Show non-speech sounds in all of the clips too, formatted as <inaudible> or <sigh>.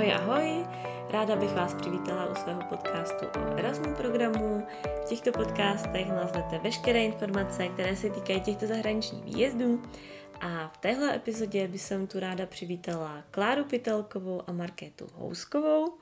Ahoj, ahoj! Ráda bych vás přivítala u svého podcastu o Erasmus programu. V těchto podcastech naleznete veškeré informace, které se týkají těchto zahraničních výjezdů. A v téhle epizodě bych jsem tu ráda přivítala Kláru Pitelkovou a Markétu Houskovou.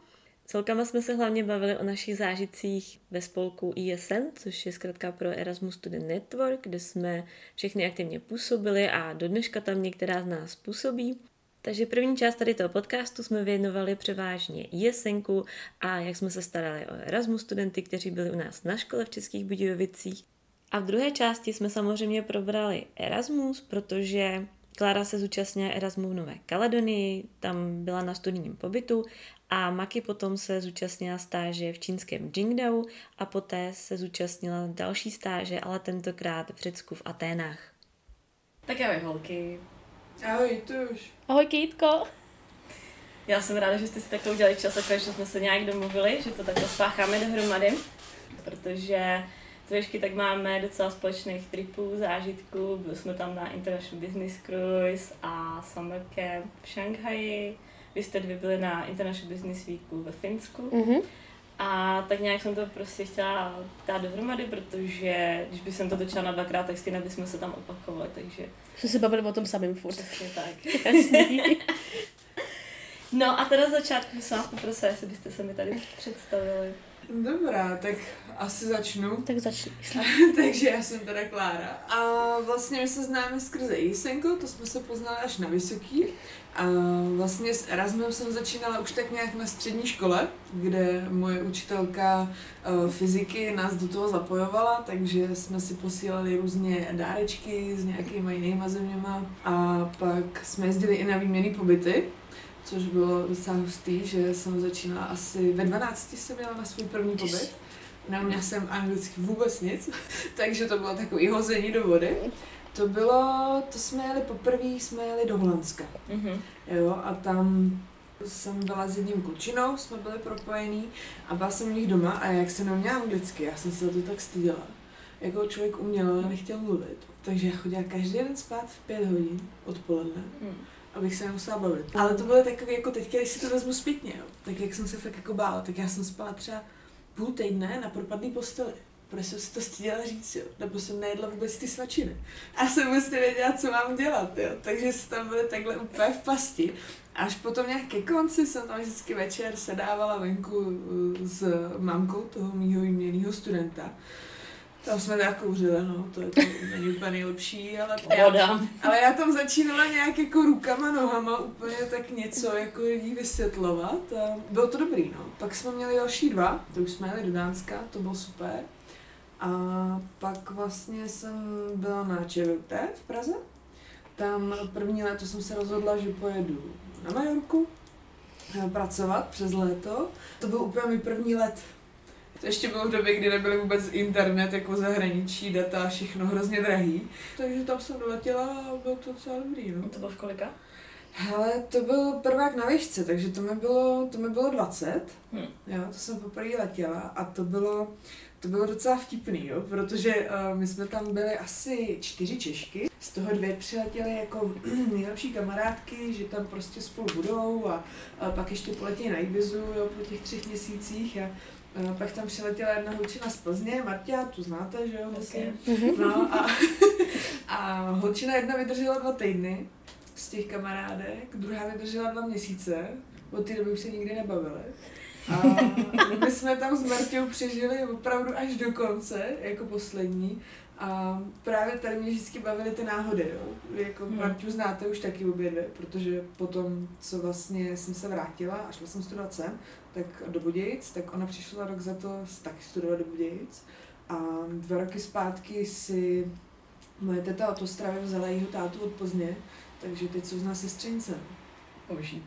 Celkama jsme se hlavně bavili o našich zážitcích ve spolku ESN, což je zkrátka pro Erasmus Student Network, kde jsme všechny aktivně působili a do dneška tam některá z nás působí. Takže první část tady toho podcastu jsme věnovali převážně jesenku a jak jsme se starali o Erasmus studenty, kteří byli u nás na škole v Českých Budějovicích. A v druhé části jsme samozřejmě probrali Erasmus, protože Klára se zúčastnila Erasmu v Nové Kaledonii, tam byla na studijním pobytu a Maki potom se zúčastnila stáže v čínském Jingdao a poté se zúčastnila další stáže, ale tentokrát v Řecku v Aténách. Tak ahoj holky. Ahoj, to už. Ahoj Kýtko. Já jsem ráda, že jste si takhle udělali čas a že jsme se nějak domluvili, že to takhle spácháme dohromady, protože trošku tak máme docela společných tripů, zážitků. Byli jsme tam na International Business Cruise a Summer Camp v Šanghaji. Vy jste dvě byli na International Business Weeku ve Finsku. Mm-hmm. A tak nějak jsem to prostě chtěla dát dohromady, protože když bych jsem to točila na dvakrát, tak stejně bychom se tam opakovali, takže... Jsme se bavili o tom samém furt. Přesně tak. <laughs> <laughs> Jasný. no a teda začátku bych se vás poprosila, jestli byste se mi tady představili. Dobrá, tak asi začnu. tak začni. <laughs> Takže já jsem teda Klára. A vlastně my se známe skrze Jisenko, to jsme se poznali až na vysoký. A vlastně s Erasmem jsem začínala už tak nějak na střední škole, kde moje učitelka uh, fyziky nás do toho zapojovala, takže jsme si posílali různě dárečky s nějakýma jinýma zeměma a pak jsme jezdili i na výměny pobyty, což bylo docela hustý, že jsem začínala asi ve 12 jsem měla na svůj první pobyt. Neuměla jsem anglicky vůbec nic, <laughs> takže to bylo takový hození do vody. To bylo, to jsme jeli poprvé, jsme jeli do Holandska. Mhm. Jo, a tam jsem byla s jedním klučinou, jsme byli propojení a byla jsem u nich doma a jak jsem neuměla anglicky, já jsem se za to tak styděla. Jako člověk uměl, ale nechtěl mluvit. Takže já chodila každý den spát v pět hodin odpoledne, Mhm. abych se nemusela bavit. Ale to bylo takové, jako teď, když si to vezmu zpětně, jo. tak jak jsem se fakt jako bála, tak já jsem spala třeba půl týdne na propadný posteli. Protože jsem si to styděla říct, jo. Nebo jsem nejedla vůbec ty svačiny. A jsem vůbec nevěděla, co mám dělat, jo. Takže jsme tam byli takhle úplně v pasti. Až potom nějak ke konci jsem tam vždycky večer sedávala venku uh, s mamkou toho mýho výměnného studenta. Tam jsme tak kouřili, no, to, je to není úplně nejlepší, ale já, ale já tam začínala nějak jako rukama, nohama úplně tak něco jako jí vysvětlovat a bylo to dobrý, no. Pak jsme měli další dva, to už jsme jeli do Dánska, to bylo super. A pak vlastně jsem byla na ČVUT v Praze. Tam první léto jsem se rozhodla, že pojedu na Majorku eh, pracovat přes léto. To byl úplně můj první let. To ještě bylo v době, kdy nebyly vůbec internet, jako zahraničí, data, všechno hrozně drahý. Takže tam jsem doletěla a bylo to docela dobrý, no. To bylo v kolika? Hele, to byl prvák na výšce, takže to mi bylo, to mi bylo 20. Hm. Jo, to jsem poprvé letěla a to bylo, to bylo docela vtipný, jo, protože uh, my jsme tam byli asi čtyři Češky, z toho dvě přiletěly jako <clears throat> nejlepší kamarádky, že tam prostě spolu budou a, a pak ještě poletí na Ibizu, jo, po těch třech měsících a a pak tam přiletěla jedna holčina z Plzně, Martia, tu znáte, že jo, vlastně. No a, <laughs> a holčina jedna vydržela dva týdny z těch kamarádek, druhá vydržela dva měsíce, od té doby už se nikdy nebavili. A my jsme tam s Marťou přežili opravdu až do konce, jako poslední. A právě tady mě vždycky bavily ty náhody, jo. Jako Hmm. Marťu znáte už taky obě dvě, protože potom, co vlastně jsem se vrátila a šla jsem studovat sem, tak do Budějic, tak ona přišla rok za to taky studovat do Budějic. A dva roky zpátky si moje teta od Ostravy vzala jeho tátu od Plzně, takže teď jsou z nás sestřenice. Boží.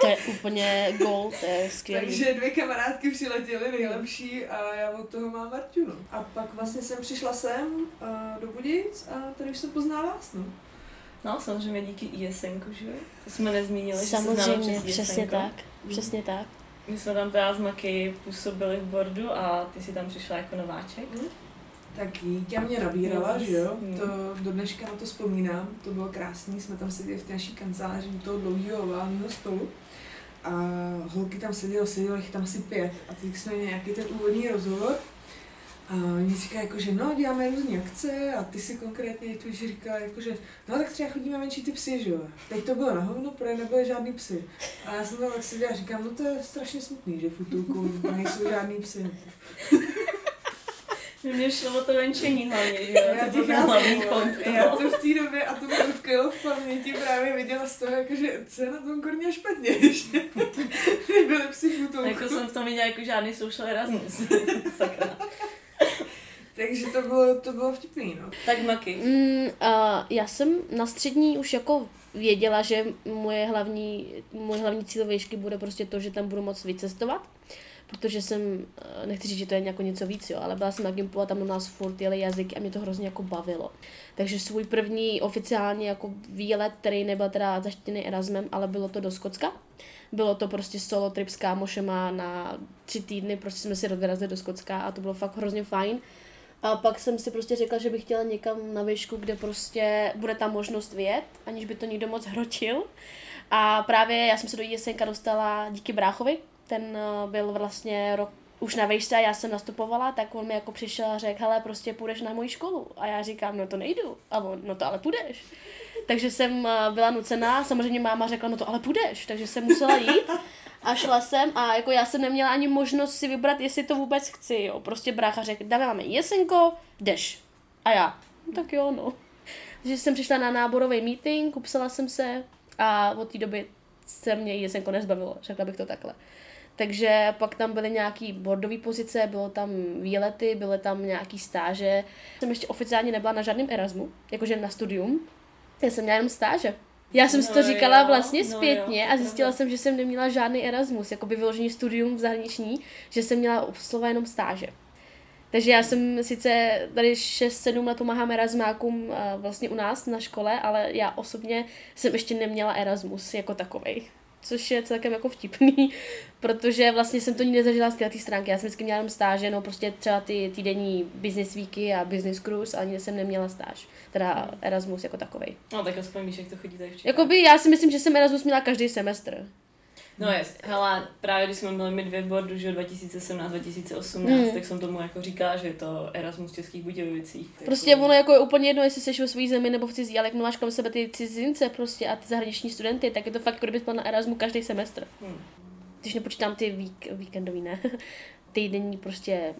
To je úplně gol, to je skvělý. Takže dvě kamarádky přiletěly nejlepší a já od toho mám Marťu, no. A pak vlastně jsem přišla sem uh, do Budějic a tady už jsem poznala vás, no. No, samozřejmě díky ISNku, že jo? To jsme nezmínili, že se Samozřejmě, známe přes přesně ISNko. tak. Přesně tak. My jsme tam teda s Maky působili v bordu a ty si tam přišla jako nováček. Tak Jítě mě nabírala, že jo, Hmm. to do dneška na to vzpomínám, to bylo krásný, jsme tam seděli v té naší kanceláři u toho dlouhého oválního stolu a holky tam sedělo, sedělo jich tam asi pět a teď jsme měli nějaký ten úvodní rozhovor a oni říkají, jako, že no, děláme různé akce a ty si konkrétně tu říkala, jako, že no, tak třeba chodíme menší ty psy, že jo. Teď to bylo na hovno, protože nebyly žádný psy. A já jsem tam tak seděla a říkám, no to je strašně smutný, že v útulku nejsou žádný psy. Mně šlo o to venčení hlavně, že jo, Já to. Já to v té době, a to mi utkvělo v paměti, právě viděla z toho, jakože co je na tom korně špatně, <laughs> že nebyly psy v útulku. Jako jsem v tom viděla jako žádný social Erasmus. <laughs> Sakra. Takže to bylo, to bylo vtipný, no. Tak Maky. Mm, uh, já jsem na střední už jako věděla, že moje hlavní, můj hlavní cíl výšky bude prostě to, že tam budu moc vycestovat. Protože jsem, eh, nechci říct, že to je jako něco víc, jo, ale byla jsem na Gimpu a tam u nás furt jeli jazyky a mě to hrozně jako bavilo. Takže svůj první oficiální jako výlet, který nebyl teda zaštěný Erasmem, ale bylo to do Skotska. Bylo to prostě solo trip s kámošema na tři týdny, prostě jsme si vyrazili do Skotska a to bylo fakt hrozně fajn. A pak jsem si prostě řekla, že bych chtěla někam na výšku, kde prostě bude tam možnost vyjet, aniž by to nikdo moc hrotil. A právě já jsem se do Jesenka dostala díky bráchovi, ten eh, byl vlastně rok už na výšce a já jsem nastupovala, tak on mi jako přišel a řekl, hele, prostě půjdeš na moji školu. A já říkám, no to nejdu. A on, no to ale půjdeš. Takže jsem eh, byla nucená, samozřejmě máma řekla, no to ale půjdeš. Takže jsem musela jít a šla jsem a jako já jsem neměla ani možnost si vybrat, jestli to vůbec chci, jo. Prostě brácha řekl, dáme máme Jesenko, jdeš. A já, no, tak jo, no. Takže jsem přišla na náborový meeting, upsala jsem se a od té doby se mě Jesenko nezbavilo, řekla bych to takhle. Takže pak tam byly nějaký bordové pozice, bylo tam výlety, byly tam nějaký stáže. Jsem ještě oficiálně nebyla na žádném Erasmu, jakože na studium. Já jsem měla jenom stáže. Já jsem si No to říkala jo, vlastně no zpětně jo, to a zjistila pravda. jsem, že jsem neměla žádný Erasmus, jako by vyložený studium v zahraniční, že jsem měla slova jenom stáže. Takže já jsem sice tady 6-7 let pomáhám Erasmákům eh, vlastně u nás na škole, ale já osobně jsem ještě neměla Erasmus jako takovej. Což je celkem jako vtipný, <laughs> protože vlastně jsem to nikdy nezažila z té stránky. Já jsem vždycky měla jenom stáže, no prostě třeba ty týdenní business weeky a business cruise, ale nikdy jsem neměla stáž. Teda Erasmus jako takovej. No tak aspoň víš, jak to chodí tady. Jakoby já si myslím, že jsem Erasmus měla každý semestr. No jest, hele, právě když jsme měli my dvě bordu, že 2017-2018, Hmm. tak jsem tomu jako říkala, že je to Erasmus českých Budějovicích. Prostě ono jako je úplně jedno, jestli jsi ve své zemi nebo v cizí, ale jak máš kolem sebe ty cizince prostě a ty zahraniční studenty, tak je to fakt, jako kdybys byl na Erasmu každý semestr. Hmm. Když nepočítám ty vík, víkendový, ne, <laughs> týdenní prostě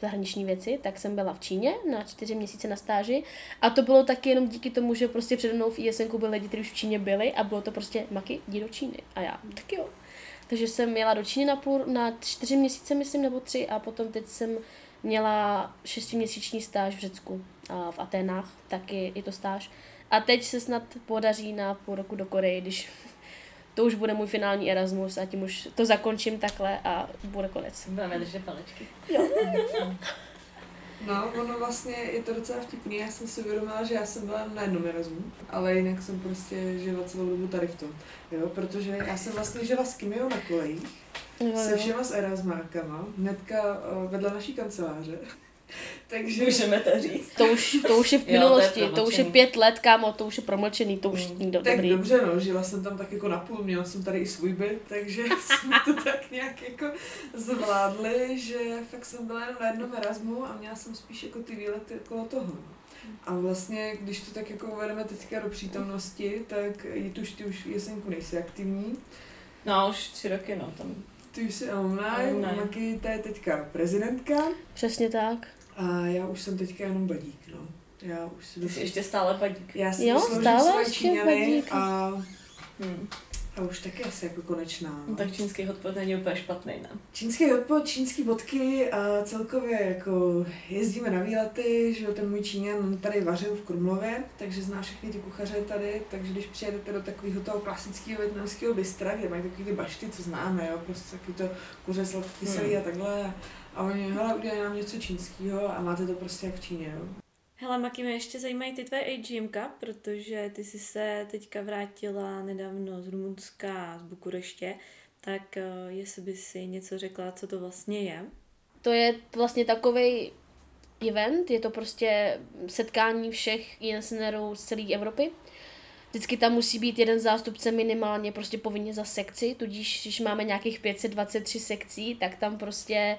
zahraniční věci, tak jsem byla v Číně na čtyři měsíce na stáži a to bylo taky jenom díky tomu, že prostě přede mnou v ISNku byli lidi, kteří už v Číně byli a bylo to prostě maky, jdi do Číny a já, tak jo. Takže jsem jela do Číny na, půl, na čtyři měsíce, myslím, nebo tři a potom teď jsem měla šestiměsíční stáž v Řecku a v Aténách, taky je to stáž. A teď se snad podaří na půl roku do Koreji, když to už bude můj finální Erasmus a tím už to zakončím takhle a bude konec. Budeme držet palečky. No, ono vlastně je to docela vtipný. Já jsem si uvědomila, že já jsem byla na jednom Erasmu, ale jinak jsem prostě žila celou dobu tady v tom. Jo, protože já jsem vlastně žila s Kimio na kolejích, Jo, se jo. všema s Erasmákama, hnedka uh, vedle naší kanceláře. Takže Můžeme to říct. To už, to už je v Jo, to je minulosti, to, už je pět let, kámo, to už je promlčený, to už Mm. nikdo tak dobrý. dobře, no, žila jsem tam tak jako napůl, měla jsem tady i svůj byt, takže <laughs> jsme to tak nějak jako zvládli, že fakt jsem byla jenom na jednom Erasmu a měla jsem spíš jako ty výlety okolo toho. A vlastně, když to tak jako uvedeme teďka do přítomnosti, tak už ty už v jesenku nejsi aktivní. No, už tři roky, no, tam. Ty už jsi Alumni. Maky, ta je teďka prezidentka Přesně tak. A já už jsem teďka jenom badík, no. Já už si Ty jsi ještě stále padík. Já si Jo, stále ještě badík. a, Hmm. a už taky asi jako konečná. No, No. tak čínský hotpot není úplně špatný, ne? Čínský odpod, čínský bodky a celkově jako jezdíme na výlety, že jo, ten můj Číňan tady vařil v Krumlově, takže zná všechny ty kuchaře tady, takže když přijedete do takového toho klasického větnamského bystra, kde mají takové ty bašty, co známe, jo, prostě takový to kuře sladkokyselý Hmm. a takhle. A oni, hele, udělají nám něco čínského a máte to prostě jak v Číně, jo. Hele, Maki, mě ještě zajímají ty tvé AGMka, protože ty jsi se teďka vrátila nedávno z Rumunska, z Bukureště, tak eh, jestli by si něco řekla, co to vlastně je. To je vlastně takový event, je to prostě setkání všech INSNerů z celé Evropy. Vždycky tam musí být jeden zástupce minimálně prostě povinně za sekci, tudíž když máme nějakých 523 sekcí, tak tam prostě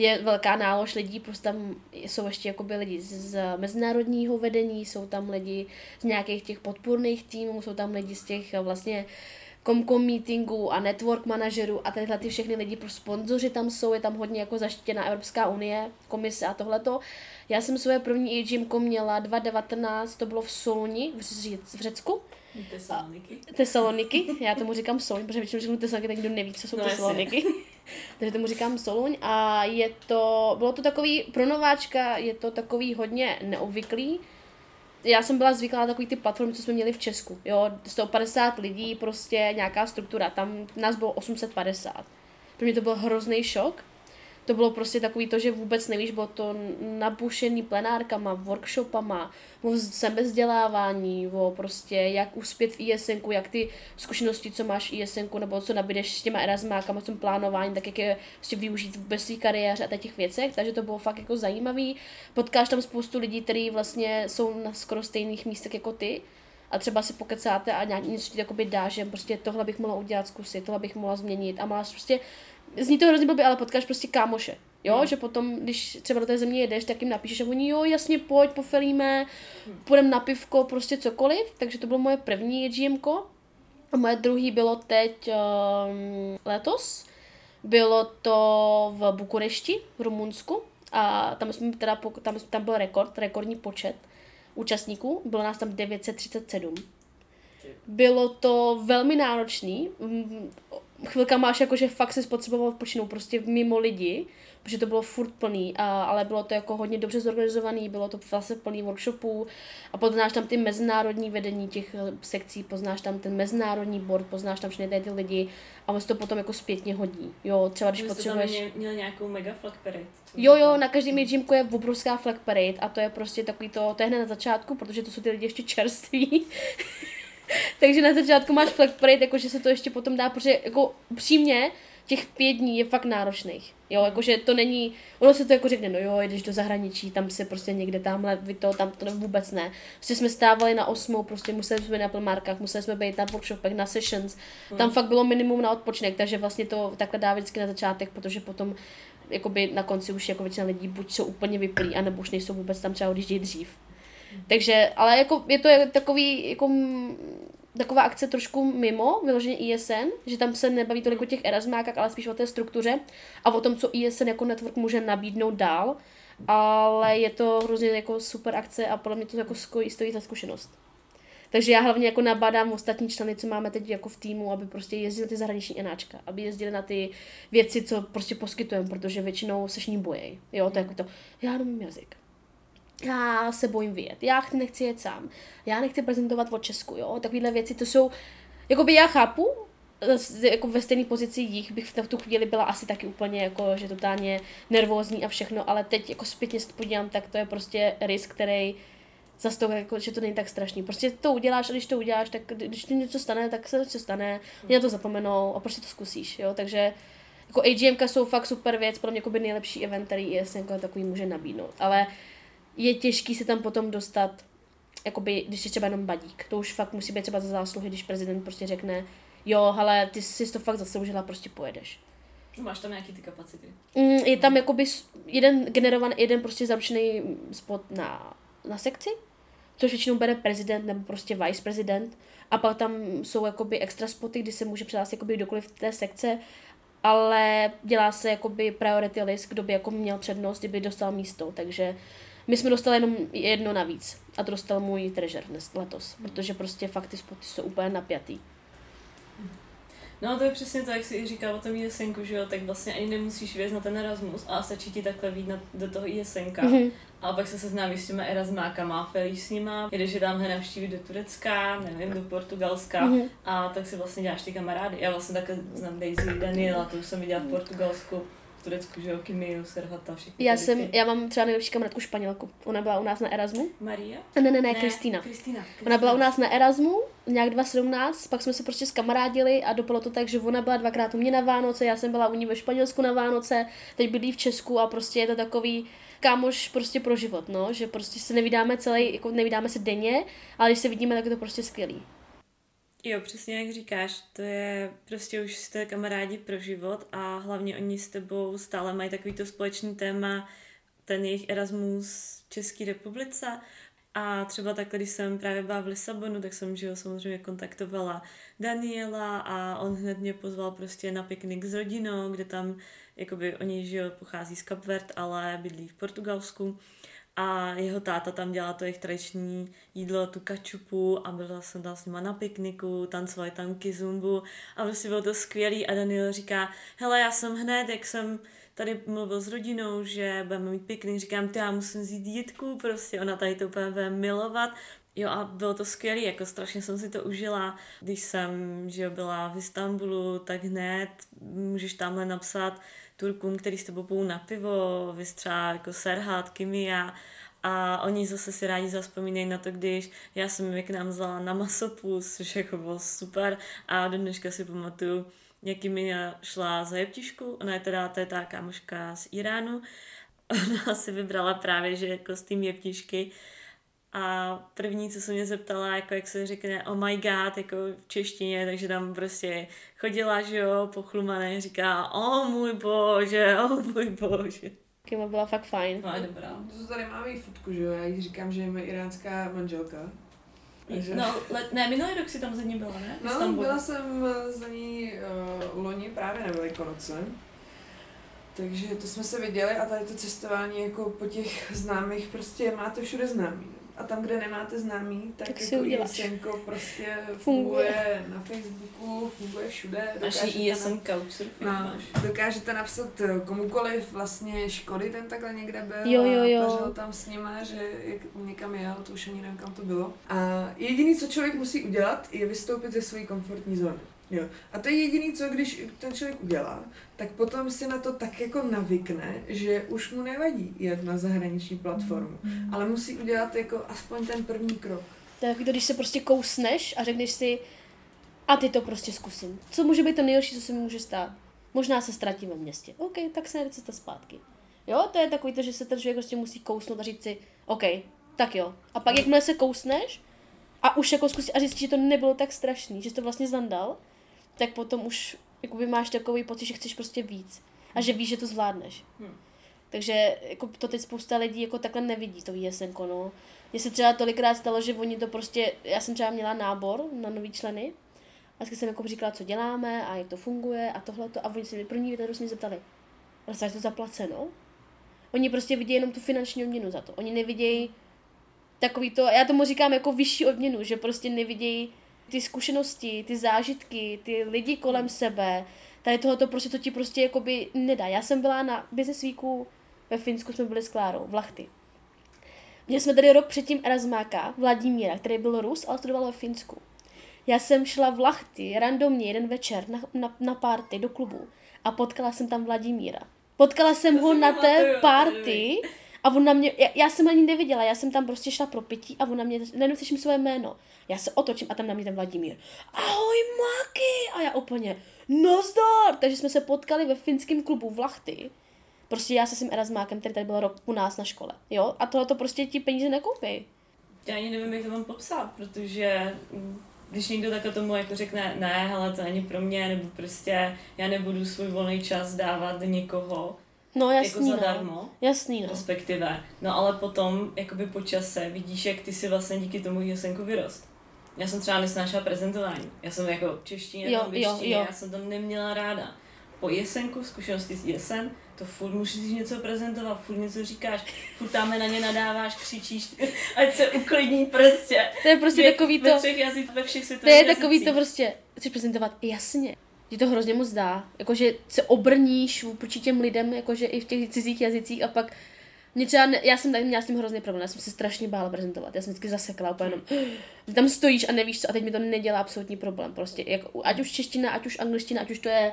je velká nálož lidí, prostě tam jsou ještě jakoby lidi z mezinárodního vedení, jsou tam lidi z nějakých těch podpůrných týmů, jsou tam lidi z těch vlastně komkom meetingů a network manažerů a tyhle ty všechny lidi pro sponzoři tam jsou, je tam hodně jako zaštítěná Evropská unie, komise a tohleto. Já jsem svoje první AGM měla 2019, to bylo v Soluni v Řecku. Tesaloniky. Tesaloniky, já tomu říkám Soluň, protože většinou řeknu Tesaloniky, tak nikdo neví, co jsou no, Tesaloniky. <laughs> <laughs> Takže tomu říkám Soluň a je to, bylo to takový, pro nováčka je to takový hodně neobvyklý, já jsem byla zvyklá na takový ty platformy, co jsme měli v Česku, jo, 150 lidí, prostě nějaká struktura, tam nás bylo 850. Pro mě to byl hrozný šok, to bylo prostě takový to, že vůbec nevíš, bylo to nabušený plenárkama, workshopama, o sebezdělávání, o prostě jak uspět v ISN, jak ty zkušenosti, co máš v ISN, nebo co nabídeš s těma Erasmákama, s tím plánováním, tak jak je prostě využít ve své kariéře a těch věcech, takže to bylo fakt jako zajímavý. Potkáš tam spoustu lidí, kteří vlastně jsou na skoro stejných místech jako ty, a třeba si pokecáte a nějak něco ti dá, že prostě tohle bych mohla udělat, zkusit, tohle bych mohla změnit. A máš prostě zní to hrozně blbě, ale potkáš prostě kámoše. Jo, hmm. že potom, když třeba do té země jedeš, tak jim napíšeš a oni, jo, jasně, pojď, pofelíme, hmm. půjdeme na pivko, prostě cokoliv. Takže to bylo moje první GMko. A moje druhý bylo teď um, letos. Bylo to v Bukurešti, v Rumunsku. A tam jsme teda, tam, tam byl rekord, rekordní počet účastníků. Bylo nás tam 937. Bylo to velmi náročný chvilka máš jako, že fakt se spotřeboval odpočinout prostě mimo lidi, protože to bylo furt plný, a, ale bylo to jako hodně dobře zorganizovaný, bylo to zase plný workshopů a poznáš tam ty mezinárodní vedení těch eh, sekcí, poznáš tam ten mezinárodní board, poznáš tam všechny ty lidi a on se to potom jako zpětně hodí. Jo, třeba když potřebuješ... Měl, měl nějakou mega flag parade. Jo, jo, na každém gymku je obrovská flag parade a to je prostě takový to, to je hned na začátku, protože to jsou ty lidi ještě čerství. <laughs> Takže na začátku máš flag parade, jako že se to ještě potom dá, protože jako přímě těch pět dní je fakt náročných. Jo, jakože to není, ono se to jako řekne, no jo, jdeš do zahraničí, tam se prostě někde tamhle, vy to, tam to vůbec ne. Prostě jsme stávali na osmou, prostě museli jsme být na plmárkách, museli jsme být na workshopech, na sessions, hmm. tam fakt bylo minimum na odpočinek, takže vlastně to takhle dá vždycky na začátek, protože potom jakoby na konci už jako většina lidí buď jsou úplně vyplí, anebo už nejsou vůbec tam třeba odjíždějí dřív. Takže, ale jako je to takový, jako taková akce trošku mimo vyloženě ISN, že tam se nebaví tolik o těch erasmákách, ale spíš o té struktuře a o tom, co ISN jako network může nabídnout dál. Ale je to hrozně jako super akce a podle mě to jako stojí, za zkušenost. Takže já hlavně jako nabádám ostatní členy, co máme teď jako v týmu, aby prostě jezdili ty zahraniční enáčka, aby jezdili na ty věci, co prostě poskytujeme, protože většinou se ní bojí. Jo, to je jako to, já nemám jazyk já se bojím vyjet, já nechci jet sám, já nechci prezentovat o Česku, jo, takovéhle věci, to jsou, jakoby já chápu, jako ve stejné pozici jich bych v tu chvíli byla asi taky úplně jako, že totálně nervózní a všechno, ale teď jako zpětně se podívám, tak to je prostě risk, který zase to, jako, že to není tak strašný. Prostě to uděláš a když to uděláš, tak když ti něco stane, tak se něco stane, mě na to zapomenou a prostě to zkusíš, jo, takže jako AGM jsou fakt super věc, podle mě jako by nejlepší event, který ISN jako takový může nabídnout, ale je těžký se tam potom dostat, jakoby, když je třeba jenom badík. To už fakt musí být třeba za zásluhy, když prezident prostě řekne, jo, ale ty jsi to fakt zasloužila, prostě pojedeš. No, máš tam nějaký ty kapacity? Mm, je tam jakoby jeden generovaný, jeden prostě zaručený spot na, na sekci, což většinou bere prezident nebo prostě vice prezident. A pak tam jsou jakoby extra spoty, kdy se může přihlásit jakoby kdokoliv v té sekce, ale dělá se jakoby priority list, kdo by jako měl přednost, kdyby dostal místo, takže my jsme dostali jenom jedno navíc a to dostal můj trežer dnes, letos, protože prostě fakt ty spoty jsou úplně napjatý. No to je přesně to, jak jsi říkal o tom jesenku, že jo, tak vlastně ani nemusíš vězt na ten Erasmus a stačí ti takhle vít na, do toho jesenka. Mm-hmm. A pak se seznámíš s těma Erasmákama, felíš s nima, jedeš je dámhle navštívit do Turecka, nevím, do Portugalska mm-hmm. a tak si vlastně děláš ty kamarády. Já vlastně takhle znám Daisy, Daniela, to už jsem viděla v Portugalsku. Turecku, že jo, Kimiu, Serhata, všechny. Já jsem, já mám třeba nejlepší kamarádku Španělku. Ona byla u nás na Erasmu. Maria? Ne, ne, ne, Kristýna. Kristýna. Ona byla u nás na Erasmu, nějak 2017, pak jsme se prostě skamarádili a dopadlo to tak, že ona byla dvakrát u mě na Vánoce, já jsem byla u ní ve Španělsku na Vánoce, teď bydlí v Česku a prostě je to takový kámoš prostě pro život, no, že prostě se nevydáme celý, jako nevydáme se denně, ale když se vidíme, tak je to prostě skvělý. Jo, přesně jak říkáš, to je prostě už jste kamarádi pro život a hlavně oni s tebou stále mají takový to společný téma, ten jejich Erasmus v České republice. A třeba takhle, když jsem právě byla v Lisabonu, tak jsem, že jo, samozřejmě kontaktovala Daniela a on hned mě pozval prostě na piknik s rodinou, kde tam, jakoby oni, že jo, pochází z Kapvert, ale bydlí v Portugalsku a jeho táta tam dělá to jejich tradiční jídlo, tu kačupu a byla jsem tam s nima na pikniku, tancovali tam kizumbu a prostě bylo to skvělý a Daniel říká, hele, já jsem hned, jak jsem tady mluvil s rodinou, že budeme mít piknik, říkám, ty já musím vzít dítku, prostě ona tady to úplně bude milovat. Jo a bylo to skvělé, jako strašně jsem si to užila. Když jsem že byla v Istanbulu, tak hned můžeš tamhle napsat Turkům, který s tebou půjdu na pivo, vystřá jako Serhat, Kimia a oni zase si rádi zaspomínají na to, když já jsem je k nám vzala na masopus, což jako bylo super. A do dneška si pamatuju, jaký mi šla za jeptišku, ona je teda, to je ta kámoška z Iránu, <laughs> ona si vybrala právě, že kostým jeptišky a první, co se mě zeptala, jako jak se řekne oh my god, jako v češtině, takže tam prostě chodila, že jo, pochlumané, říká, o oh, můj bože, o <laughs> oh, můj bože. Kima byla fakt fajn. No, dobrá. To tady máme i fotku, že jo, já jí říkám, že je moje iránská manželka. Takže... No, let, ne, minulý rok si tam za ní byla, ne? No, Istanbul. byla jsem eh, za ní uh, loni právě na Velikonoce. Takže to jsme se viděli a tady to cestování jako po těch známých prostě máte všude známý a tam, kde nemáte známý, tak, tak jako ISNko prostě funguje. funguje na Facebooku, funguje všude. Naší ISN Couchsurfing no, Dokážete napsat eh, komukoliv vlastně škody ten takhle někde byl jo, jo, jo. a tam s nima, že jak někam jel, to už ani nevím, kam to bylo. A jediný, co člověk musí udělat, je vystoupit ze své komfortní zóny. Jo. A to je jediný, co když ten člověk udělá, tak potom si na to tak jako navykne, že už mu nevadí jet na zahraniční platformu, mm. ale musí udělat jako aspoň ten první krok. Tak když se prostě kousneš a řekneš si, a ty to prostě zkusím. Co může být to nejhorší, co se mi může stát? Možná se ztratím ve městě. OK, tak se najde cesta zpátky. Jo, to je takový to, že se ten člověk prostě musí kousnout a říct si, OK, tak jo. A pak jakmile se kousneš a už jako zkusíš a říct, že to nebylo tak strašný, že jsi to vlastně zandal, tak potom už jakoby máš takový pocit, že chceš prostě víc. A že víš, že to zvládneš. Hmm. Takže jako to teď spousta lidí jako takhle nevidí, to VSN, no. Mně se třeba tolikrát stalo, že oni to prostě, já jsem třeba měla nábor na nový členy, a jsem jako říkala, co děláme a jak to funguje a tohle a oni se mi první věc, se mě zeptali, ale je to zaplaceno? Oni prostě vidí jenom tu finanční odměnu za to. Oni nevidějí takový to, já tomu říkám jako vyšší odměnu, že prostě nevidějí ty zkušenosti, ty zážitky, ty lidi kolem sebe, tady tohoto prostě to ti prostě jakoby nedá. Já jsem byla na Business Weeku ve Finsku, jsme byli s Klárou, v Lachty. Měli jsme tady rok předtím Erasmáka, Vladimíra, který byl Rus, ale studoval ve Finsku. Já jsem šla v Lachty randomně jeden večer na, na, na party do klubu a potkala jsem tam Vladimíra. Potkala jsem to ho na té party a on na mě, já, já jsem ani neviděla, já jsem tam prostě šla pro pití a on na mě, najednou slyším své jméno. Já se otočím a tam na mě ten Vladimír. Ahoj Maki! A já úplně, nazdar! Takže jsme se potkali ve finském klubu v Lachty. Prostě já se svým Erasmákem, který tady byl rok u nás na škole. Jo? A tohle to prostě ti peníze nekoupí. Já ani nevím, jak to mám popsat, protože když někdo takhle tomu jako řekne, ne, hele, to není pro mě, nebo prostě já nebudu svůj volný čas dávat někoho, No jasný, jako zadarmo. No. Jasný, no. Respektive. No ale potom, jakoby po čase, vidíš, jak ty si vlastně díky tomu jesenku vyrost. Já jsem třeba nesnášela prezentování. Já jsem jako češtině, jo, jo, jo. já jsem to neměla ráda. Po jesenku, zkušenosti z jesen, to furt musíš něco prezentovat, furt něco říkáš, furt tam na ně nadáváš, křičíš, <laughs> ať se uklidní prostě. To je prostě Vě, takový to... Ve třech jazyc, ve všech To je takový to prostě, chceš prezentovat, jasně, ti to hrozně moc dá. Jakože se obrníš vůči těm lidem, jakože i v těch cizích jazycích a pak mě třeba, ne, já jsem tady měla s tím hrozný problém, já jsem se strašně bála prezentovat, já jsem vždycky zasekla úplně jenom, tam stojíš a nevíš co a teď mi to nedělá absolutní problém, prostě, jak, ať už čeština, ať už angličtina, ať už to je,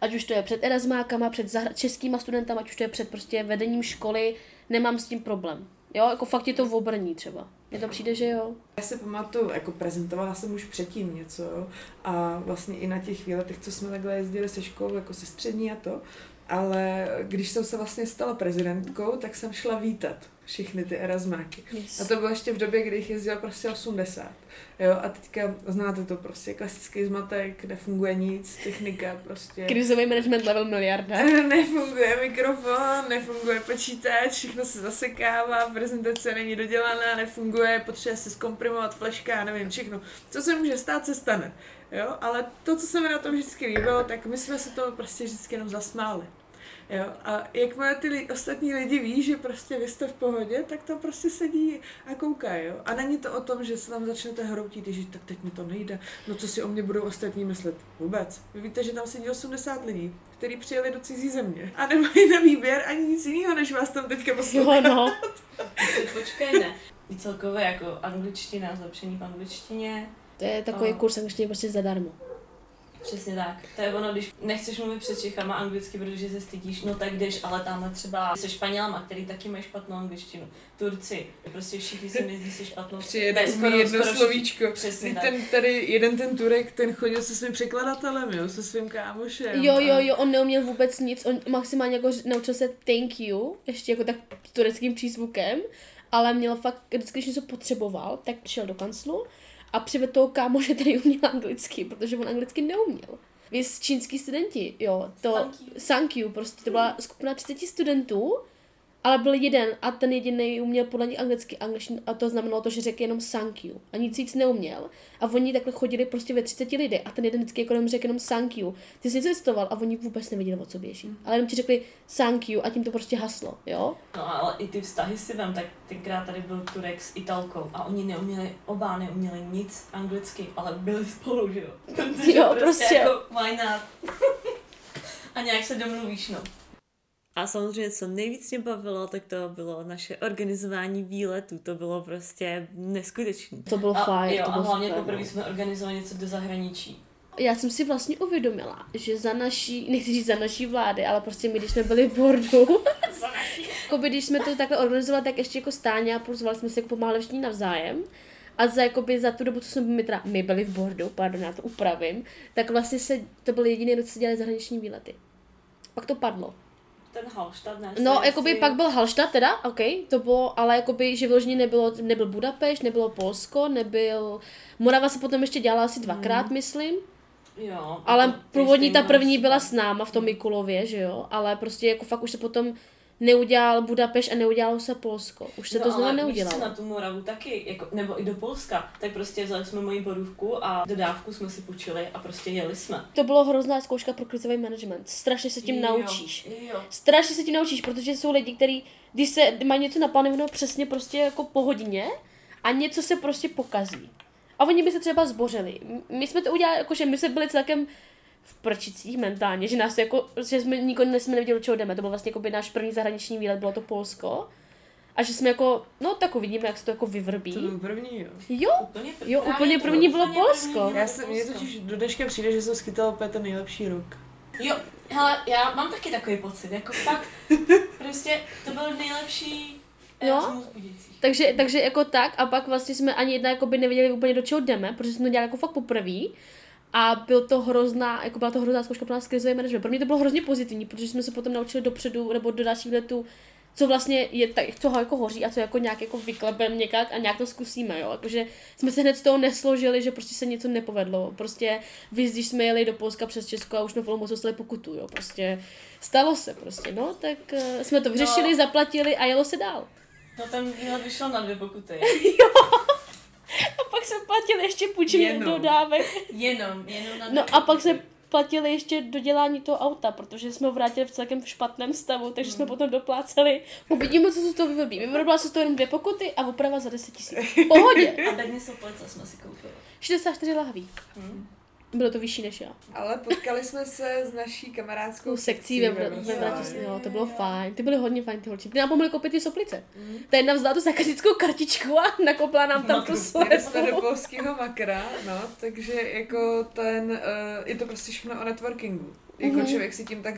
ať už to je před erasmákama, před českýma studentama, ať už to je před prostě vedením školy, nemám s tím problém. Jo, jako fakt je to v obrní třeba. Mně to přijde, že jo. Já se pamatuju, jako prezentovala jsem už předtím něco, jo. A vlastně i na těch výletech, co jsme takhle jezdili se školou, jako se střední a to. Ale když jsem se vlastně stala prezidentkou, tak jsem šla vítat všechny ty erasmáky. Yes. A to bylo ještě v době, kdy jich jezdilo prostě 80. Jo, a teďka znáte to prostě, klasický zmatek, nefunguje nic, technika prostě. Krizový management level miliarda. <laughs> Nefunguje mikrofon, nefunguje počítač, všechno se zasekává, prezentace není dodělaná, nefunguje, potřebuje se zkomprimovat fleška, nevím, všechno. Co se může stát, se stane. Jo, ale to, co se mi na tom vždycky líbilo, tak my jsme se to prostě vždycky jenom zasmáli. Jo, a jakmile ty li- ostatní lidi ví, že prostě vy jste v pohodě, tak tam prostě sedí a koukají, jo. A není to o tom, že se tam začnete hroutit, že tak teď mi to nejde, no co si o mě budou ostatní myslet. Vůbec. Vy víte, že tam sedí 80 lidí, kteří přijeli do cizí země a nemají na výběr ani nic jiného, než vás tam teďka poslouchat. <laughs> Jo, no. Počkej, ne. I celkově jako angličtina, zlepšení v angličtině. To je takový A- kurz angličtiny prostě zadarmo. Přesně tak. To je ono, když nechceš mluvit před Čechama anglicky, protože se stydíš, no tak jdeš, ale tamhle třeba se Španělama, který taky mají špatnou angličtinu. Turci, prostě všichni si myslí se špatnou. Přijede umí skoro- jedno slovíčko. Přesně tak. ten tady, jeden ten Turek, ten chodil se svým překladatelem, jo, se svým kámošem. Jo, jo, jo, on neuměl vůbec nic, on maximálně jako naučil se thank you, ještě jako tak tureckým přízvukem, ale měl fakt, vždycky, když něco potřeboval, tak šel do kanclu a přivedl toho kámoše, který uměl anglicky, protože on anglicky neuměl. Vy čínský studenti, jo, to Thank you. thank you, prostě to byla skupina 30 studentů, ale byl jeden a ten jediný uměl podle nich anglicky angličtinu a to znamenalo to, že řekl jenom thank you a nic víc neuměl. A oni takhle chodili prostě ve 30 lidé a ten jeden vždycky jako jenom řekl jenom thank you. Ty jsi cestoval a oni vůbec nevěděli, o co běží. Ale jenom ti řekli thank you a tím to prostě haslo, jo? No ale i ty vztahy si vem, tak tenkrát tady byl Turek s Italkou a oni neuměli, oba neuměli nic anglicky, ale byli spolu, že jo? <laughs> Protože Jo, prostě. jako why not? <laughs> a nějak se domluvíš, no. A samozřejmě, co nejvíc mě bavilo, tak to bylo naše organizování výletů. To bylo prostě neskutečné. To bylo A, fajn, jo, to a bylo hlavně super, poprvé no. jsme organizovali něco do zahraničí. Já jsem si vlastně uvědomila, že za naší, nechci říct za naší vlády, ale prostě my, když jsme byli v Bordu, <laughs> <laughs> jakoby, když jsme to takhle organizovali, tak ještě jako stáně a pozvali jsme se jako pomáhali všichni navzájem. A za, jakoby, za tu dobu, co jsme my, teda, my byli v Bordu, pardon, já to upravím, tak vlastně se, to byl jediný rok, co se dělali zahraniční výlety. Pak to padlo. Ten Hallstatt, ne? No, jakoby pak byl Hallstatt teda, ok, to bylo, ale jakoby, že vyloženě nebylo, nebyl Budapešť, nebylo Polsko, nebyl, Morava se potom ještě dělala asi dvakrát, myslím, Jo. ale jako původní ta první byl byla s náma v tom Mikulově, že jo, ale prostě jako fakt už se potom neudělal Budapešť a neudělalo se Polsko. Už se no, to znovu neudělalo. Na tu Moravu taky, jako, nebo i do Polska, tak prostě vzali jsme moji borůvku a dodávku jsme si půjčili a prostě jeli jsme. To bylo hrozná zkouška pro krizový management. Strašně se tím Jo, naučíš. Jo. Strašně se tím naučíš, protože jsou lidi, kteří, když se mají něco naplánovaného přesně prostě jako po hodině a něco se prostě pokazí. A oni by se třeba zbořili. My jsme to udělali, jakože my jsme byli celkem v prčicích mentálně, že nás jako, že jsme nikdo jsme nevěděli, do čeho jdeme. To byl vlastně jako by náš první zahraniční výlet, bylo to Polsko. A že jsme jako, no tak uvidíme, jak se to jako vyvrbí. To byl první, jo. Jo, Úplně první, Jo, úplně to první bylo úplně Polsko. první Já mně Polsko. totiž do dneška přijde, že jsem schytal úplně ten nejlepší rok. Jo, hele, já mám taky takový pocit, jako fakt, prostě to byl nejlepší Budících. Takže, takže jako tak a pak vlastně jsme ani jedna jako by nevěděli úplně do čeho jdeme, protože jsme to dělali jako fakt poprvé. A byl to hrozná, jako byla to hrozná zkouška pro nás krizový management. Pro mě to bylo hrozně pozitivní, protože jsme se potom naučili dopředu nebo do dalších letů, co vlastně je tak, co jako hoří a co jako nějak jako vyklepem někak a nějak to zkusíme, jo. Jakože jsme se hned z toho nesložili, že prostě se něco nepovedlo. Prostě vy, když jsme jeli do Polska přes Česko a už jsme v Olomouci dostali pokutu, jo. Prostě stalo se prostě, no, tak uh, jsme to vyřešili, No. zaplatili a jelo se dál. No ten výlet vyšel na dvě pokuty. <laughs> <laughs> <laughs> A pak jsme platili ještě půjčení dodávek. Jenom, jenom na No a pak jsme platili ještě dodělání toho auta, protože jsme ho vrátili v celkem špatném stavu, takže Hmm. jsme potom dopláceli. Uvidíme, co se to vyvrbí. <laughs> Vyvrbila se to jenom dvě pokuty a oprava za 10 tisíc. Pohodě. A bedně soplice jsme si koupili. 64 lahví. Hm. Bylo to vyšší než já. Ale potkali jsme se s naší kamarádskou sekcí ve, ve. Bratislavě. Jo, to bylo fajn. Ty byly hodně fajn ty holčičky. Ty nám pomohly koupit ty soplice. Mm. Ta jedna vzala tu zakazickou kartičku a nakopla nám tam tu Makru. Jeli jsme do polského makra, no, takže jako ten, uh, je to prostě všechno o networkingu. Jako Mhm. člověk si tím tak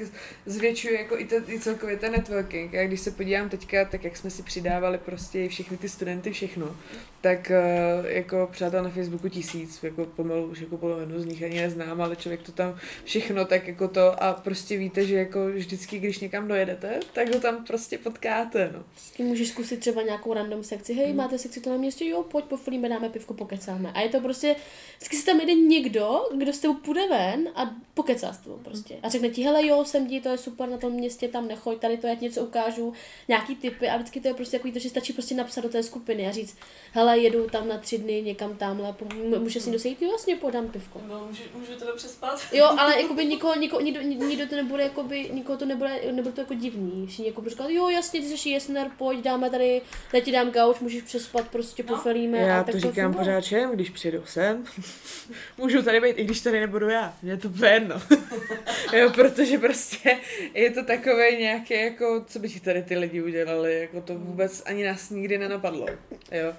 zvětšuje jako i, ten, i celkově ten networking. Já když se podívám teďka, tak jak jsme si přidávali prostě všechny ty studenty, všechno, tak uh, jako přátel na Facebooku tisíc, jako pomalu už jako polovinu z nich ani neznám, ale člověk to tam všechno tak jako to a prostě víte, že jako vždycky, když někam dojedete, tak ho tam prostě potkáte, no. S tím můžeš zkusit třeba nějakou random sekci. Hej, hmm. máte sekci to na městě? Jo, pojď, poflíme, dáme pivko, pokecáme. A je to prostě, vždycky se tam jde někdo, kdo s tebou půjde ven a pokecá s tebou prostě. A řekne ti, hele jo, jsem ti, to je super na tom městě, tam nechoď, tady to, já ti něco ukážu, nějaký typy a vždycky to je prostě takový to, že stačí prostě napsat do té skupiny a říct, hele, jedu tam na tři dny někam tamhle, může si dosejít, jo, jasně, podám pivko. No, můžu, můžu tebe přespat? Jo, ale <laughs> jakoby nikoho, nikoho, nikdo, nikdo to nebude, jakoby, nikoho to nebude, nebude to jako divný. Všichni jako říkat, jo, jasně, ty jsi jesner, pojď, dáme tady, já ti dám gauč, můžeš přespat, prostě no. pofelíme. Já a to tak říkám funguje. pořád všem, když přijdou sem. <laughs> Můžu tady být, i když tady nebudu já. Mě je to úplně jedno. <laughs> jo, protože prostě je to takové nějaké, jako, co by ti tady ty lidi udělali, jako to vůbec ani nás nikdy nenapadlo. Jo.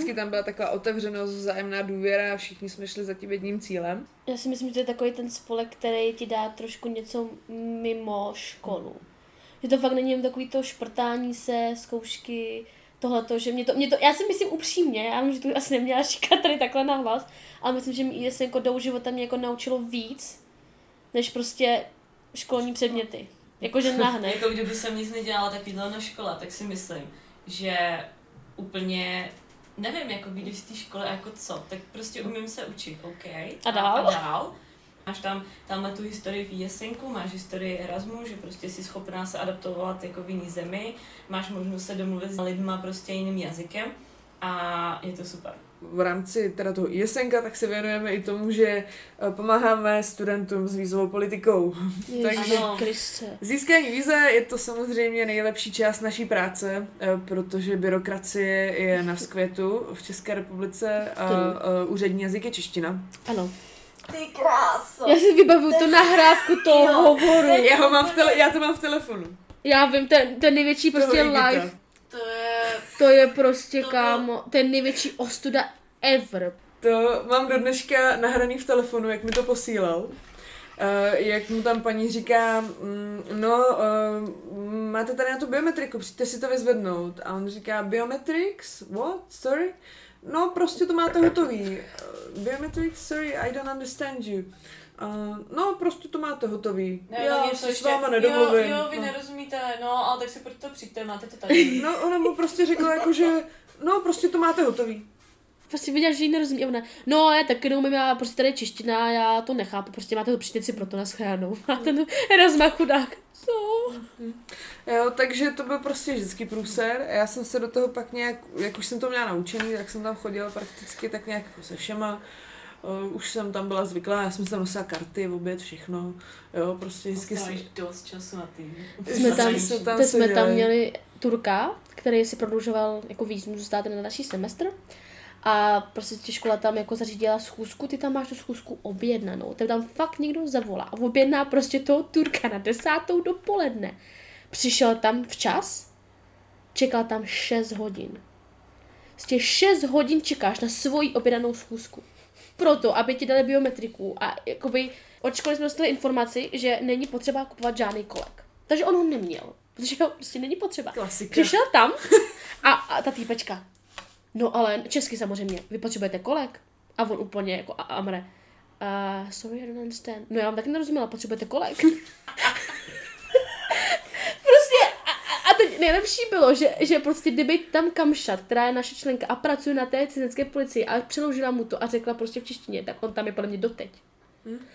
Vždycky tam byla taková otevřenost, vzájemná důvěra a všichni jsme šli za tím jedním cílem. Já si myslím, že to je takový ten spolek, který ti dá trošku něco mimo školu. Že to fakt není jen takový to šprtání se, zkoušky, tohleto, že mě to, mě to, já si myslím upřímně, já vím, že to asi neměla říkat tady takhle na hlas, ale myslím, že mě se jako do života mě jako naučilo víc, než prostě školní předměty. Jakože nahne. jako kdyby jsem nic nedělala takovýhle na škole, tak si myslím, že úplně nevím, jako když z té školy jako co, tak prostě umím se učit, OK. A dál? A, a dál. Máš tam tamhle tu historii v Jesenku, máš historii Erasmu, že prostě jsi schopná se adaptovat jako v jiný zemi, máš možnost se domluvit s lidma prostě jiným jazykem a je to super. V rámci teda toho ISNka, tak se věnujeme i tomu, že eh, pomáháme studentům s vízovou politikou. <laughs> Takže Ano. Získání víze je to samozřejmě nejlepší část naší práce, eh, protože byrokracie je na vzkvětu v České republice a eh, úřední jazyk je čeština. Ano. Ty kráso! Já si vybavuju tu nahrávku toho Jo. hovoru. Já, ho mám v tele, já to mám v telefonu. Já vím, ten, ten největší prostě live. To je... To je prostě, To- kámo, ten největší ostuda ever. To mám do dneška nahraný v telefonu, jak mi to posílal. Uh, jak mu tam paní říká, mm, no, uh, máte tady na tu biometriku, přijďte si to vyzvednout. A on říká, biometrics? What? Sorry? No, prostě to máte hotový. Uh, biometrics? Sorry, I don't understand you. Uh, no, prostě to máte hotový. Ne, Já něco se s váma nedomluvím. Jo, jo, vy no. nerozumíte, no, ale tak si proto přijďte, máte to tady. <laughs> no, ona mu prostě řekla jako, že no, prostě to máte hotový. Prostě viděla, že jí nerozumí. A ona, no, já taky neumím, já prostě tady je čeština, já to nechápu, prostě máte to přijďte si proto na schránu. A <laughs> ten Erasma chudák. Co? Jo, takže to byl prostě vždycky průser. A Já jsem se do toho pak nějak, jak už jsem to měla naučený, tak jsem tam chodila prakticky tak nějak jako se všema. Uh, už jsem tam byla zvyklá, já jsem si tam nosila karty, oběd, všechno. Jo, prostě vždycky jsem... Dost času na tým. Jsme tam, jsme tam teď jsme tam měli Turka, který si prodlužoval jako výzum zůstat na další semestr. A prostě ti škola tam jako zařídila schůzku, ty tam máš tu schůzku objednanou. Tebe tam fakt někdo zavolá a objedná prostě toho Turka na desátou dopoledne. Přišel tam včas, čekal tam 6 hodin. Z těch 6 hodin čekáš na svoji objednanou schůzku. Proto, aby ti dali biometriku a jakoby od školy jsme dostali informaci, že není potřeba kupovat žádný kolek. Takže on ho neměl, protože ho prostě není potřeba. Klasika. Přišel tam <laughs> a, a ta týpečka, no ale česky samozřejmě, vy potřebujete kolek? A on úplně jako a- Amre, uh, sorry, I don't understand. No já vám taky nerozuměla, potřebujete kolek? <laughs> prostě a, a- a teď nejlepší bylo, že, že prostě kdyby tam Kamšat, která je naše členka a pracuje na té cizinecké policii a přeložila mu to a řekla prostě v češtině, tak on tam je podle mě doteď.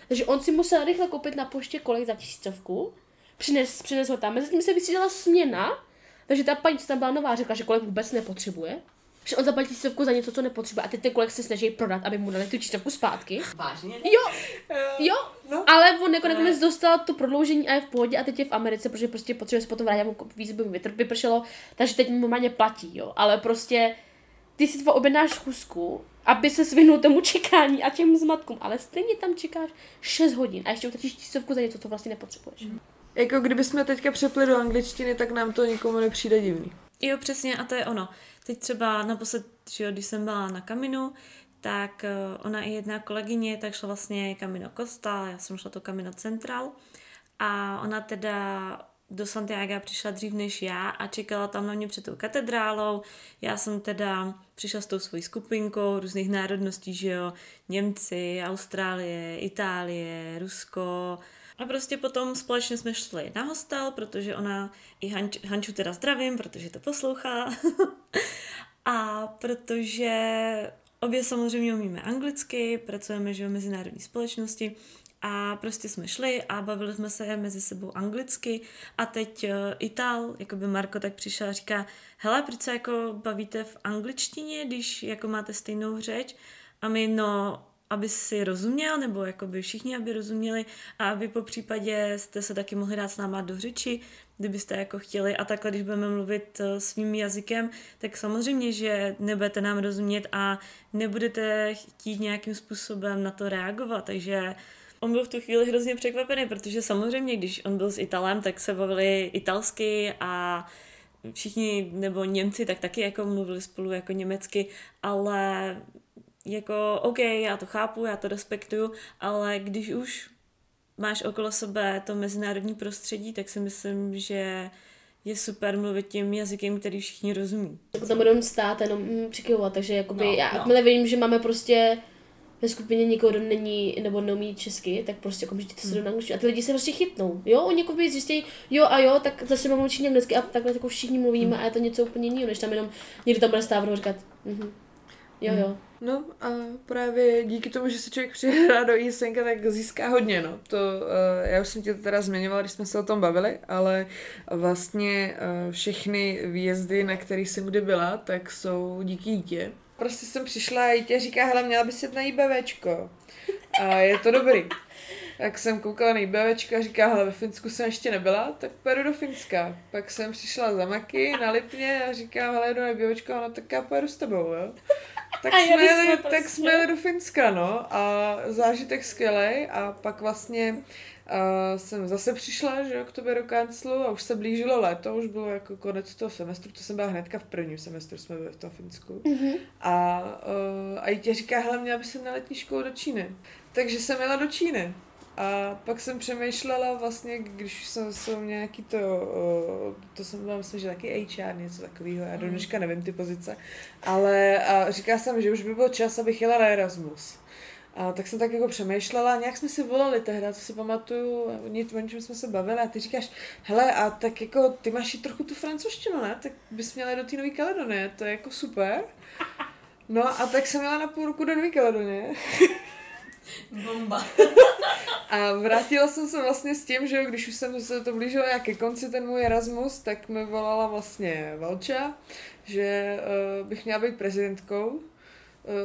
Takže on si musel rychle koupit na poště kolek za tisícovku, přines, přines ho tam, mezi tím se vystřídala směna, takže ta paní, co tam byla nová, řekla, že kolek vůbec nepotřebuje, že on zaplatí tisícovku za něco, co nepotřebuje a teď ten kolek se snaží prodat, aby mu dali tu tisícovku zpátky. Vážně? Jo, Eh, jo, No. ale on jako nakonec dostal to prodloužení a je v pohodě a teď je v Americe, protože prostě potřebuje se potom vrátit, mu víc by mu vypršelo, takže teď mu normálně platí, jo, ale prostě ty si tvo objednáš schůzku, aby se svinul tomu čekání a těm zmatkům, ale stejně tam čekáš 6 hodin a ještě utratíš tisícovku za něco, co vlastně nepotřebuješ. Jako kdybychom teďka přepli do angličtiny, tak nám to nikomu nepřijde divný. Jo, přesně, a to je ono. Teď třeba naposled, že jo, když jsem byla na Kaminu, tak eh, ona i jedna kolegyně, tak šla vlastně Kamino Costa, já jsem šla to Kamino Central a ona teda do Santiago přišla dřív než já a čekala tam na mě před tou katedrálou. Já jsem teda přišla s tou svojí skupinkou různých národností, že jo, Němci, Austrálie, Itálie, Rusko, a prostě potom společně jsme šli na hostel, protože ona i Hanč, Hanču teda zdravím, protože to poslouchá. <laughs> a protože obě samozřejmě umíme anglicky, pracujeme že v mezinárodní společnosti a prostě jsme šli a bavili jsme se mezi sebou anglicky a teď uh, Ital, jako by Marko tak přišel a říká, hele, proč se jako bavíte v angličtině, když jako máte stejnou řeč? A my, no, aby si rozuměl, nebo jako by všichni, aby rozuměli a aby po případě jste se taky mohli dát s náma do řeči, kdybyste jako chtěli. A takhle, když budeme mluvit eh, svým jazykem, tak samozřejmě, že nebudete nám rozumět a nebudete chtít nějakým způsobem na to reagovat, takže on byl v tu chvíli hrozně překvapený, protože samozřejmě, když on byl s Italem, tak se bavili italsky a všichni, nebo Němci, tak taky jako mluvili spolu jako německy, ale jako OK, já to chápu, já to respektuju, ale když už máš okolo sebe to mezinárodní prostředí, tak si myslím, že je super mluvit tím jazykem, který všichni rozumí. Jako tam budeme stát jenom mm, přikyvovat, takže jakoby, no, já no. vidím, že máme prostě ve skupině někoho, kdo není nebo neumí česky, tak prostě jako to se do angličtiny. A ty lidi se prostě chytnou. Jo, oni jako zjistí, jo a jo, tak zase mám mluvit anglicky a takhle jako všichni mluvíme mm. a je to něco úplně jiného, než tam jenom někdo tam bude stávat a říkat, mm-hmm. jo, jo. No a právě díky tomu, že se člověk přihrá do jísenka, tak získá hodně, no. To, uh, já už jsem ti to teda zmiňovala, když jsme se o tom bavili, ale vlastně uh, všechny výjezdy, na kterých jsem kdy byla, tak jsou díky dítě. Prostě jsem přišla a dítě říká, hele, měla bys jít na IBVčko. A je to dobrý. Tak jsem koukala na IBVčko a říká, hele, ve Finsku jsem ještě nebyla, tak pojedu do Finska. Pak jsem přišla za Maky na Lipně a říká, hele, jedu na IBVčko, no tak já pojedu s tebou, jo. <laughs> Tak a jsme, jeli, jsme prostě. tak jsme jeli do Finska, no, a zážitek skvělý a pak vlastně uh, jsem zase přišla, že jo, k tobě do kanclu a už se blížilo léto, už bylo jako konec toho semestru, to jsem byla hnedka v prvním semestru, jsme byli v tom Finsku. Mm-hmm. A, uh, a i tě říká, hele, měla by jsem na letní školu do Číny. Takže jsem jela do Číny. A pak jsem přemýšlela vlastně, když jsem, jsem nějaký to, to jsem byla, myslím, že taky HR, něco takového, já do mhm. dneška nevím ty pozice, ale a říká jsem, že už by byl čas, abych jela na Erasmus. A tak jsem tak jako přemýšlela, nějak jsme si volali tehdy, to si pamatuju, o něčem jsme se bavili a ty říkáš, hele, a tak jako ty máš i trochu tu francouzštinu, ne? Tak bys měla do té Nové Kaledonie, to je jako super. No a tak jsem jela na půl roku do Nové Kaledonie. <laughs> Bomba. <laughs> A vrátila jsem se vlastně s tím, že když už jsem se to blížila nějak ke konci ten můj Erasmus, tak mi volala vlastně Valča, že uh, bych měla být prezidentkou uh,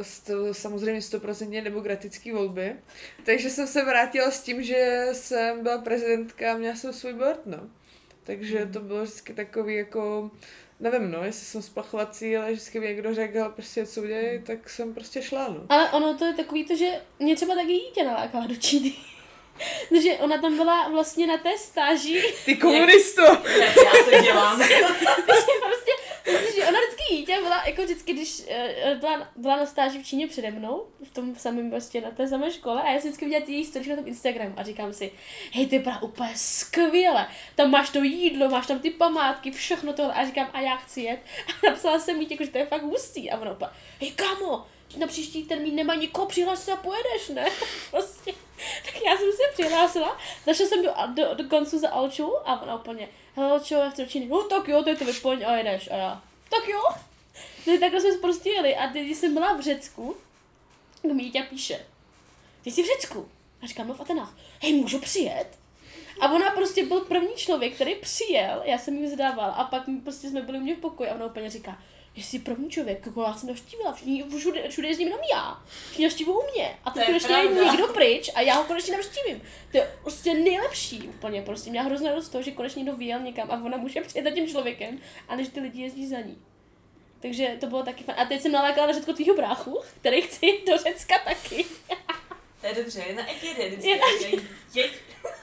sto, samozřejmě stoprocentně demokratické volby. Takže jsem se vrátila s tím, že jsem byla prezidentka a měla jsem svůj board, no. Takže to bylo vždycky takový jako nevím, no, jestli jsem splachovací, ale vždycky mi někdo řekl, prostě co udělej, tak jsem prostě šla, no. Ale ono to je takový to, že mě třeba taky dítě nalákala do Číny. Takže ona tam byla vlastně na té stáži. Ty komunisto! Já to dělám. <laughs> prostě Protože ona vždycky dítě byla, jako vždycky, když uh, byla, byla na stáži v Číně přede mnou, v tom samém prostě na té samé škole, a já jsem vždycky viděla ty její na tom Instagramu a říkám si, hej, ty vypadá úplně skvěle, tam máš to jídlo, máš tam ty památky, všechno tohle, a říkám, a já chci jet. <laughs> A napsala jsem jí, jako, že to je fakt hustý, a ona úplně, hej, kamo, na příští termín nemá nikoho, přihláš se a pojedeš, ne? <laughs> prostě. <laughs> Tak já jsem se přihlásila, zašla jsem do, do, do koncu za Alču a ona úplně, hele čo, já chci no tak jo, to je to vypoň a jedeš a já, tak jo. No takhle jsme prostě jeli a teď jsem byla v Řecku, Míťa píše, ty jsi v Řecku? A říkám, no v Atenách, hej, můžu přijet? A ona prostě byl první člověk, který přijel, já jsem jí zadával a pak prostě jsme byli u mě v pokoji a ona úplně říká, jestli první člověk, jako já jsem navštívila, všichni, všude, všude jezdím jenom já, všichni navštívují mě a teď konečně je někdo pryč a já ho konečně navštívím. To je prostě nejlepší úplně, prostě měla hrozně radost toho, že konečně někdo vyjel někam a ona může přijet za tím člověkem a než ty lidi jezdí za ní. Takže to bylo taky fan. A teď jsem nalákala na Řecko tvýho bráchu, který chci do Řecka taky. <laughs> To je dobře, na jak jede vždycky. Jeď.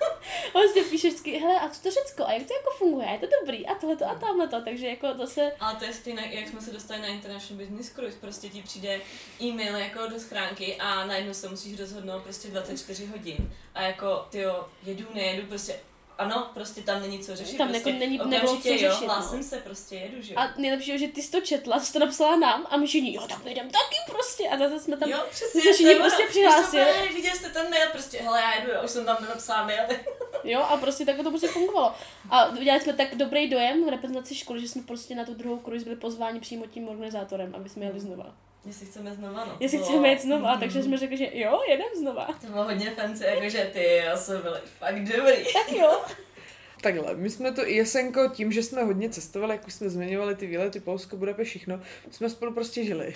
<laughs> On si píše vždycky, hele, a co to Řecko, a jak to jako funguje, je to dobrý, a tohle a tamhle to, takže jako zase... Ale to je stejné, jak jsme se dostali na International Business Cruise, prostě ti přijde e-mail jako do schránky a najednou se musíš rozhodnout prostě 24 hodin. A jako, ty jo, jedu, nejedu, prostě ano, prostě tam není co řešit. Tam prostě jako není- nebylo co jo, řešit, no. hlásím se, prostě jedu, že jo. A nejlepší že ty jsi to četla, jsi to napsala nám a my všichni, jo, tak jdem taky prostě. A zase jsme tam, Jo, přesně. se všichni prostě přihlásili. Pane, Viděli jste ten mail, prostě, hele, já jedu, já už jsem tam nenapsala mail. <laughs> jo, a prostě takhle to prostě fungovalo. A udělali jsme tak dobrý dojem v reprezentaci školy, že jsme prostě na tu druhou kruiz byli pozváni přímo tím organizátorem, aby jsme jeli znova. Jestli chceme znova, no. Jestli To chceme bylo- jít znova, Mhm. takže jsme řekli, že jo, jedem znova. To bylo hodně fancy, jakože ty, já jsem byli fakt dobrý. Tak jo. <laughs> Takhle, my jsme to Jesenko tím, že jsme hodně cestovali, jak už jsme zmiňovali ty výlety, Polsko, Budapešť, všechno, jsme spolu prostě žili.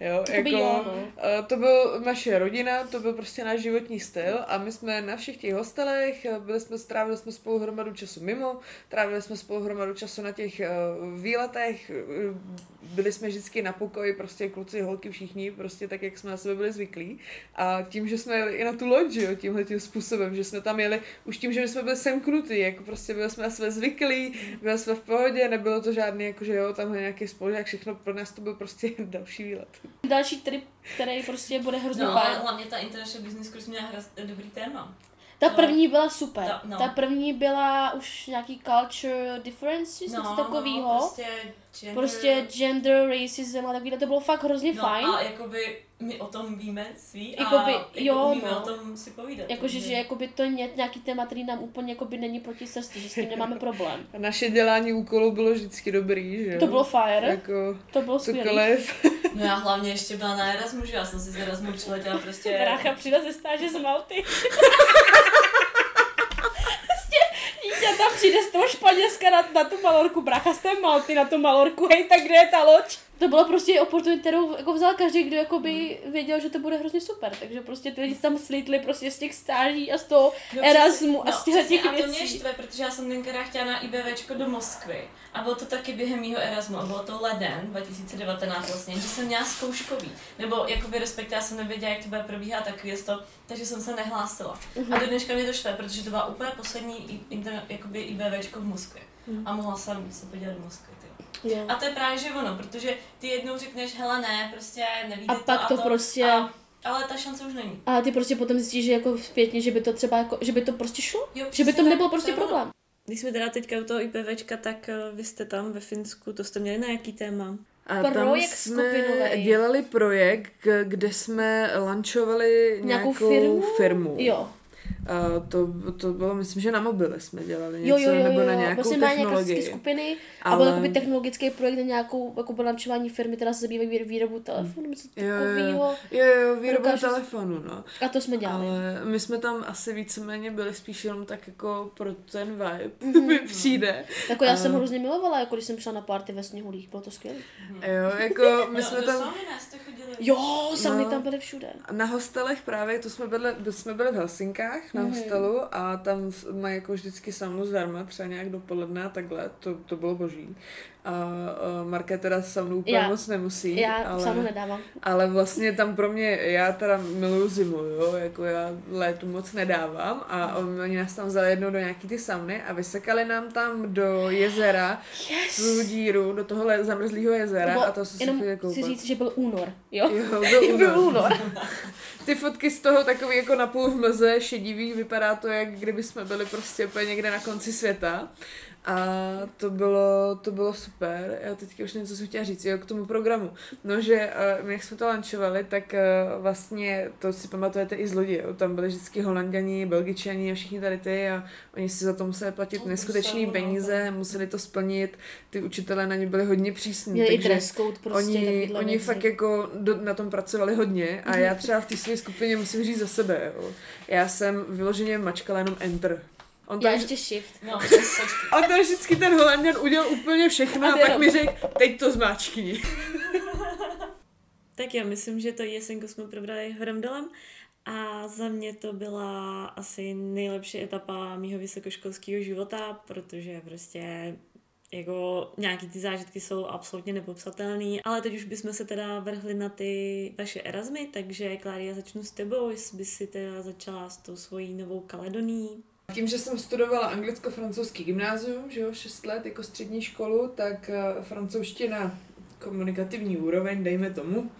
Jo, Jakoby jo, no. eh, to byl naše rodina, to byl prostě náš životní styl a my jsme na všech těch hostelech, eh, byli jsme, strávili jsme spolu hromadu času mimo, trávili jsme spolu hromadu času na těch uh, výletech, eh, byli jsme vždycky na pokoji, prostě kluci, holky, všichni, prostě tak, jak jsme na sebe byli zvyklí. A tím, že jsme jeli i na tu loď, jo, tímhle tím způsobem, že jsme tam jeli, už tím, že my jsme byli semknutí, jako prostě byli jsme na sebe zvyklí, byli jsme v pohodě, nebylo to žádný, jako že jo, tam nějaký spolužák, všechno pro nás to byl prostě <laughs> další výlet. Další trip, který prostě bude hrozně No, fajn. ale hlavně ta International Business Cruise měla hra, dobrý téma. Ta no. první byla super. Ta- no. Ta první byla už nějaký culture differences, něco takového. No, prostě gender, prostě gender, racism a takovýhle, to bylo fakt hrozně no, fajn. a jakoby my o tom víme svý a Jakoby, jako jo, umíme no. o tom si povídat. Jakože, že jakoby to je nějaký téma, který nám úplně jakoby není proti srsti, že s tím nemáme <laughs> problém. A naše dělání úkolů bylo vždycky dobrý, že jo. To bylo fire, Jako to bylo skvělé. No já hlavně ještě byla na Erasmu, že já jsem si z Erasmu přiletěla prostě... Brácha přijde ze stáže z Malty. <laughs> Prostě tam přijde z toho Španělska na, na tu malorku, brácha z té Malty na tu malorku, hej, tak kde je ta loď? To bylo prostě oportunita, kterou jako vzal každý, kdo jakoby věděl, že to bude hrozně super. Takže prostě ty lidi tam slítli prostě z těch stáží a z toho No, Erasmu přesně, a z těch, těch A to mě věcí. štve, protože já jsem tenkrát chtěla na IBVčko do Moskvy. A bylo to taky během mýho Erasmu. A bylo to leden 2019 vlastně, že jsem měla zkouškový. Nebo jakoby respektive já jsem nevěděla, jak to bude probíhat takový to, takže jsem se nehlásila. Mhm. A do dneška mě to štve, protože to byla úplně poslední internet, jakoby IBVčko v Moskvě. Mhm. A mohla jsem se podívat do Moskvy. Jo. A to je právě že ono, protože ty jednou řekneš, hele ne, prostě nevíde A to pak a to prostě- A, ale ta šance už není. A ty prostě potom zjistíš, že jako zpětně, že by to třeba jako, že by to prostě šlo. Jo, Že by to nebyl prostě je ono. problém. Když jsme teda teďka u toho IPVčka, tak eh, vy jste tam ve Finsku, to jste měli na jaký téma? A Projekt tam jsme skupinový. dělali projekt, kde jsme lanchovali Nějakou nějakou, firmu? firmu. Jo. A to, to bylo, myslím, že na mobily jsme dělali Jo, něco, jo, jo, nebo jo. na nějakou vlastně technologii. skupiny a Ale- byl jakoby technologický projekt na nějakou jako lanchování firmy, která se zabývají výr- výrobou telefonu, něco Jo, jo, takového. Jo, jo, výrobu Dokážu si- telefonu, no. A to jsme dělali. Ale my jsme tam asi víceméně byli spíš jenom tak jako pro ten vibe, Mhm. mi přijde. Jako já jsem a- hrozně milovala, jako když jsem šla na party ve Sněhulích, bylo to skvělé. Jo, jako my jsme tam... Chodili. Jo, sami No. tam byli všude. Na hostelech právě, to jsme byli, jsme byli v Helsinkách na Mhm. hostelu a tam mají jako vždycky saunu zdarma, třeba nějak dopoledne a takhle, to, to bylo boží. A, a Marka teda saunu úplně Já- moc nemusí, Já ale, samu nedávám. ale vlastně tam pro mě, já teda miluju zimu, jo, jako já létu moc nedávám a oni nás tam vzali jednou do nějaký ty sauny a vysekali nám tam do jezera Yes! tu díru, do toho zamrzlého jezera Nebo a to se si Jenom chodili chci koupat. říct, že byl únor, jo? Jo, byl <laughs> Byl únor. únor. <laughs> Ty fotky z toho takový jako napůl v mlze, šedivý, vypadá to, jak kdyby jsme byli prostě úplně někde na konci světa. A to bylo, to bylo super. Já teďka už něco jsem chtěla říct, jo, k tomu programu. No, že uh, my jak jsme to lanchovali, tak uh, vlastně, to si pamatujete i z lodi, jo. tam byli vždycky holanděni, belgičani a všichni tady ty a oni si za to museli platit neskutečné no, peníze, museli to splnit, ty učitelé na ně byli hodně přísní. Měli i takže dress code prostě, oni, oni věci. fakt jako do, na tom pracovali hodně a já třeba v té své skupině musím říct za sebe, jo. Já jsem vyloženě mačkala jenom enter. On to, Já ještě shift. No, <laughs> on to vždycky ten Holanděn udělal úplně všechno A a, pak mi řekl, teď to zmáčkni. Tak já myslím, že to jesenku jsme probrali horem dolem a za mě to byla asi nejlepší etapa mýho vysokoškolského života, protože prostě jako nějaký ty zážitky jsou absolutně nepopsatelný, ale teď už bychom se teda vrhli na ty vaše Erasmy, takže Klária začnu s tebou, jestli by si teda začala s tou svojí novou Kaledoní. Tím, že jsem studovala anglicko-francouzský gymnázium, že jo, 6 let jako střední školu, tak eh, francouzština komunikativní úroveň, dejme tomu,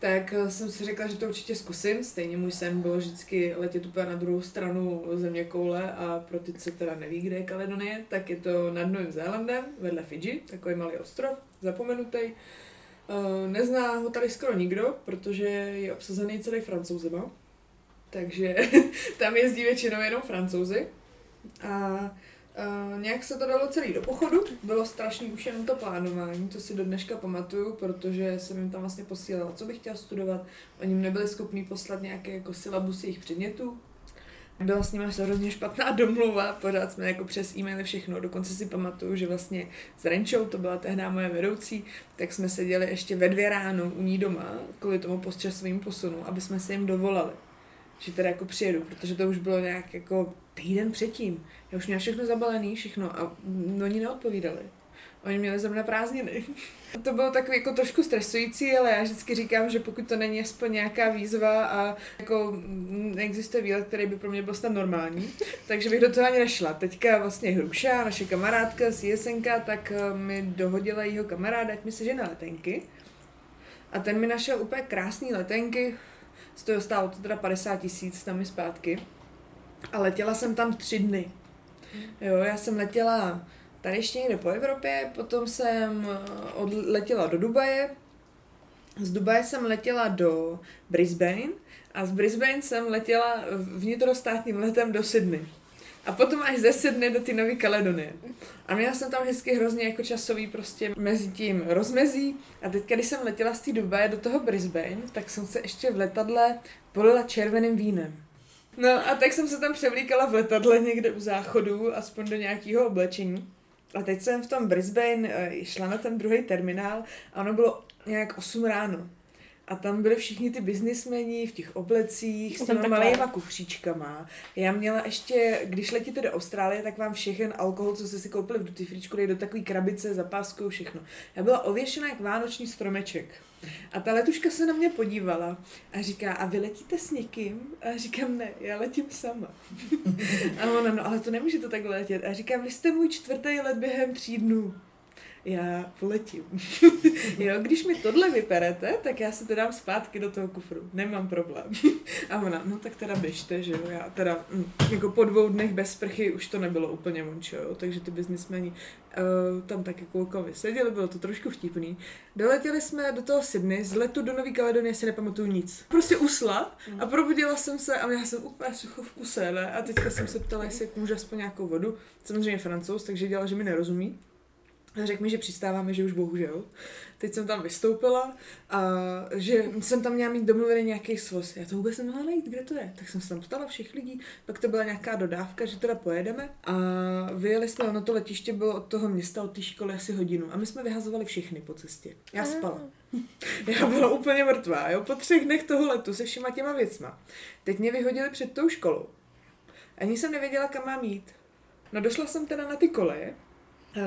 tak eh, jsem si řekla, že to určitě zkusím. Stejně můj sen bylo vždycky letět úplně na druhou stranu země koule a pro ty, co teda neví, kde je Kaledonie, tak je to nad Novým Zélandem, vedle Fidži, takový malý ostrov, zapomenutý. Uh, nezná ho tady skoro nikdo, protože je obsazený celý francouzima. Takže <laughs> tam jezdí většinou jenom francouzi. A Uh, nějak se to dalo celý do pochodu, bylo strašný už jenom to plánování, to si do dneška pamatuju, protože jsem jim tam vlastně posílala, co bych chtěla studovat. Oni nebyli schopni poslat nějaké jako syllabus jejich předmětů. Byla s nimi hrozně špatná <laughs> domluva, pořád jsme jako přes e-maily všechno. Dokonce si pamatuju, že vlastně s Renčou, to byla tehdy moje vedoucí, tak jsme seděli ještě ve dvě ráno u ní doma, kvůli tomu postčasovým posunu, aby jsme se jim dovolali že teda jako přijedu, protože to už bylo nějak jako týden předtím. Já už měla všechno zabalený, všechno a oni neodpovídali. Oni měli zrovna prázdniny. <laughs> To bylo takový jako trošku stresující, ale já vždycky říkám, že pokud to není aspoň nějaká výzva a jako neexistuje výlet, který by pro mě byl snad normální, <laughs> takže bych do toho ani nešla. Teďka vlastně Hruša, naše kamarádka z Jesenka, tak eh, mi dohodila jeho kamaráda, ať mi sežene letenky. A ten mi našel úplně krásné letenky, z toho stálo to teda 50 tisíc tam i zpátky. A letěla jsem tam tři dny. Jo, já jsem letěla tady ještě někde po Evropě, potom jsem eh, odletěla do Dubaje, z Dubaje jsem letěla do Brisbane a z Brisbane jsem letěla vnitrostátním letem do Sydney. A potom až ze Sydney do ty Nové Kaledonie. A měla jsem tam hezky hrozně jako časový prostě mezi tím rozmezí. A teď, když jsem letěla z té Dubaje do toho Brisbane, tak jsem se ještě v letadle polila červeným vínem. No a tak jsem se tam převlíkala v letadle někde u záchodu, aspoň do nějakého oblečení. A teď jsem v tom Brisbane eh, šla na ten druhý terminál a ono bylo nějak 8 ráno. A tam byli všichni ty biznismeni v těch oblecích s těma malýma kufříčkama. Já měla ještě, když letíte do Austrálie, tak vám všechen alkohol, co jste si koupili v duty fríčku, do takové krabice, zapáskou, všechno. Já byla ověšená jak vánoční stromeček. A ta letuška se na mě podívala a říká, a vy letíte s někým? A říkám, ne, já letím sama. <laughs> a ona, no ale to nemůže to takhle letět. A říkám, vy jste můj čtvrtý let během tří dnů já poletím. <laughs> jo, když mi tohle vyperete, tak já se to dám zpátky do toho kufru. Nemám problém. <laughs> a ona, no tak teda běžte, že jo. Já teda, hm, jako po dvou dnech bez sprchy už to nebylo úplně mončo, jo. Takže ty biznismeni uh, tam tak jako vyseděli, bylo to trošku vtipný. Doletěli jsme do toho Sydney, z letu do Nové Kaledonie si nepamatuju nic. Prostě usla a probudila jsem se a měla jsem úplně sucho v kuse, ne? A teďka jsem se ptala, jestli můžu aspoň nějakou vodu. Samozřejmě francouz, takže dělala, že mi nerozumí. Řekl mi, že přistáváme, že už bohužel. Teď jsem tam vystoupila a že jsem tam měla mít domluvený nějaký svoz. Já to vůbec nemohla najít, kde to je. Tak jsem se tam ptala všech lidí, pak to byla nějaká dodávka, že teda pojedeme a vyjeli jsme, ono to letiště bylo od toho města, od té školy asi hodinu a my jsme vyhazovali všechny po cestě. Já spala. <laughs> Já byla úplně mrtvá, jo, po třech dnech toho letu se všema těma věcma. Teď mě vyhodili před tou školou. Ani jsem nevěděla, kam mám jít. No došla jsem teda na ty koleje,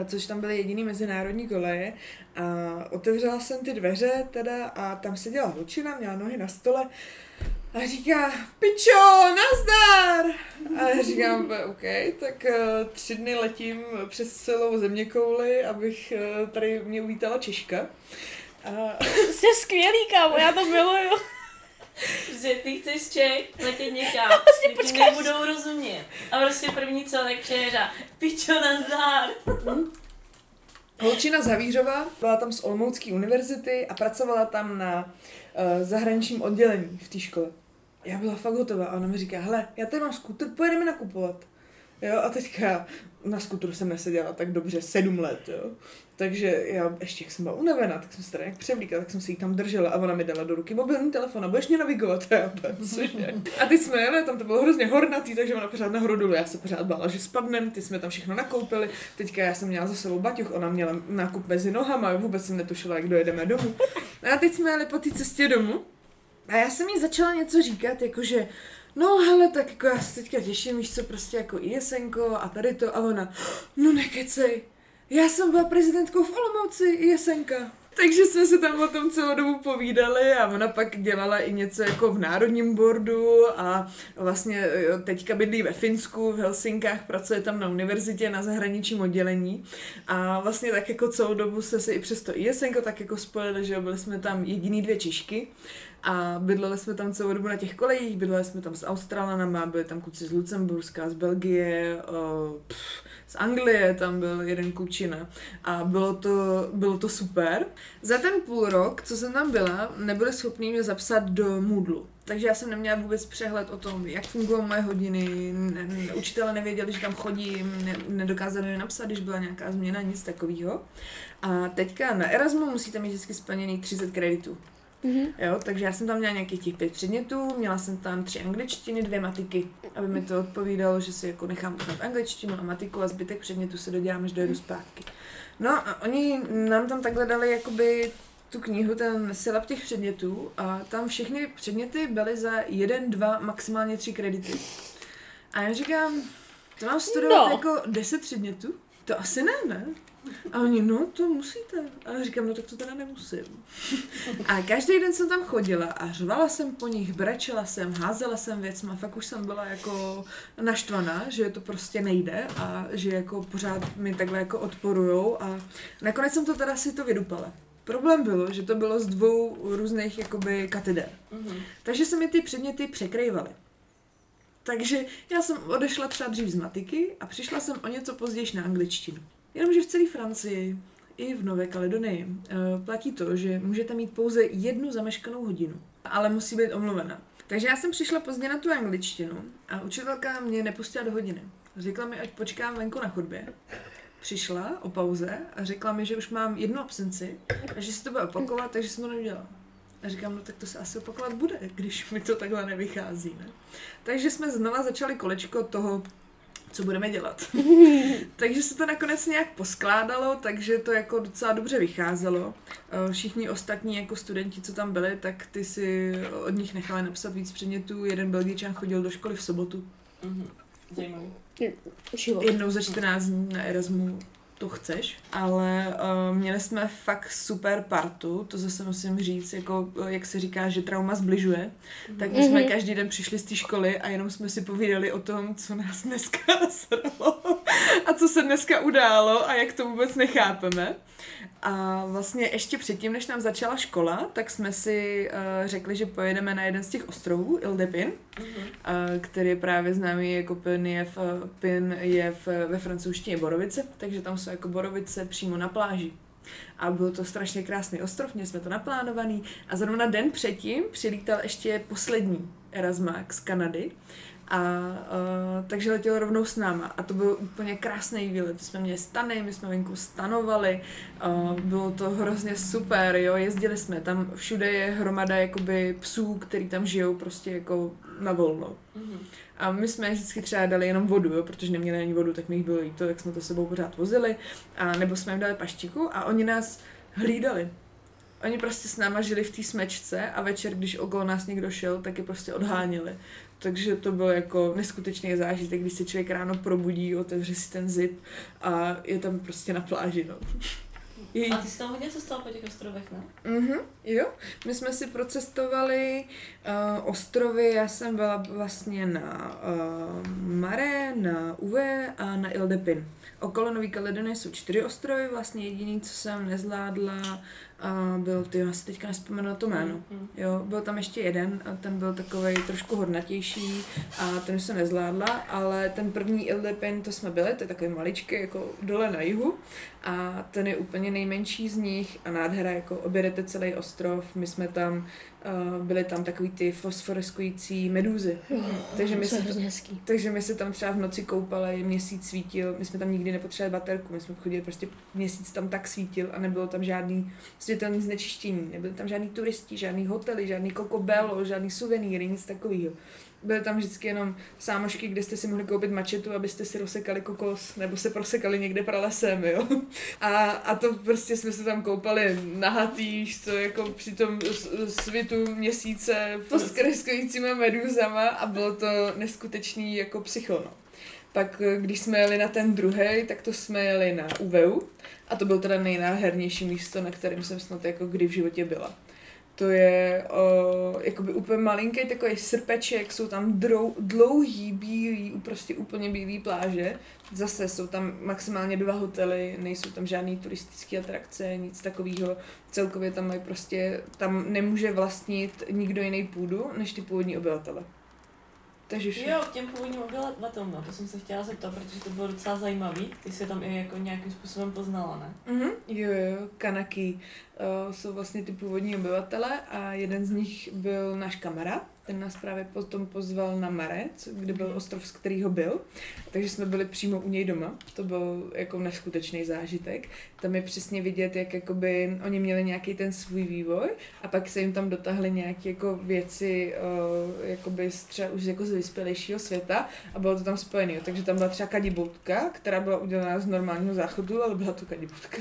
což tam byly jediný mezinárodní koleje. A otevřela jsem ty dveře teda a tam seděla holčina, měla nohy na stole a říká, pičo, nazdar! A já říkám, OK, tak uh, tři dny letím přes celou země kouli, abych uh, tady mě uvítala Češka. A... Jsi skvělý, kámo, já to miluju. Že ty chceš Čech letět někam, <laughs> vlastně ti nebudou rozumět. A prostě první co, tak přijede pičo nazdár. <laughs> Holčina Zavířová byla tam z Olmoucké univerzity a pracovala tam na uh, zahraničním oddělení v té škole. Já byla fakt hotová a ona mi říká, hele, já tady mám skuter, pojedeme nakupovat. Jo, a teďka na skutru jsem neseděla tak dobře sedm let, jo. Takže já ještě, jak jsem byla unavená, tak jsem se tady jak převlíkala, tak jsem si ji tam držela a ona mi dala do ruky mobilní telefon a budeš mě navigovat. A, <laughs> já, cože? a teď jsme jeli, tam to bylo hrozně hornatý, takže ona pořád nahoru dolů, já se pořád bála, že spadnem, ty jsme tam všechno nakoupili, teďka já jsem měla za sebou baťuch, ona měla nákup mezi nohama, vůbec jsem netušila, jak dojedeme domů. A teď jsme jeli po té cestě domů a já jsem jí začala něco říkat, jakože no hele, tak jako já se teďka těším, víš co, prostě jako ISNko a tady to a ona, no nekecej, já jsem byla prezidentkou v Olomouci, ISNka. Takže jsme se tam o tom celou dobu povídali a ona pak dělala i něco jako v Národním bordu a vlastně teďka bydlí ve Finsku, v Helsinkách, pracuje tam na univerzitě na zahraničním oddělení a vlastně tak jako celou dobu se si i přes to ISNko tak jako spojili, že byli jsme tam jediný dvě Češky a bydleli jsme tam celou dobu na těch kolejích, bydleli jsme tam s Australanama, byli tam kluci z Lucemburska, z Belgie, uh, pff, z Anglie tam byl jeden klučina a bylo to, bylo to super. Za ten půl rok, co jsem tam byla, nebyli schopni mě zapsat do Moodlu. Takže já jsem neměla vůbec přehled o tom, jak fungují moje hodiny, ne, ne, učitele nevěděli, že tam chodím, ne, nedokázali mi napsat, když byla nějaká změna, nic takového. A teďka na Erasmu musíte mít vždycky splněný 30 kreditů. Mhm. Jo, takže já jsem tam měla nějakých těch pět předmětů, měla jsem tam tři angličtiny, dvě matiky, aby mi to odpovídalo, že si jako nechám uznat angličtinu a matiku a zbytek předmětů se dodělám, až dojedu zpátky. No a oni nám tam takhle dali jakoby tu knihu, ten silab těch předmětů a tam všechny předměty byly za jeden, dva, maximálně tři kredity. A já říkám, to mám studovat No. jako deset předmětů? To asi ne, ne? A oni, no to musíte. A já říkám, no tak to teda nemusím. A každý den jsem tam chodila a řvala jsem po nich, brečela jsem, házela jsem věcma, fakt už jsem byla jako naštvaná, že to prostě nejde a že jako pořád mi takhle jako odporujou a nakonec jsem to teda si to vydupala. Problém bylo, že to bylo z dvou různých jakoby kateder. Mhm. Takže se mi ty předměty překrývaly. Takže já jsem odešla třeba dřív z matiky a přišla jsem o něco později na angličtinu. Jenomže v celé Francii i v Nové Kaledonii eh, platí to, že můžete mít pouze jednu zameškanou hodinu, ale musí být omluvena. Takže já jsem přišla pozdě na tu angličtinu a učitelka mě nepustila do hodiny. Řekla mi, ať počkám venku na chodbě. Přišla o pauze a řekla mi, že už mám jednu absenci a že se to bude opakovat, takže jsem to neudělala. A říkám, no tak to se asi opakovat bude, když mi to takhle nevychází, ne? Takže jsme znova začali kolečko toho, co budeme dělat. <laughs> takže se to nakonec nějak poskládalo, takže to jako docela dobře vycházelo. Eh, Všichni ostatní jako studenti, co tam byli, tak ty si od nich nechali napsat víc předmětů. Jeden Belgičan chodil do školy v sobotu. Mhm. Zajímavý. Život. Jednou za 14 dní na Erasmu to chceš, ale uh, měli jsme fakt super partu, to zase musím říct, jako eh, jak se říká, že trauma zbližuje, tak my jsme Mhm. každý den přišli z té školy a jenom jsme si povídali o tom, co nás dneska <laughs> nasralo a co se dneska událo a jak to vůbec nechápeme. A vlastně ještě předtím, než nám začala škola, tak jsme si uh, řekli, že pojedeme na jeden z těch ostrovů, Ildepin, Mhm. a který je právě známý jako Pin je, v, Pin je v, ve francouzštině Borovice, takže tam jsou jako Borovice přímo na pláži. A byl to strašně krásný ostrov, měli jsme to naplánovaný a zrovna den předtím přilítal ještě poslední Erasmák z Kanady a uh, takže letěl rovnou s náma a to byl úplně krásný výlet. Jsme měli stany, my jsme venku stanovali, uh, bylo to hrozně super, jo, jezdili jsme, tam všude je hromada jakoby psů, který tam žijou prostě jako na volno. Mhm. A my jsme vždycky třeba dali jenom vodu, jo, protože neměli ani vodu, tak mi jich bylo líto, tak jsme to sebou pořád vozili. A nebo jsme jim dali paštiku a oni nás hlídali. Oni prostě s náma žili v té smečce a večer, když okolo nás někdo šel, tak je prostě odháněli. Takže to byl jako neskutečný zážitek, když se člověk ráno probudí, otevře si ten zip a je tam prostě na pláži, no. Je- A ty jsi tam hodně cestoval po těch ostrovech, ne? Mhm, jo. My jsme si procestovali uh, ostrovy, já jsem byla vlastně na uh, Mare, na Uve a na Ildepin. Okolo Nový Kaledonie jsou čtyři ostrovy, vlastně jediný, co jsem nezvládla, uh, byl, ty já si teďka nespomenu na to jméno. Mhm. Jo, byl tam ještě jeden, a ten byl takový trošku hornatější a ten jsem nezvládla, ale ten první Ildepin, to jsme byli, to je takový maličký, jako dole na jihu a ten je úplně nejmenší z nich a nádhera, jako objedete celý ostrov, my jsme tam, uh, byly tam takový ty fosforeskující medúzy, Takže my hezký. takže my se tam třeba v noci koupali, měsíc svítil, my jsme tam nikdy nepotřebovali baterku, my jsme chodili prostě měsíc tam tak svítil a nebylo tam žádný světelný znečištění, nebyly tam žádný turisti, žádný hotely, žádný kokobelo, žádný suvenýry, nic takového. Byly tam vždycky jenom sámošky, kde jste si mohli koupit mačetu, abyste si rozsekali kokos, nebo se prosekali někde pralesem, jo. A, a to prostě jsme se tam koupali nahatý, to jako při tom svitu měsíce pod skreskujícíma meduzama a bylo to neskutečný jako psycho, no. Pak když jsme jeli na ten druhý, tak to jsme jeli na UVU a to byl teda nejnáhernější místo, na kterém jsem snad jako kdy v životě byla. To je o, jakoby úplně malinký takový srpeček, jsou tam drou, dlouhý, bílý, prostě úplně bílý pláže. Zase jsou tam maximálně dva hotely, nejsou tam žádný turistické atrakce, nic takového. Celkově tam mají prostě, tam nemůže vlastnit nikdo jiný půdu, než ty původní obyvatele. Takže vše. Jo, k těm původním obyvatelům, no, to jsem se chtěla zeptat, protože to bylo docela zajímavý. Ty se tam i jako nějakým způsobem poznala, ne? Mhm, jo, jo, Kanaki uh, jsou vlastně ty původní obyvatele a jeden z nich byl náš kamarád, ten nás právě potom pozval na Marec, kde byl mhm. ostrov, z kterého byl. Takže jsme byli přímo u něj doma. To byl jako neskutečný zážitek. Tam je přesně vidět, jak jakoby oni měli nějaký ten svůj vývoj a pak se jim tam dotáhly nějaké jako věci uh, jakoby z třeba už jako z vyspělejšího světa a bylo to tam spojené. Takže tam byla třeba kadiboutka, která byla udělaná z normálního záchodu, ale byla to kadiboutka.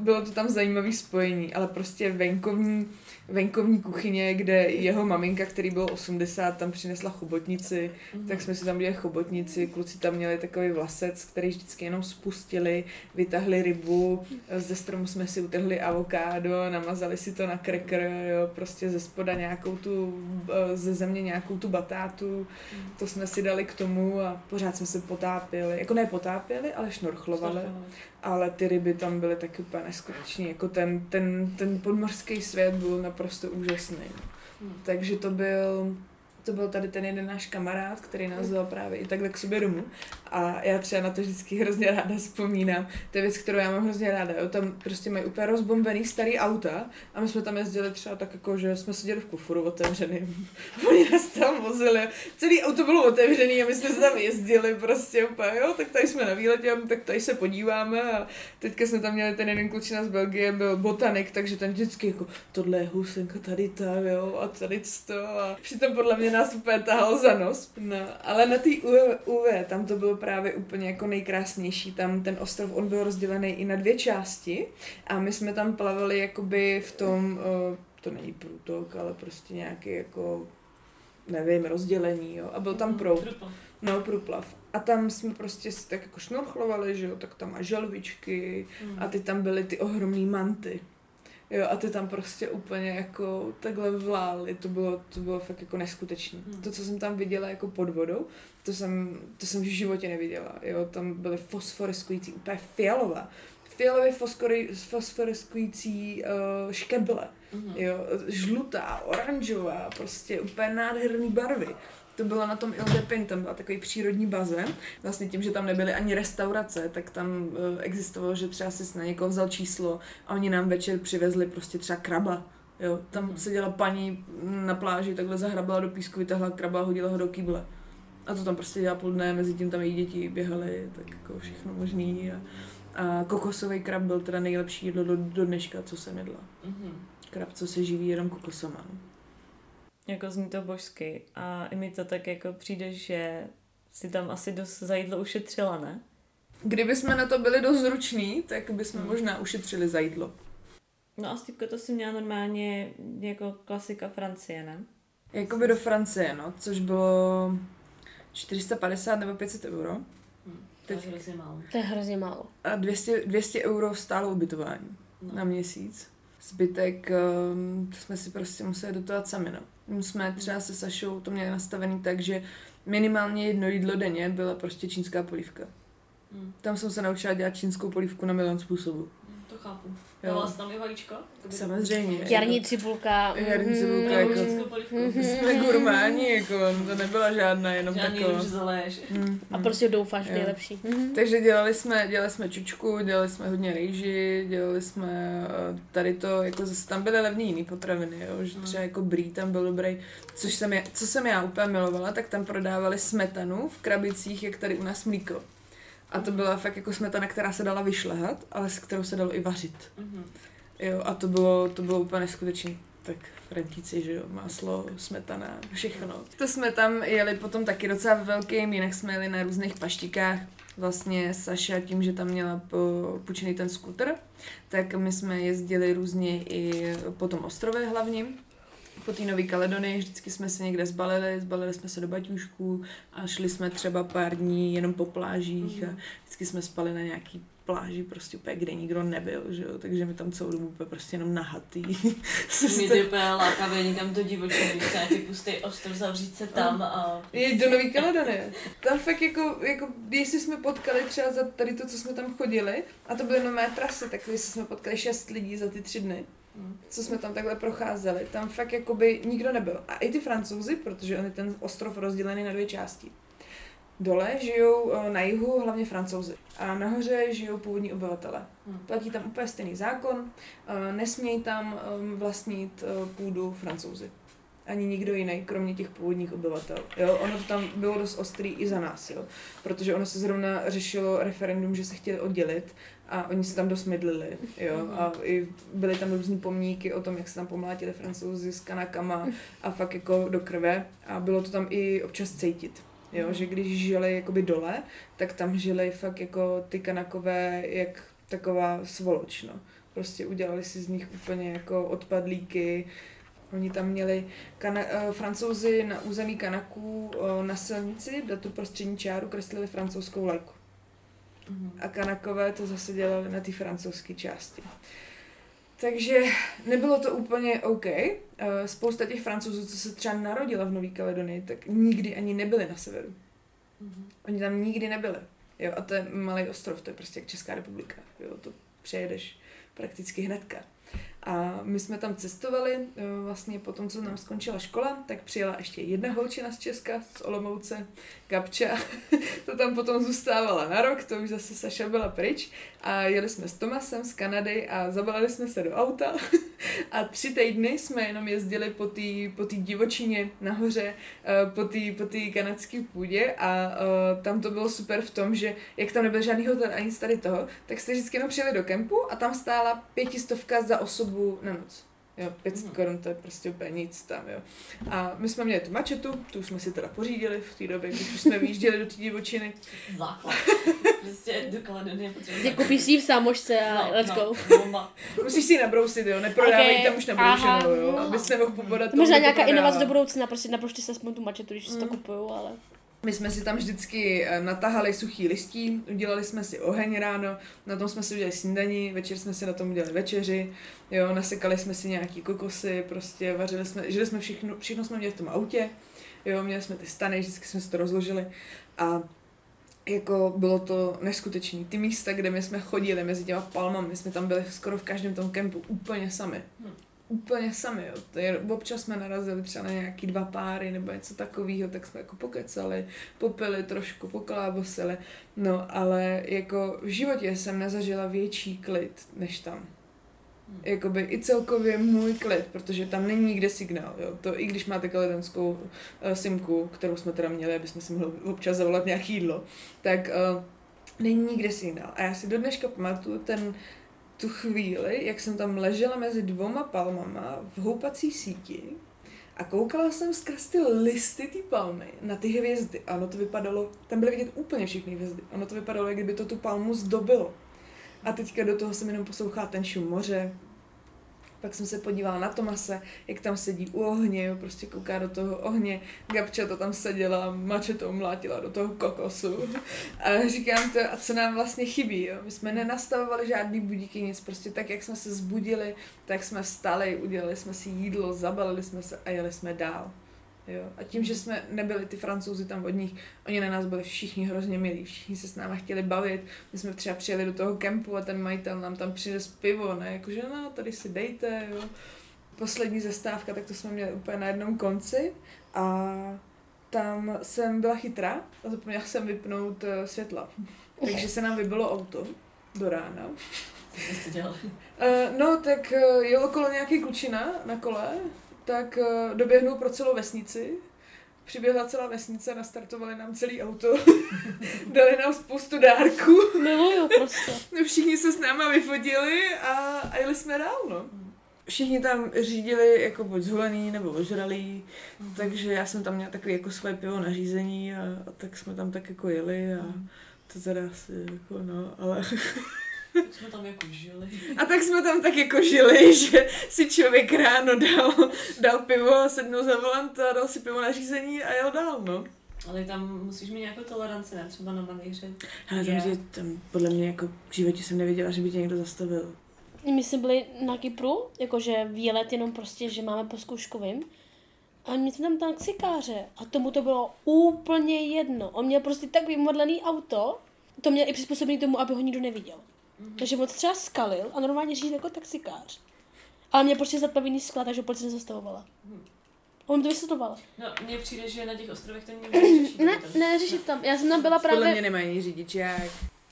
bylo to tam zajímavý spojení, ale prostě venkovní venkovní kuchyně, kde jeho maminka, který byl 80, tam přinesla chobotnici, mm. tak jsme si tam měli chobotnici, kluci tam měli takový vlasec, který vždycky jenom spustili, vytahli rybu, ze stromu jsme si utrhli avokádo, namazali si to na cracker, jo, prostě ze spoda nějakou tu, eh, ze země nějakou tu batátu, mm. to jsme si dali k tomu a pořád jsme se potápili, jako ne potápili, ale šnorchlovali ale ty ryby tam byly taky úplně neskutečný. Jako ten, ten, ten podmořský svět byl naprosto úžasný. Hmm. Takže to byl to byl tady ten jeden náš kamarád, který nás vzal právě i takhle k sobě domů. A já třeba na to vždycky hrozně ráda vzpomínám. To je věc, kterou já mám hrozně ráda. Jo. Tam prostě mají úplně rozbombený starý auta a my jsme tam jezdili třeba tak jako, že jsme seděli v kufuru otevřeným. <laughs> Oni nás tam vozili. Celý auto bylo otevřený a my jsme se tam jezdili prostě úplně, jo, tak tady jsme na výletě, tak tady se podíváme a teďka jsme tam měli ten jeden klučina z Belgie, byl botanik, takže ten vždycky jako tohle je husenka, tady ta, jo, a tady to a přitom podle mě nás úplně tahal za nos. No, ale na té UV, UV, tam to bylo právě úplně jako nejkrásnější. Tam ten ostrov, on byl rozdělený i na dvě části a my jsme tam plavali jakoby v tom, to není průtok, ale prostě nějaký jako nevím, rozdělení, jo. A byl tam mhm, proud. No, průplav. A tam jsme prostě tak jako šnorchlovali, že jo, tak tam a želvičky mm. a ty tam byly ty ohromné manty. Jo, a ty tam prostě úplně jako takhle vlály, to bylo, to bylo fakt jako neskutečné. Hmm. To, co jsem tam viděla jako pod vodou, to jsem, to jsem v životě neviděla, jo, tam byly fosforeskující, úplně fialová, fialově fosforeskující uh, škeble, hmm. jo, žlutá, oranžová, prostě úplně nádherný barvy to bylo na tom Il Depin, tam byl takový přírodní bazén. Vlastně tím, že tam nebyly ani restaurace, tak tam uh, existovalo, že třeba si na někoho vzal číslo a oni nám večer přivezli prostě třeba kraba. Jo, tam hmm. seděla paní na pláži, takhle zahrabala do písku, vytahla kraba a hodila ho do kýble. A to tam prostě dělá půl dne, mezi tím tam její děti běhaly, tak jako všechno možný. A, a kokosový krab byl teda nejlepší jídlo do, do dneška, co jsem jedla. Mm-hmm. Krab, co se živí jenom kokosama. No. Jako zní to božsky a i mi to tak jako přijde, že si tam asi dost za jídlo ušetřila, ne? Kdyby jsme na to byli dost zruční, tak bychom hmm. možná ušetřili za jídlo. No a Stýpko, to si měla normálně jako klasika Francie, ne? Jakoby do Francie, no, což bylo 450 nebo 500 euro. Hmm, to je hrozně málo. To je hrozně málo. A 200, 200 euro stálo ubytování no. na měsíc. Zbytek um, jsme si prostě museli dotovat sami, no. My jsme třeba se Sašou to měli nastavený tak, že minimálně jedno jídlo denně byla prostě čínská polívka. Hmm. Tam jsem se naučila dělat čínskou polívku na milion způsobů. To chápu. Jo. Dala jsi tam i vajíčko? Samozřejmě. Jarní cibulka. Jarní cibulka, mm, jako, mm, jsme gurmáni, jako, to nebyla žádná, jenom Žádný taková. Žádný mm, A prostě doufáš v nejlepší. Mm. Takže dělali jsme, dělali jsme čučku, dělali jsme hodně rejži, dělali jsme eh, tady to, jako zase tam byly levné jiné potraviny, jo, že třeba jako brý tam byl dobrý, což jsem, já, co jsem já úplně milovala, tak tam prodávali smetanu v krabicích, jak tady u nás mlíko. A to byla fakt jako smetana, která se dala vyšlehat, ale s kterou se dalo i vařit. Mm-hmm. Jo, a to bylo, to bylo úplně neskutečné. tak Frantíci, že jo, máslo, smetana, všechno. To jsme tam jeli potom taky docela velkým, jinak jsme jeli na různých paštikách. Vlastně Saša tím, že tam měla půjčený ten skuter, tak my jsme jezdili různě i po tom ostrově hlavně, po té Nové Kaledonii vždycky jsme se někde zbalili, zbalili jsme se do baťůžků a šli jsme třeba pár dní jenom po plážích mm. a vždycky jsme spali na nějaký pláži prostě úplně, kde nikdo nebyl, že jo, takže mi tam celou dobu úplně prostě jenom nahatý. <laughs> Mě ty úplně lákavé někam do divočiny, když se nějaký pustý ostrov, zavřít se tam a... Je do Nový Kaledonie. Tam fakt jako, jako, jestli jsme potkali třeba za tady to, co jsme tam chodili, a to byly nové trasy, tak jestli jsme potkali šest lidí za ty tři dny, co jsme tam takhle procházeli, tam fakt jakoby nikdo nebyl. A i ty francouzi, protože on je ten ostrov rozdělený na dvě části. Dole žijou eh, na jihu hlavně francouzi a nahoře žijou původní obyvatele. Hmm. Platí tam úplně stejný zákon, eh, nesmějí tam ehm, vlastnit eh, půdu francouzi. Ani nikdo jiný, kromě těch původních obyvatel. Jo, ono to tam bylo dost ostrý i za nás, jo. Protože ono se zrovna řešilo referendum, že se chtěli oddělit a oni se tam dost mydlili, jo. A i byly tam různý pomníky o tom, jak se tam pomlátili francouzi s kanakama a fakt jako do krve. A bylo to tam i občas cítit. Jo, že když žili jakoby dole, tak tam žili fakt jako ty kanakové, jak taková svoloč, no. Prostě udělali si z nich úplně jako odpadlíky. Oni tam měli kana- uh, francouzi na území Kanaků uh, na silnici, do tu prostřední čáru kreslili francouzskou lajku. Mm-hmm. A Kanakové to zase dělali na té francouzské části. Takže nebylo to úplně OK. Eh, spousta těch francouzů, co se třeba narodila v Nové Kaledonii, tak nikdy ani nebyli na severu. Mm-hmm. Oni tam nikdy nebyli. Jo, a to je malý ostrov, to je prostě jak Česká republika. Jo, to přejedeš prakticky hnedka. A my jsme tam cestovali, eh, vlastně po tom, co nám skončila škola, tak přijela ještě jedna holčina z Česka, z Olomouce, Gabča. <laughs> to tam potom zůstávala na rok, to už zase Saša byla pryč. A jeli jsme s Tomasem z Kanady a zabalili jsme se do auta. <laughs> a tři týdny jsme jenom jezdili po té po tý divočině nahoře, eh, po té po tý kanadské půdě a uh, tam to bylo super v tom, že jak tam nebyl žádný hotel ani tady toho, tak jste vždycky jenom přijeli do kempu a tam stála pětistovka za osobu na noc. Jo, 500 mm. korun to je prostě úplně nic tam, jo. A my jsme měli tu mačetu, tu jsme si teda pořídili v té době, když už jsme vyjížděli do té divočiny. Základ. prostě do Kaledonie potřebujeme. Ty koupíš si v sámošce a no, let's go. No, Musíš si ji nabrousit, jo, neprodávají okay. tam už nabroušenou, jo, no. abys nemohl pobodat. Možná nějaká inovace do budoucna, prostě naprošti se aspoň tu mačetu, když mm. si to mm. kupuju, ale... My jsme si tam vždycky eh, natahali suchý listí, udělali jsme si oheň ráno, na tom jsme si udělali snídaní, večer jsme si na tom udělali večeři, jo, nasekali jsme si nějaký kokosy, prostě vařili jsme, žili jsme všechno, všechno jsme měli v tom autě, jo, měli jsme ty stany, vždycky jsme si to rozložili a jako bylo to neskutečné. Ty místa, kde my jsme chodili mezi těma palmami, my jsme tam byli skoro v každém tom kempu úplně sami. Úplně sami, jo. To je, občas jsme narazili třeba na nějaký dva páry nebo něco takového, tak jsme jako pokecali, popili trošku, poklábosili, no ale jako v životě jsem nezažila větší klid než tam. Hmm. Jakoby i celkově můj klid, protože tam není nikde signál, jo. To i když máte kaledenskou uh, simku, kterou jsme teda měli, aby jsme si mohli občas zavolat nějaký jídlo, tak uh, není nikde signál. A já si do dneška pamatuju ten tu chvíli, jak jsem tam ležela mezi dvoma palmama v houpací síti a koukala jsem skrz ty listy ty palmy na ty hvězdy. A ono to vypadalo, tam byly vidět úplně všechny hvězdy. Ono to vypadalo, jak kdyby to tu palmu zdobilo. A teďka do toho jsem jenom poslouchala ten šum moře, pak jsem se podívala na Tomase, jak tam sedí u ohně, jo, prostě kouká do toho ohně. Gabča to tam seděla, to mlátila do toho kokosu. A říkám to, a co nám vlastně chybí, jo? My jsme nenastavovali žádný budíky, nic, prostě tak, jak jsme se zbudili, tak jsme vstali, udělali jsme si jídlo, zabalili jsme se a jeli jsme dál. Jo. A tím, že jsme nebyli ty francouzi tam od nich, oni na nás byli všichni hrozně milí, všichni se s náma chtěli bavit. My jsme třeba přijeli do toho kempu a ten majitel nám tam přines pivo, ne, jakože no, tady si dejte, jo. Poslední zastávka, tak to jsme měli úplně na jednom konci a tam jsem byla chytrá a zapomněla jsem vypnout uh, světla. <laughs> Takže se nám vybilo auto do rána. Co jste dělali? Uh, no, tak uh, jelo kolo nějaký klučina na kole tak uh, doběhnul pro celou vesnici. Přiběhla celá vesnice, nastartovali nám celý auto, <laughs> dali nám spoustu dárků. Miluju prostě. <laughs> Všichni se s náma vyfotili a, a jeli jsme dál, no. všichni tam řídili jako buď zhulený nebo ožralý, mm. takže já jsem tam měla takový jako svoje pivo na řízení a, a tak jsme tam tak jako jeli a mm. to teda asi jako no, ale... <laughs> Tak jsme tam jako žili. A tak jsme tam tak jako žili, <laughs> že si člověk ráno dal, dal pivo, sednul za volant a dal si pivo na řízení a jel dál, no. Ale tam musíš mít nějakou toleranci, ne? Třeba na manýře. Ale tam, že tam podle mě jako v životě jsem nevěděla, že by tě někdo zastavil. My jsme byli na Kypru, jakože výlet jenom prostě, že máme po zkouškovým. A my jsme tam taxikáře a tomu to bylo úplně jedno. On měl prostě tak vymodlený auto, to měl i přizpůsobený tomu, aby ho nikdo neviděl. Mm-hmm. Takže on třeba skalil a normálně řídil jako taxikář. Ale mě prostě zaplavený skla, takže policie nezastavovala. Mm. On to vysvětloval. No, mně přijde, že na těch ostrovech to nikdo <clears throat> neřeší. Ne, ne, řešit tam. Já jsem tam byla právě... Podle mě nemají řidičák.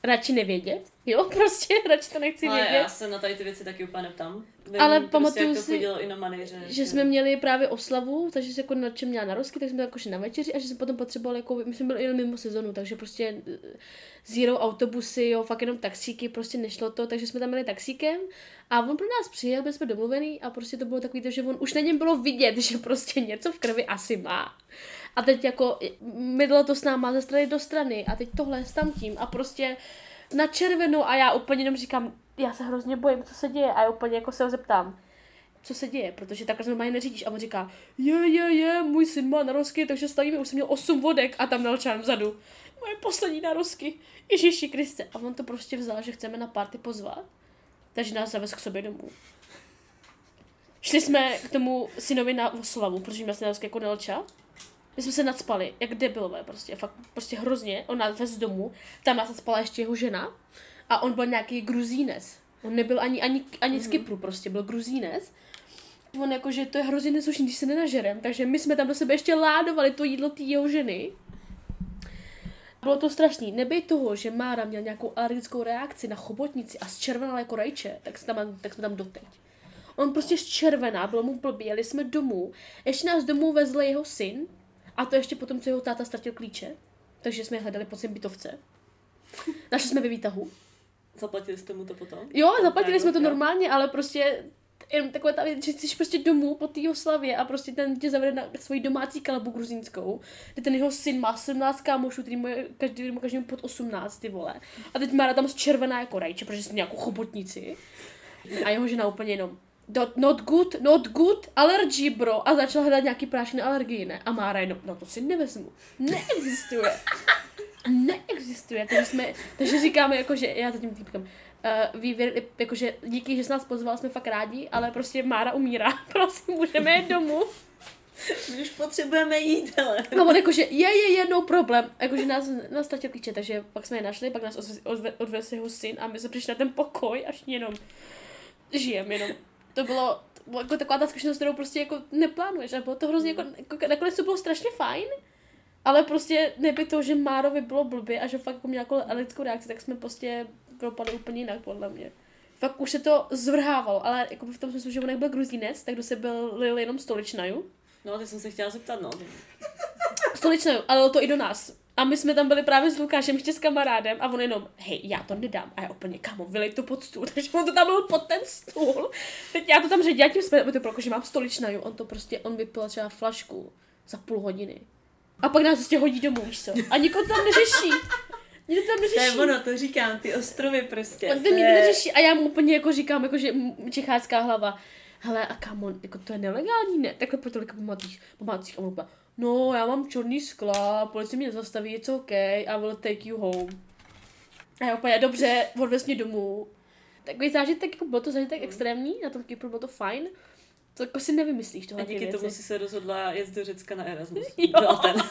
Radši nevědět, jo, <laughs> prostě radši to nechci Ale vědět. já se na tady ty věci taky úplně neptám. Vím Ale prostě, pamatuju jak to si, i na manýře. že jsme měli právě oslavu, takže se jako na čem měla na rozky, tak jsme jako šli na večeři a že jsme potom potřebovali, jako, my jsme byli jeli mimo sezonu, takže prostě eh, zero autobusy, jo, fakt jenom taxíky, prostě nešlo to, takže jsme tam měli taxíkem a on pro nás přijel, byli jsme domluvený a prostě to bylo takový že on už na něm bylo vidět, <laughs> že prostě něco v krvi asi má. A teď jako mydlo to s náma ze strany do strany a teď tohle s tam tím a prostě na červenou a já úplně jenom říkám, já se hrozně bojím, co se děje a já úplně jako se ho zeptám, co se děje, protože takhle mají neřídíš a on říká, je, je, je, můj syn má narozky, takže stavíme, už jsem měl 8 vodek a tam Nelčan vzadu. Moje poslední narozky, Ježíši Kriste. A on to prostě vzal, že chceme na party pozvat, takže nás zavez k sobě domů. Šli jsme k tomu synovi na oslavu, protože měl narozky jako Nelča. My jsme se nadspali, jak debilové prostě, fakt prostě hrozně. On nás vez domů, tam nás nadspala ještě jeho žena a on byl nějaký gruzínec. On nebyl ani, ani, ani z Kypru prostě, byl gruzínec. On jako, že to je hrozně neslušný, když se nenažerem, takže my jsme tam do sebe ještě ládovali to jídlo té jeho ženy. Bylo to strašný. Nebej toho, že Mára měl nějakou alergickou reakci na chobotnici a zčervenal jako rajče, tak, jsme tam, tak jsme tam doteď. On prostě zčervená, bylo mu blbý, jeli jsme domů. Ještě nás domů vezl jeho syn, a to ještě potom, co jeho táta ztratil klíče. Takže jsme je hledali po svém bytovce. Našli jsme ve výtahu. Zaplatili jste mu to potom? Jo, zaplatili jsme to jo. normálně, ale prostě jenom taková ta věc, že jsi prostě domů po té oslavě a prostě ten tě zavede na svoji domácí kalbu gruzínskou, kde ten jeho syn má 17 kámošů, který mu je každý, mu každému pod 18, ty vole. A teď má tam z červená jako rajče, protože jsme nějakou chobotnici. A jeho žena úplně jenom, Not, not good, not good, allergy bro. A začal hledat nějaký prášky na alergii, ne? A Mára jenom, no to si nevezmu. Neexistuje. Neexistuje. Takže, jsme, takže říkáme, jako, že já zatím týpkám, uh, vývěr, jakože díky, že jsi nás pozval, jsme fakt rádi, ale prostě Mára umírá. <laughs> Prosím, můžeme jít domů. My už potřebujeme jít, ale... A on jakože je, je, je, no problém. Jakože nás, nás ztratil klíče, takže pak jsme je našli, pak nás odvez, odvez, jeho syn a my jsme přišli na ten pokoj, až jenom žijeme jenom to bylo, jako taková ta zkušenost, kterou prostě jako neplánuješ. A bylo to hrozně jako, jako nakonec to bylo strašně fajn, ale prostě neby to, že Márovi bylo blbě a že fakt jako měl jako alergickou reakci, tak jsme prostě propadli úplně jinak, podle mě. Fakt už se to zvrhávalo, ale jako v tom smyslu, že on jak byl gruzínec, tak do sebe byl lil jenom stoličnaju. No, ty jsem se chtěla zeptat, no. Stoličnaju, ale to i do nás. A my jsme tam byli právě s Lukášem ještě s kamarádem a on jenom, hej, já to nedám. A já úplně, kamo, vylej to pod stůl. Takže on to tam byl pod ten stůl. Teď já to tam ředila tím jsme, to bylo, že mám stoličnaju. On to prostě, on vypil třeba flašku za půl hodiny. A pak nás prostě hodí domů, víš co? A nikoho tam neřeší. Nikdo tam To neřeší. je ono, to říkám, ty ostrovy prostě. On to nikdo neřeší a já mu úplně jako říkám, jako že čechácká hlava. Hele, a kámo, jako to je nelegální, ne? Takhle po tolika památcích, památcích a on úplně, no, já mám černý skla, policie mě zastaví, it's okay, I will take you home. A já úplně, dobře, odvez mě domů. Takový zážitek, jako byl to zážitek extrémní, na tom Kypru bylo to fajn. To jako si nevymyslíš A tohle ty díky tomu věci. si se rozhodla jet do Řecka na Erasmus. <laughs> Jo. Byl ten. <laughs>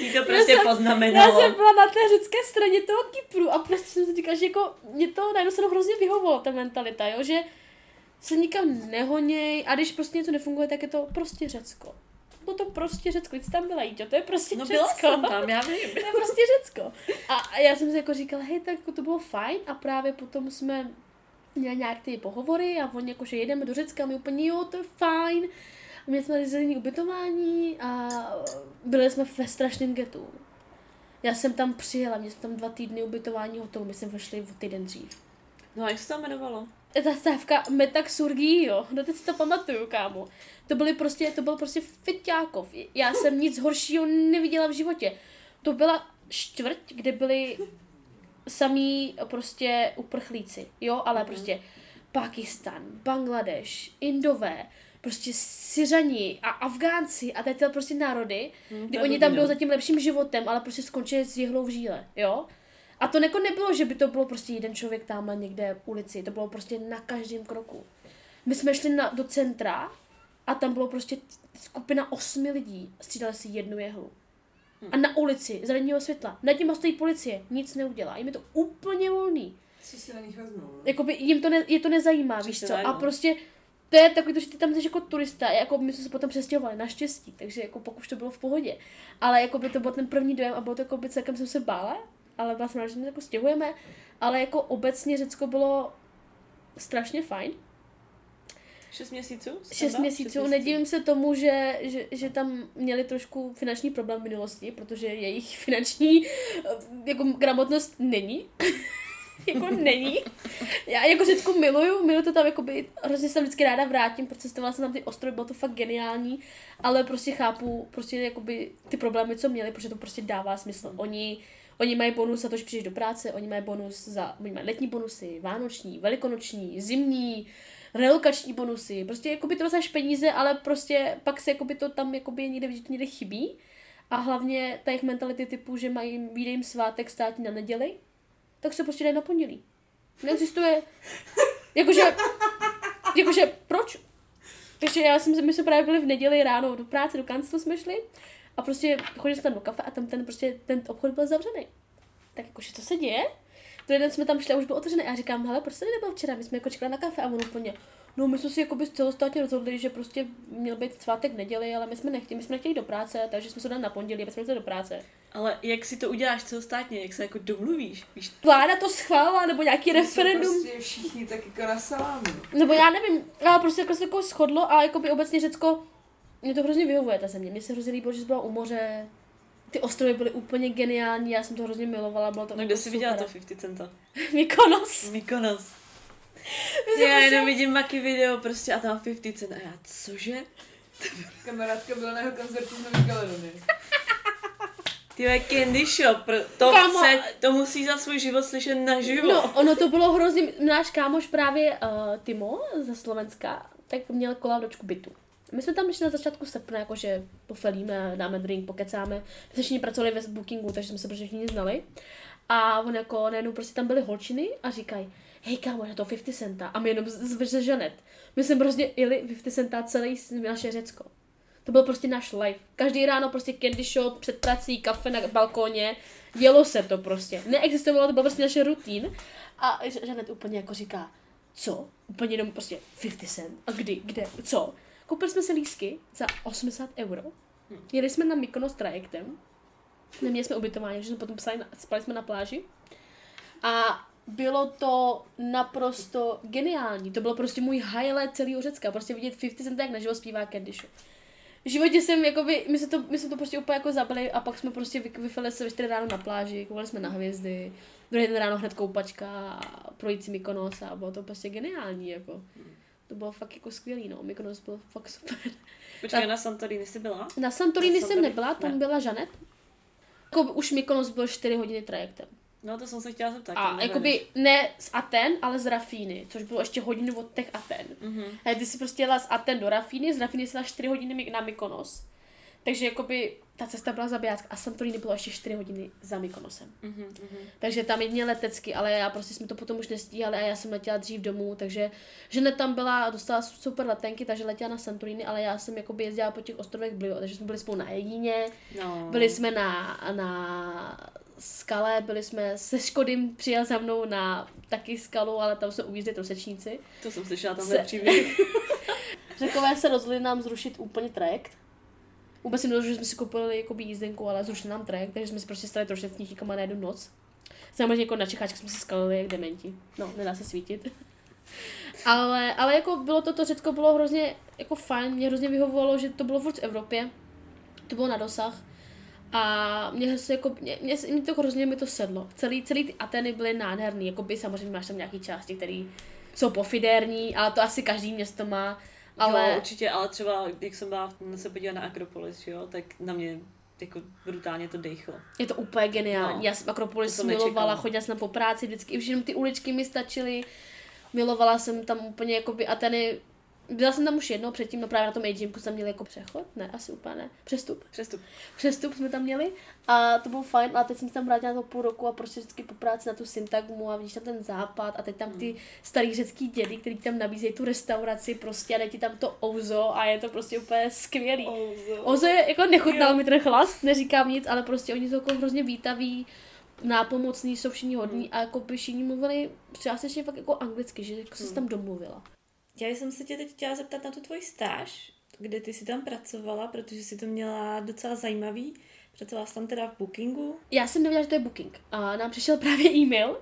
Jí to prostě jsem- Já poznamenalo. jsem byla na té řecké straně toho Kypru a prostě jsem si říkala, že jako mě to najednou se to hrozně vyhovovalo, ta mentalita, jo, že se nikam nehoněj a když prostě něco nefunguje, tak je to prostě Řecko. Bylo to prostě Řecko, jsi tam byla jít, to je prostě No Řecko. byla jsem tam, já vím. <laughs> To je prostě Řecko. A, a já jsem si jako říkala, hej, tak to bylo fajn a právě potom jsme měli nějak ty pohovory a oni jako, že jedeme do Řecka a my úplně, jo, to je fajn. A měli jsme rezervní ubytování a byli jsme ve strašném getu. Já jsem tam přijela, měli jsme tam dva týdny ubytování hotelu, my jsme vešli o týden dřív. No a jak se to jmenovalo? Zastávka Metaxurgio, no teď si to pamatuju, kámo. To byly prostě, to byl prostě Fiťákov. Já jsem nic horšího neviděla v životě. To byla čtvrť, kde byli samý prostě uprchlíci, jo, ale mm. prostě Pakistan, Bangladeš, Indové, prostě Syřani a Afgánci a tyhle prostě národy, mm, kdy oni tam jdou za tím lepším životem, ale prostě skončili s jihlou v žíle, jo. A to jako nebylo, že by to bylo prostě jeden člověk tam někde v ulici, to bylo prostě na každém kroku. My jsme šli na, do centra a tam bylo prostě skupina osmi lidí, střídali si jednu jehlu. Hmm. A na ulici, zeleného světla, nad nimi stojí policie, nic neudělá, jim je to úplně volný. Co si na nich vezmou? No? Jakoby jim to, ne, je to nezajímá, víš co, a prostě to je takový to, že ty tam jsi jako turista, jako my jsme se potom přestěhovali, naštěstí, takže jako pokud to bylo v pohodě. Ale jako by to byl ten první dojem a bylo to jako by celkem jsem se bála, ale byla jsem ráda, že jsme jako stěhujeme, ale jako obecně Řecko bylo strašně fajn. Šest měsíců? Šest měsíců. Nedivím se tomu, že, že, že tam měli trošku finanční problém v minulosti, protože jejich finanční eh, jako gramotnost není. <laughs> jako není. Já jako Řecku miluju, miluju to tam, jakoby, hrozně se vždycky ráda vrátím, procestovala jsem tam ty ostrovy, bylo to fakt geniální, ale prostě chápu prostě jakoby ty problémy, co měli, protože to prostě dává smysl. Oni Oni mají bonus za to, že přijdeš do práce, oni mají bonus za, oni mají letní bonusy, vánoční, velikonoční, zimní, relokační bonusy. Prostě jakoby to dostaneš peníze, ale prostě pak se jakoby to tam jakoby někde, že to někde chybí. A hlavně ta jejich mentality typu, že mají, vyjde jim svátek státní na neděli, tak se prostě dají na pondělí. Neexistuje, jakože, jakože proč? Takže já jsem, my jsme právě byli v neděli ráno do práce, do kanclu jsme šli a prostě chodili jsme tam do kafe a tam ten, prostě, ten obchod byl zavřený. Tak jakože, co se děje? Druhý den jsme tam šli a už byl otevřený a já říkám, hele, proč jsi nebyl včera? My jsme jako čekali na kafe a on úplně, no my jsme si jako celostátně rozhodli, že prostě měl být svátek neděli, ale my jsme nechtěli, my jsme nechtěli do práce, takže jsme se dali na pondělí, aby jsme do práce. Ale jak si to uděláš celostátně, jak se jako domluvíš? Víš? Vláda to schválila, nebo nějaký to referendum. Prostě všichni tak jako na salámu. Nebo já nevím, ale prostě jako se jako shodlo a jako by obecně Řecko mě to hrozně vyhovuje, ta země. Mně se hrozně líbilo, že jsi byla u moře. Ty ostrovy byly úplně geniální, já jsem to hrozně milovala, bylo to No kde jsi viděla to 50 centa? <laughs> Mykonos. Mykonos. já jenom vidím maky video prostě a tam 50 cent a já, cože? Kamarádka byla na jeho koncertu z Nový Kaledony. <laughs> Ty Candy Shop, to, Kámo, chce, to musí za svůj život slyšet naživo. No, ono to bylo hrozně, náš kámoš právě uh, Timo ze Slovenska, tak měl kolaudočku bytu. My jsme tam šli na začátku srpna, jakože pofelíme, dáme drink, pokecáme. My všichni pracovali ve bookingu, takže jsme se prostě všichni znali. A on jako najednou prostě tam byly holčiny a říkají, hej kámo, je to 50 centa. A my jenom z, z Žanet. My jsme prostě jeli 50 centa celý naše Řecko. To byl prostě náš life. Každý ráno prostě candy shop, před prací, kafe na balkóně. Jelo se to prostě. Neexistovalo, to byl prostě naše rutín. A Žanet úplně jako říká, co? Úplně jenom prostě 50 cent. A kdy? Kde? Co? Koupili jsme si lísky za 80 euro. Hm. Jeli jsme na Mykonos trajektem. Neměli jsme ubytování, že jsme potom psali, spali jsme na pláži. A bylo to naprosto geniální. To bylo prostě můj highlight celého Řecka. Prostě vidět 50 Cent, jak naživo zpívá Candy Shop. V životě jsem, jakoby, my jsme to, my jsme to prostě úplně jako zabili a pak jsme prostě vyfali se ve 4 ráno na pláži, koukali jsme na hvězdy, druhý den ráno hned koupačka a projít si Mykonos a bylo to prostě geniální, jako. Hmm to bylo fakt jako skvělý, no. Mykonos byl fakt super. Počkej, Ta, na Santorini jsi byla? Na Santorini jsem nebyla, tam ne. byla Žanet. Jako už Mykonos byl 4 hodiny trajektem. No to jsem se chtěla zeptat. A jakoby ne z Aten, ale z Rafíny, což bylo ještě hodinu od těch Aten. Mm-hmm. A ty si prostě jela z Aten do Rafíny, z Rafíny jsi 4 hodiny na Mykonos. Takže jakoby ta cesta byla zabijácká a Santorini bylo ještě 4 hodiny za Mykonosem. Mm-hmm. Takže tam jedině letecky, ale já prostě jsme to potom už nestíhali a já jsem letěla dřív domů, takže žena tam byla, dostala super letenky, takže letěla na Santorini, ale já jsem jakoby jezdila po těch ostrovech Blio, takže jsme byli spolu na Jedině, no. byli jsme na, na skale, byli jsme se Škodym, přijel za mnou na taky skalu, ale tam jsme uvízli trosečníci. To jsem slyšela tam se... příběh. <laughs> Řekové se rozhodli nám zrušit úplně trajekt, Vůbec si že jsme si koupili jako jízdenku, ale zrušili nám trajekt, takže jsme si prostě stali trošku s na jednu noc. Samozřejmě jako na Čecháčku jsme si skalili jak dementi. No, nedá se svítit. <laughs> ale, ale jako bylo to, to Řecko bylo hrozně jako fajn, mě hrozně vyhovovalo, že to bylo furt v Evropě, to bylo na dosah. A mě se jako, mě, mě, mě to hrozně mi to sedlo. Celý, celý ty Ateny byly nádherný, jako by samozřejmě máš tam nějaký části, který jsou pofidérní, ale to asi každý město má. Ale Jo, určitě, ale třeba, jak jsem byla v- se podívat na Akropolis, jo, tak na mě jako brutálně to dechlo. je to úplně geniální. No. Já jsem Akropolis milovala, chodila jsem po práci vždycky, už jenom ty uličky mi stačily. Milovala jsem tam úplně jakoby Ateny. Byla jsem tam už jednou předtím, no právě na tom Agimku jsme měli jako přechod, ne, asi úplně ne, přestup. Přestup. přestup jsme tam měli a to bylo fajn, ale teď jsem se tam vrátila na to půl roku a prostě vždycky po práci na tu syntagmu a vidíš tam ten západ a teď tam ty starý řecký dědy, který tam nabízejí tu restauraci prostě a dají ti tam to ouzo a je to prostě úplně skvělý. Ouzo je, jako nechutnal mi ten chlast, neříkám nic, ale prostě oni jsou jako hrozně vítaví, nápomocní, jsou všichni hodní a jako by všichni mluvili částečně fakt jako anglicky, že jako se tam domluvila. Já jsem se tě teď chtěla zeptat na tu tvoji stáž, kde ty jsi tam pracovala, protože jsi to měla docela zajímavý. Pracovala jsi tam teda v Bookingu. Já jsem nevěděla, že to je booking. A nám přišel <laughs> právě e-mail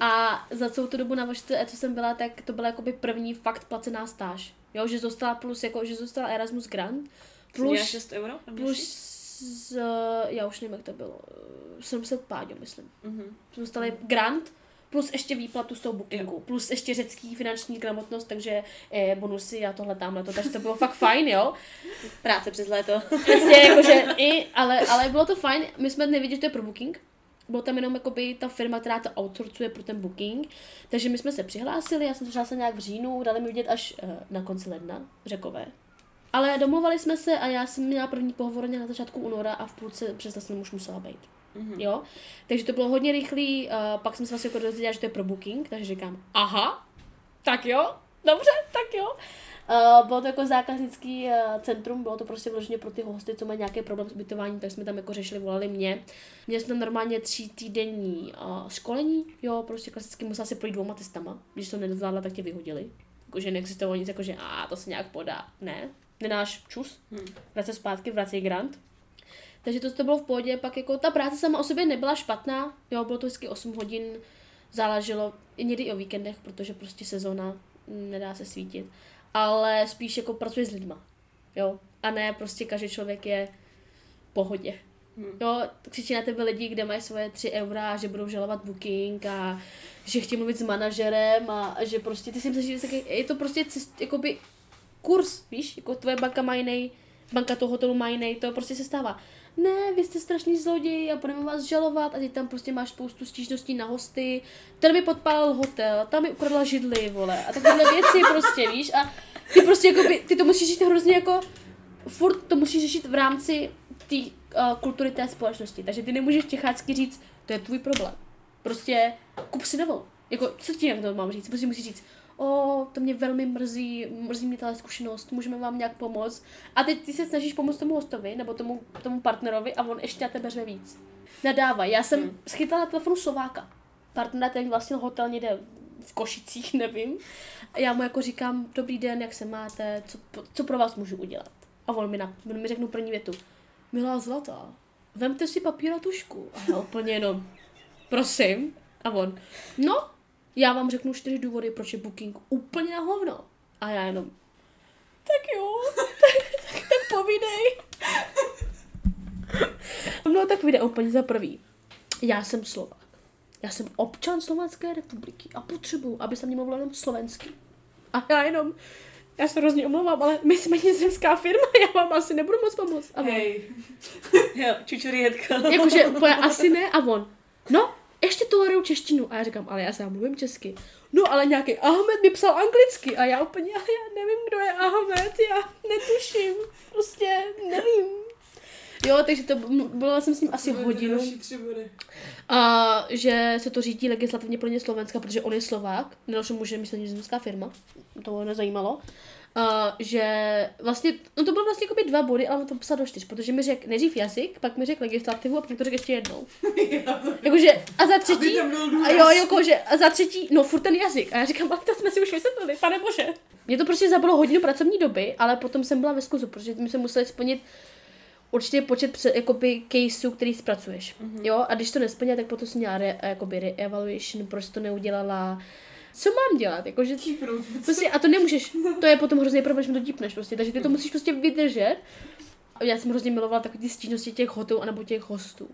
a za celou tu dobu na VŠTE, co jsem byla, tak to byla jakoby první fakt placená stáž. Jo, že zostala plus, jako, že zostala Erasmus Grant, Plus plus, 6 euro? plus z, já už nevím, jak to bylo, eh, 700 páďo, myslím. Mhm. Dostali grant, plus ještě výplatu z toho bookingu, plus ještě řecký finanční gramotnost, takže eh, bonusy a tohle tamhle to, takže to bylo fakt fajn, jo. Práce přes léto. Přesně, jakože i, ale, ale bylo to fajn, my jsme nevěděli, že to je pro booking, bylo tam jenom jakoby ta firma, která to outsourcuje pro ten booking, takže my jsme se přihlásili, já jsem se přihlásila nějak v říjnu, dali mi vidět až uh, na konci ledna, řekové. Ale domluvali jsme se a já jsem měla první pohovor na začátku února a v půlce přesně jsem už musela být. Mhm. Jo? Takže to bylo hodně rychlý, uh, pak jsem se vlastně jako dozvěděla, že to je pro booking, takže říkám, aha, tak jo, dobře, tak jo. Uh, bylo to jako zákaznický uh, centrum, bylo to prostě vloženě pro ty hosty, co mají nějaký problém s ubytováním, tak jsme tam jako řešili, volali mě. Měli jsme tam normálně tří týdenní uh, školení, jo, prostě klasicky musela se projít dvouma testama, když to nezvládla, tak tě vyhodili. Jakože neexistovalo nic, jakože a to se nějak podá. Ne, nenáš čus, Hmm. se zpátky, vracej grant. Takže to, to bylo v pohodě, pak jako ta práce sama o sobě nebyla špatná, jo, bylo to vždycky 8 hodin, záleželo i někdy i o víkendech, protože prostě sezóna nedá se svítit, ale spíš jako pracuje s lidma, jo, a ne prostě každý člověk je v pohodě. Hmm. Jo, křičí na tebe lidi, kde mají svoje 3 eura, a že budou žalovat booking a že chtějí mluvit s manažerem a, a že prostě ty si myslíš, že je to prostě cest, jakoby kurz, víš, jako tvoje banka má jiný, banka toho hotelu má jiný, to prostě se stává. Ne, vy jste strašný zloději a budeme vás žalovat a ty tam prostě máš spoustu stížností na hosty, ten mi podpálil hotel, tam mi ukradla židli, vole, a takové věci prostě, víš, a ty prostě jakoby, ty to musíš řešit hrozně jako, furt to musíš řešit v rámci té uh, kultury té společnosti, takže ty nemůžeš těchácky říct, to je tvůj problém. Prostě kup si novou. Jako, co ti jak to mám říct? Prostě musíš říct, o, to mě velmi mrzí, mrzí mě tahle zkušenost, můžeme vám nějak pomoct. A teď ty se snažíš pomoct tomu hostovi nebo tomu, tomu partnerovi a on ještě na tebe řve víc. Nadávaj. Já jsem hmm. schytala na telefonu Slováka. Partnera ten vlastnil hotel někde v Košicích, <laughs> nevím. A já mu jako říkám, dobrý den, jak se máte, co, co pro vás můžu udělat. A on mi, na, on mi řeknu první větu. Milá zlatá, vemte si papír a tušku. A já úplně jenom, prosím. A on, no, já vám řeknu čtyři důvody, proč je booking úplně na hovno. A já jenom, tak jo, tak, tak, tak povídej. No tak vyjde úplně za prvý. Já jsem Slovák. Já jsem občan Slovenské republiky a potřebuju, aby se mě mluvilo jenom slovensky. A já jenom, já se hrozně omlouvám, ale my jsme nizozemská firma, já vám asi nebudu moc pomoct. A on, Hej, <laughs> Jo, čučurietko. Jakože asi ne a on, no, ještě toleruju češtinu. A já říkám, ale já sám mluvím česky. No, ale nějaký Ahmed mi psal anglicky a já úplně, ale já nevím, kdo je Ahmed, já netuším, prostě nevím. Jo, takže to byla jsem s ním asi hodinu. A že se to řídí legislativně plně Slovenska, protože on je Slovák, mu, že myslel nizozemská firma, to ho nezajímalo. A že vlastně, no to bylo vlastně jako dva body, ale on to psal do čtyř, protože mi řekl nejdřív jazyk, pak mi řekl legislativu a pak to řekl ještě jednou. <laughs> Jakože, a za třetí, a jo, jakože, a za třetí, no furt ten jazyk. A já říkám, to jsme si už vysvětlili, pane bože. Mě to prostě zabilo hodinu pracovní doby, ale potom jsem byla ve skuzu, protože my jsme museli splnit určitě počet pře- jakoby caseů, který zpracuješ. Mm-hmm. Jo, a když to nesplňuje, tak potom jsem měla re, jakoby re-evaluation, proč to neudělala. Co mám dělat? Jakože, prostě, a to nemůžeš, to je potom hrozný problém, že mi to dípneš prostě, takže ty to musíš prostě vydržet. A Já jsem hrozně milovala takové ty stížnosti těch hotelů anebo těch hostů.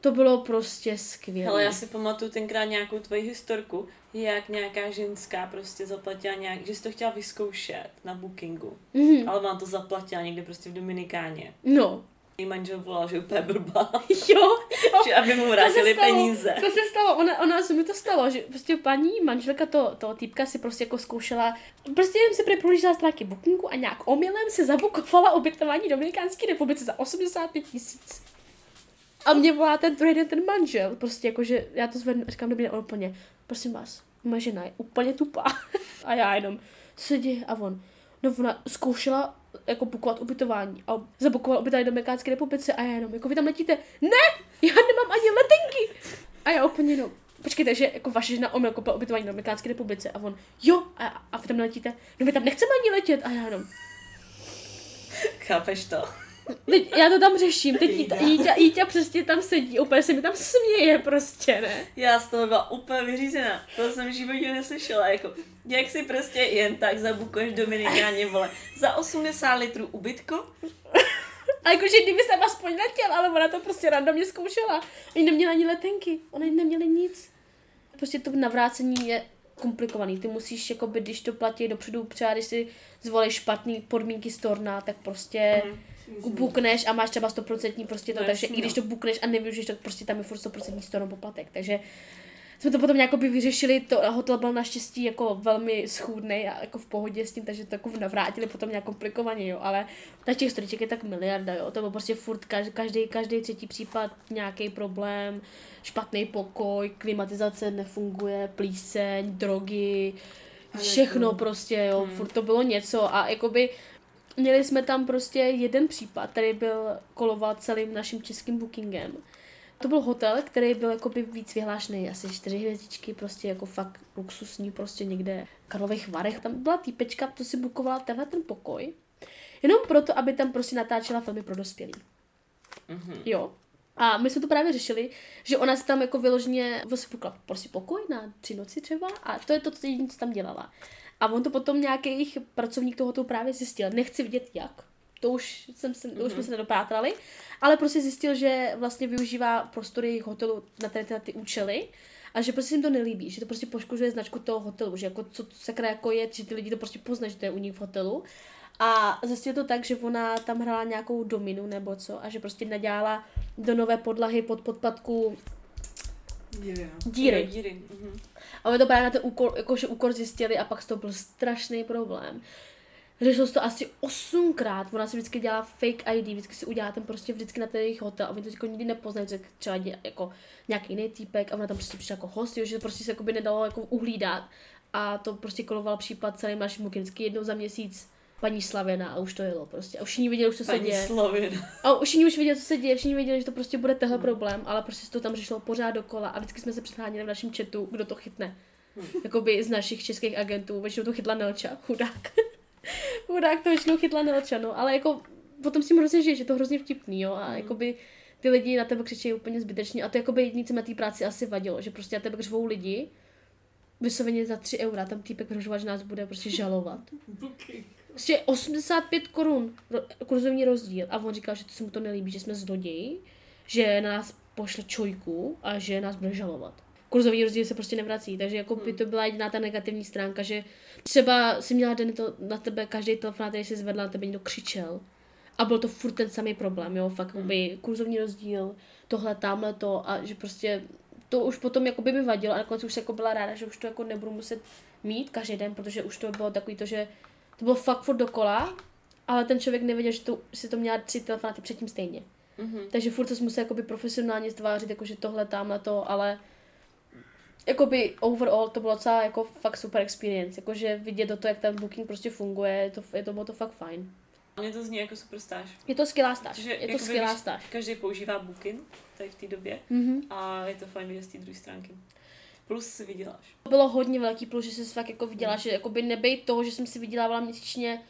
To bylo prostě skvělé. Ale já si pamatuju tenkrát nějakou tvoji historku, jak nějaká ženská prostě zaplatila nějak, že jsi to chtěla vyzkoušet na bookingu, Mhm. ale vám to zaplatila někde prostě v Dominikáně. No. Její manžel volal, že úplně blbá, <laughs> Jo, že aby mu se vrátili stalo. peníze. To se stalo, ona, ona se mi to stalo, že prostě paní manželka to, toho týpka si prostě jako zkoušela, prostě jen si prohlížela stránky bookingu a nějak omylem si zabukovala ubytování Dominikánské republice za 85 tisíc. A mě volá ten druhý den ten manžel, prostě jako, že já to zvednu a říkám, dobrý den, on úplně, prosím vás, moje žena je úplně tupá. <laughs> A já jenom, se děje? A on, no ona zkoušela jako bukovat ubytování a zabukovala ubytování do Dominikánské republice a já jenom, jako vy tam letíte, ne, já nemám ani letenky. A já úplně no, počkejte, že jako vaše žena omyl koupila ubytování na Dominikánské republice a on, jo, a, a vy tam letíte, no my tam nechceme ani letět a já jenom, Chápeš to? Teď, já to tam řeším, teď Jíťa, Jíťa, Jíťa přesně tam sedí, úplně se mi tam směje prostě, ne? Já z toho byla úplně vyřízená. To jsem v životě neslyšela. Jako, jak si prostě jen tak zabukuješ Dominikáně, vole, za 80 litrů ubytko? A jakože kdyby jsem aspoň letěl, ale ona to prostě randomně zkoušela. Oni neměli ani letenky, oni neměli nic. Prostě to navrácení je komplikovaný. Ty musíš, jakoby, když to platí dopředu, třeba když si zvolíš špatný podmínky storna, tak prostě mm. Bukneš a máš třeba 100% prostě to, No takže jasně, i když no. to bukneš a nevyužiješ, tak prostě tam je furt 100% storno poplatek. Takže jsme to potom nějak vyřešili, to hotel byl naštěstí jako velmi schůdný a jako v pohodě s tím, takže to jako navrátili potom nějak komplikovaně, jo, ale ta těch storiček je tak miliarda, jo, to byl prostě furt každý, každý, každý třetí případ nějaký problém, špatný pokoj, klimatizace nefunguje, plíseň, drogy, všechno prostě, jo, Hmm. furt to bylo něco a jakoby měli jsme tam prostě jeden případ, který byl koloval celým naším českým bookingem. To byl hotel, který byl jakoby víc vyhlášený, asi čtyři hvězdičky, prostě jako fakt luxusní, prostě někde v Karlových Varech. Tam byla týpečka, to si bukovala tenhle ten pokoj, jenom proto, aby tam prostě natáčela filmy pro dospělí. Mhm. Jo. A my jsme to právě řešili, že ona si tam jako vyloženě vyspukla prostě pokoj na tři noci třeba a to je to, co jediné, co tam dělala. A on to potom nějaký jejich pracovník tohoto právě zjistil. Nechci vidět jak. To už, jsem se, to už jsme se nedopátrali, ale prostě zjistil, že vlastně využívá prostory jejich hotelu na tady tyhle ty účely a že prostě jim to nelíbí, že to prostě poškozuje značku toho hotelu, že jako co sakra jako je, že ty lidi to prostě poznají, že to je u nich v hotelu. A zjistil to tak, že ona tam hrála nějakou dominu nebo co a že prostě nadělala do nové podlahy pod podpatku Díry, no. díry. Díry. Mhm. A my to právě na ten úkol, jakože úkol zjistili a pak toho byl strašný problém. Řešilo se to asi osmkrát, ona si vždycky dělá fake ID, vždycky si udělá ten prostě vždycky na ten jejich hotel a oni to jako nikdy nepoznají, že třeba dě, jako nějaký jiný týpek a ona tam prostě přišla jako host, jo, že to prostě se jako by nedalo jako uhlídat a to prostě koloval případ celým naším vždycky jednou za měsíc paní Slavina a už to jelo prostě. A už všichni viděli, už co se Paní děje. Slovina. A už všichni už věděli, co se děje, všichni věděli, že to prostě bude tenhle problém, ale prostě se to tam řešilo pořád dokola a vždycky jsme se předháněli v našem chatu, kdo to chytne. Jakoby z našich českých agentů, většinou to chytla Nelča, chudák. <laughs> chudák to většinou chytla Nelča, no, ale jako potom s tím hrozně žiješ, je to hrozně vtipný, jo, a jakoby ty lidi na tebe křičí úplně zbytečně a to jakoby jediný, co mi na té práci asi vadilo, že prostě na tebe křvou lidi, vysloveně za 3 eura, tam týpek vyhrožoval, že nás bude prostě žalovat. <laughs> Booking. Prostě 85 korun kurzovní rozdíl a on říkal, že to se mu to nelíbí, že jsme zloději, že na nás pošle čojku a že nás bude žalovat. Kurzový rozdíl se prostě nevrací, takže jako by to byla jediná ta negativní stránka, že třeba si měla den to na tebe, každý telefonát, který si zvedla, na tebe někdo křičel. A byl to furt ten samý problém, jo, fakt by kurzovní rozdíl, tohle, tamhle to a že prostě to už potom jako by mi vadilo a nakonec už jako byla ráda, že už to jako nebudu muset mít každý den, protože už to bylo takový to, že to bylo fakt furt dokola, ale ten člověk nevěděl, že to, si to měla tři telefonáty předtím stejně. Mhm. Takže furt se musel jakoby profesionálně stvářit, jakože tohle, tamhle to, ale jakoby overall to bylo docela jako fakt super experience, jakože vidět do toho, jak ten booking prostě funguje, je to, je to bylo to fakt fajn. Mně to zní jako super stáž. Je to skvělá stáž, Protože je to skvělá stáž. Každý používá Booking tady v té době Mhm. a je to fajn vidět z té druhé stránky. Plus si vyděláš. To bylo hodně velký plus, že jsem si fakt jako viděla, že jakoby nebejt toho, že jsem si vydělávala měsíčně,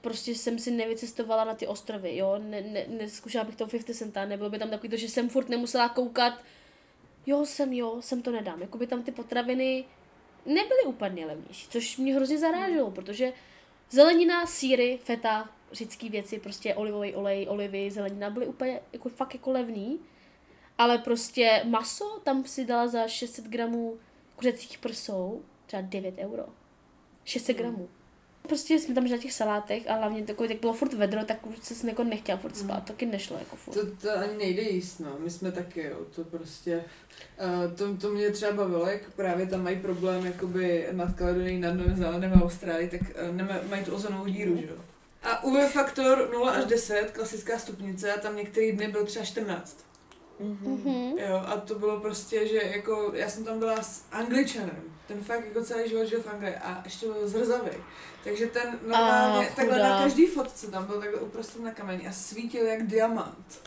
prostě jsem si nevycestovala na ty ostrovy, jo, ne, ne, neskušala bych to 50 centa, nebylo by tam takový to, že jsem furt nemusela koukat, jo, jsem, jo, jsem to nedám, jakoby tam ty potraviny nebyly úplně levnější, což mě hrozně zaráželo, protože zelenina, síry, feta, řecký věci, prostě olivový olej, olivy, zelenina byly úplně jako fakt jako levný, ale prostě maso tam si dala za 600 gramů kuřecích prsou třeba 9 euro. 600 Hmm. gramů. Prostě jsme tam žili na těch salátech a hlavně takový, tak bylo furt vedro, tak už se jako nechtěla furt spát, Hmm. taky nešlo jako furt. To, to ani nejde jíst, no. My jsme taky, jo. To prostě... Uh, to, to mě třeba bavilo, jak právě tam mají problém jakoby nad Kaledonií, nad Novým Zélandem a Austrálii, tak uh, nemá, mají tu ozonovou díru, že jo. A UV faktor 0 až 10, klasická stupnice, a tam některý dny byl třeba 14. Mhm. Mhm. Jo, a to bylo prostě, že jako, já jsem tam byla s Angličanem, ten fakt jako celý život žil v Anglii a ještě byl zrzavý. Takže ten normálně, A, takhle na každý fotce tam byl takhle uprostřed na kameni a svítil jak diamant.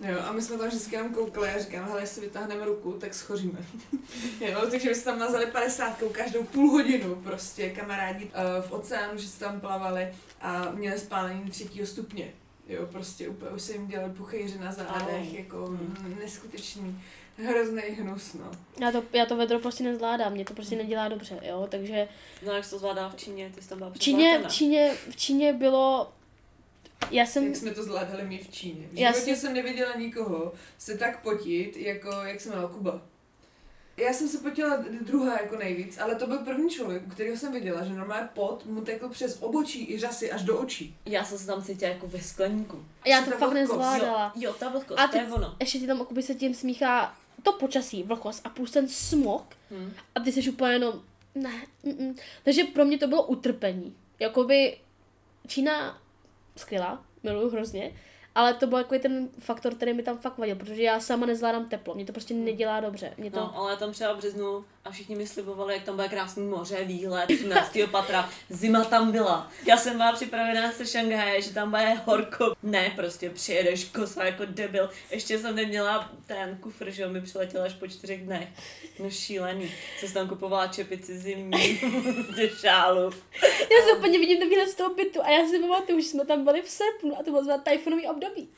Jo, a my jsme tam vždycky jenom koukali a říkám, hele, jestli vytáhneme ruku, tak schoříme. <laughs> jo, takže my jsme tam nazali 50 každou půl hodinu prostě kamarádi uh, v oceánu, že se tam plavali a měli spálení třetího stupně. Jo, prostě úplně už se jim dělali puchejři na zádech, jako mm, neskutečný, hrozný hnus, no. Já to, já to vedro prostě nezvládám, mě to prostě nedělá dobře, jo, takže No jak jsi to zvládá v Číně, ty jsi tam byla v Číně, v. Číně, v Číně bylo, já jsem, Jak jsme to zvládali my v Číně. V Já životě si- jsem neviděla nikoho se tak potit, jako jak se jmenoval Kuba. Já jsem se potila d- druhá jako nejvíc, ale to byl první člověk, u kterého jsem viděla, že normálně pot mu tekl přes obočí i řasy až do očí. Já jsem se tam cítila jako ve skleníku. já to fakt nezvládala. Jo, ta vlhkost, A to je ono. Ještě ti tam jakoby se tím smíchá to počasí, vlhkost a plus ten smog Hm. a ty jsi úplně jenom, ne, mm, takže pro mě to bylo utrpení. Jakoby Čína skvělá, miluju hrozně, ale to byl jako ten faktor, který mi tam fakt vadil, protože já sama nezvládám teplo, mě to prostě nedělá dobře. Mě to, No, ale tam třeba v březnu a všichni mi slibovali, jak tam bude krásný moře, výhled, 18. <laughs> patra, zima tam byla. Já jsem byla připravená se Šanghaje, že tam bude horko. Ne, prostě přijedeš kosa jako debil. Ještě jsem neměla ten kufr, že jo, mi přiletěl až po čtyřech dnech. No šílený. Jsem si tam kupovala čepici zimní, <laughs> ze šálu. já si úplně vidím výhled z toho bytu a já si pamatuju, že jsme tam byli v srpnu a to bylo tajfunový období. <laughs>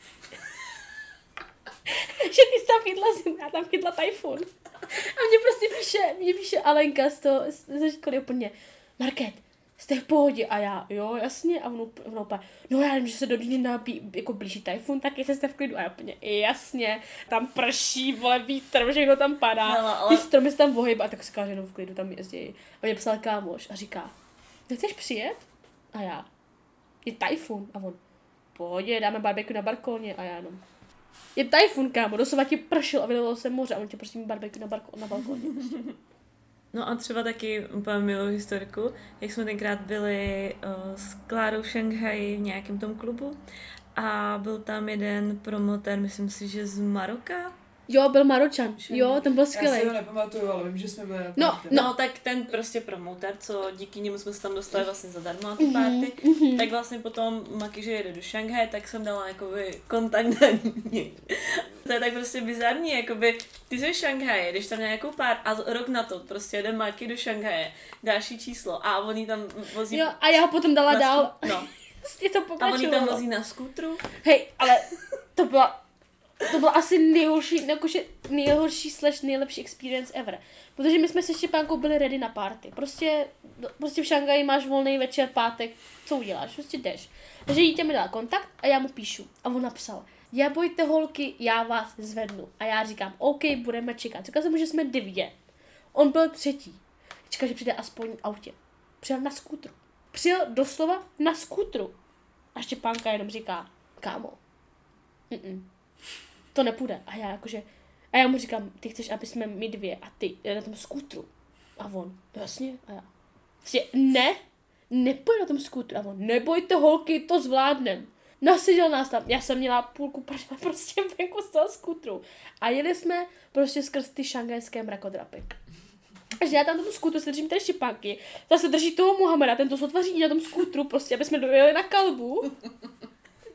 že ty jsi tam chytla zimu, já tam chytla tajfun. A mě prostě píše, mě píše Alenka z toho, ze školy úplně, Market, jste v pohodě? A já, jo, jasně. A ono, ono no já vím, že se do Dýny bí, jako blíží tajfun, tak jestli jste v klidu. A já úplně, jasně, tam prší, vole, vítr, všechno tam padá. Hele, ale- Ty stromy se tam vohybá, tak si že jenom v klidu tam jezdí. A mě psal kámoš a říká, nechceš přijet? A já, je tajfun. A on, pohodě, dáme barbecue na balkóně. A já jenom, je tajfun, kámo, doslova ti pršel a vylilo se moře a on tě prostě barbecue na, barko, na balkóně. <laughs> No a třeba taky úplně milou historku, jak jsme tenkrát byli uh, s Klárou v Šanghaji v nějakém tom klubu a byl tam jeden promotér, myslím si, že z Maroka. Jo, byl Maročan, jo, ten byl Já si skvělý. ho nepamatuju, ale vím, že jsme byli na No, party. No, tak ten prostě promoter, co díky němu jsme se tam dostali vlastně zadarmo na tu Mhm, party, tak vlastně potom Maki, že jede do Šanghaje, tak jsem dala jakoby kontakt na ní. <laughs> To je tak prostě bizarní, jakoby ty jsi v Šanghaje, když tam nějakou pár a rok na to prostě jede Maki do Šanghaje, další číslo a on jí tam vozí Jo, a já ho potom dala dál. skú- No, <laughs> Je to a on jí tam pokračovalo. vozí na skútru. Hej, ale to byla, to byla asi nejhorší, jakože nejhorší slash nejlepší experience ever. Protože my jsme se Štěpánkou byli ready na party. Prostě, prostě v Šangaji máš volný večer, pátek, co uděláš? Prostě jdeš. Takže dítě mi dal kontakt a já mu píšu. A on napsal, já bojte holky, já vás zvednu. A já říkám, OK, budeme čekat. Říkal jsem mu, že jsme dvě. On byl třetí. Čekal, že přijde aspoň autě. Přijel na skútru. Přijel doslova na skútru. A Štěpánka jenom říká, kámo, Mm-mm. To nepůjde. A já jakože, a já mu říkám, ty chceš, aby jsme my dvě a ty na tom skútru. A on, "No jasně. A já, prostě ne, nepojď na tom skútru. A on, nebojte holky, to zvládnem. Naseděl nás tam, já jsem měla půlku prdele <laughs> prostě venku z toho skútru. A jeli jsme prostě skrz ty šangajské mrakodrapy. Takže já tam na tom skútru se držím tady štěpánky, zase drží toho Muhameda, ten to se otvoří na tom skútru prostě, aby jsme dojeli na kalbu.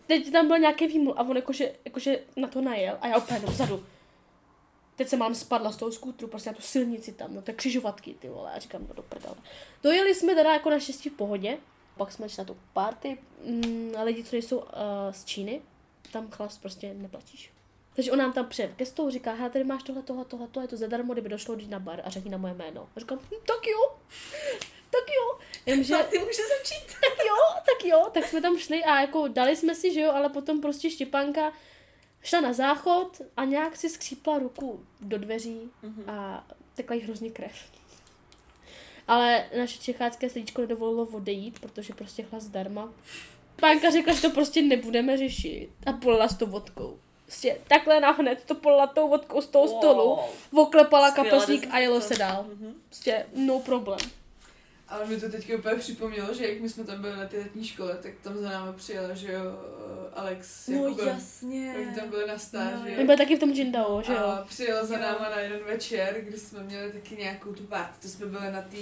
Teď tam byl nějaký výmul a on jakože, jakože na to najel a já úplně vzadu. Teď se mám spadla z toho skútru, prostě na tu silnici tam, no to je křižovatky, ty vole, a říkám, no do prdele. Dojeli jsme teda jako na v pohodě, pak jsme šli na tu party, mm, lidi, co nejsou uh, z Číny, tam chlas prostě neplatíš. Takže on nám tam přijel ke stolu, říká, hele, tady máš tohle, tohle, tohle, tohle, je to zadarmo, kdyby došlo jít na bar a řekni na moje jméno. A říkám, hm, tak jo, tak jo. Jenomže, Ty může začít. <laughs> tak jo, tak jo, tak jsme tam šli a jako dali jsme si, že jo, ale potom prostě Štěpánka šla na záchod a nějak si skřípla ruku do dveří Mhm. a tekla jí hrozně krev. Ale naše čechácké srdíčko nedovolilo odejít, protože prostě chla zdarma. Pánka řekla, že to prostě nebudeme řešit a polila s to vodkou. Prostě takhle nahned to polila tou vodkou z toho stolu, oklepala kapesník a jelo se dál. Mhm. Prostě no problém. Ale mi to teďka úplně připomnělo, že jak my jsme tam byli na té letní škole, tak tam za náma přijela, že jo, eh, Alex No Jakubem. jasně. Jak tam byli na stáži. No, My byli taky v tom Jindao, že jo? A přijela za náma na jeden večer, kdy jsme měli taky nějakou tu party. To jsme byli na té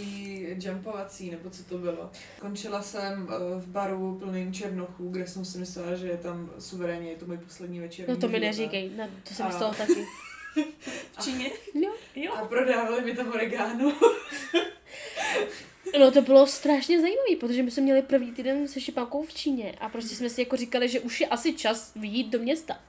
jumpovací, nebo co to bylo. Končila jsem eh, v baru plným černochů, kde jsem si myslela, že je tam suverénně, je to můj poslední večer. No to mi neříkej, no, to jsem A- myslela taky. <laughs> V Číně? Jo. Jo. A prodávali mi tam oregano. <laughs> No to bylo strašně zajímavé, protože my jsme měli první týden se Štěpánkou v Číně a prostě jsme si jako říkali, že už je asi čas vyjít do města.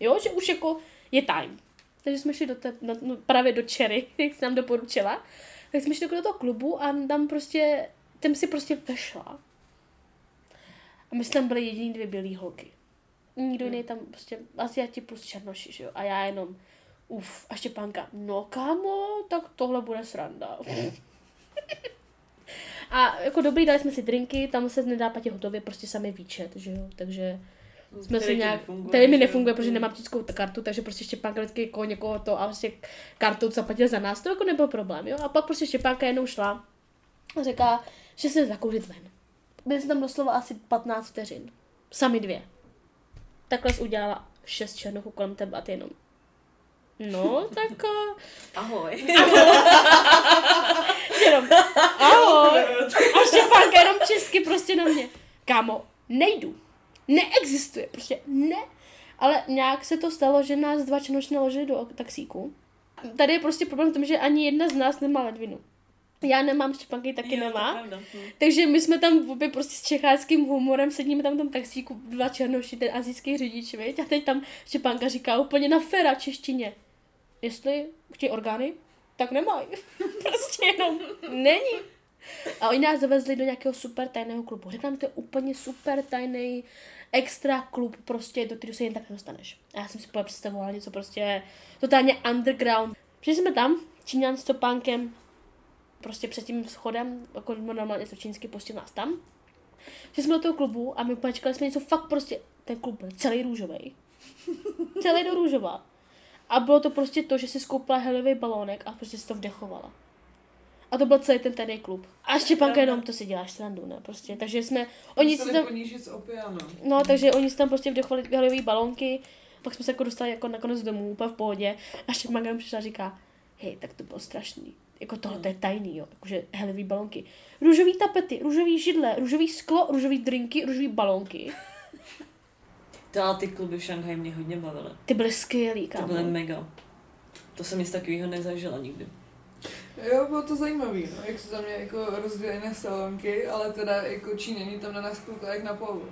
Jo, že už jako je time. Takže jsme šli do te, no, no, právě do Cherry, <laughs> jak jsi nám doporučila. Tak jsme šli do toho klubu a tam prostě, tam si prostě vešla. A my jsme tam byli jediný dvě bílé holky. Nikdo jiný tam prostě, Asiati plus černoši, že jo. A já jenom, uf, a Štěpánka, no kámo, tak tohle bude sranda. <laughs> A jako dobrý, dali jsme si drinky, tam se nedá patě hotově, prostě sami výčet, že jo, takže jsme Tady si nějak, nefunguje, tady mi nefunguje, protože nemám čínskou kartu, takže prostě Štěpánka vždycky jako někoho to a prostě kartou zaplatil za nás, to jako nebyl problém, jo, a pak prostě Štěpánka jednou šla a říká, že se zakouřit ven. Byli jsme tam doslova asi 15 vteřin, sami dvě. Takhle jsi udělala šest černochů kolem tebe a ty jenom, no, tak uh, Ahoj. <laughs> jenom, <laughs> ahoj. <laughs> A Štěpánka jenom česky prostě na mě. Kámo, nejdu. Neexistuje, prostě ne. Ale nějak se to stalo, že nás dva černoši naložili do taxíku. Tady je prostě problém v tom, že ani jedna z nás nemá ledvinu. Já nemám, Štěpánky taky Jo, nemá. Hm. Takže my jsme tam obě prostě s čecháckým humorem, sedíme tam v tom taxíku, dva černoši, ten azijský řidič, viď? A teď tam Štěpánka říká úplně na fera češtině. Jestli chtějí orgány, tak nemají. <laughs> prostě jenom není. A oni nás zavezli do nějakého super tajného klubu. Řekl nám, to je úplně super tajný extra klub, prostě do kterého se jen tak nedostaneš. A já jsem si představovala něco prostě totálně underground. Přišli jsme tam, Číňan s topánkem, prostě před tím schodem, jako normálně to čínsky pustil nás tam. Že jsme do toho klubu a my úplně čekali jsme něco fakt prostě, ten klub byl celý růžový. celý do růžová. A bylo to prostě to, že si skoupila heliový balónek a prostě si to vdechovala. A to byl celý ten tady klub. A Štěpánka jenom to si děláš srandu, ne? Prostě. Takže jsme, oni si tam, no. no, takže oni si tam prostě vdechovali heliový balónky, pak jsme se jako dostali jako nakonec domů, úplně v pohodě. A Štěpánka jenom přišla a říká, hej, tak to bylo strašný. Jako tohle to je tajný, jo. Jakože heliový balónky. Růžový tapety, růžový židle, růžový sklo, růžový drinky, růžový balónky. To ale ty kluby v Šanghaji mě hodně bavily. Ty byly skvělý, To kámo. byly mega. To jsem nic takového nezažila nikdy. Jo, bylo to zajímavý, no, jak se tam měli jako rozdělené salonky, ale teda jako Číňani tam na nás koukali jak na polu.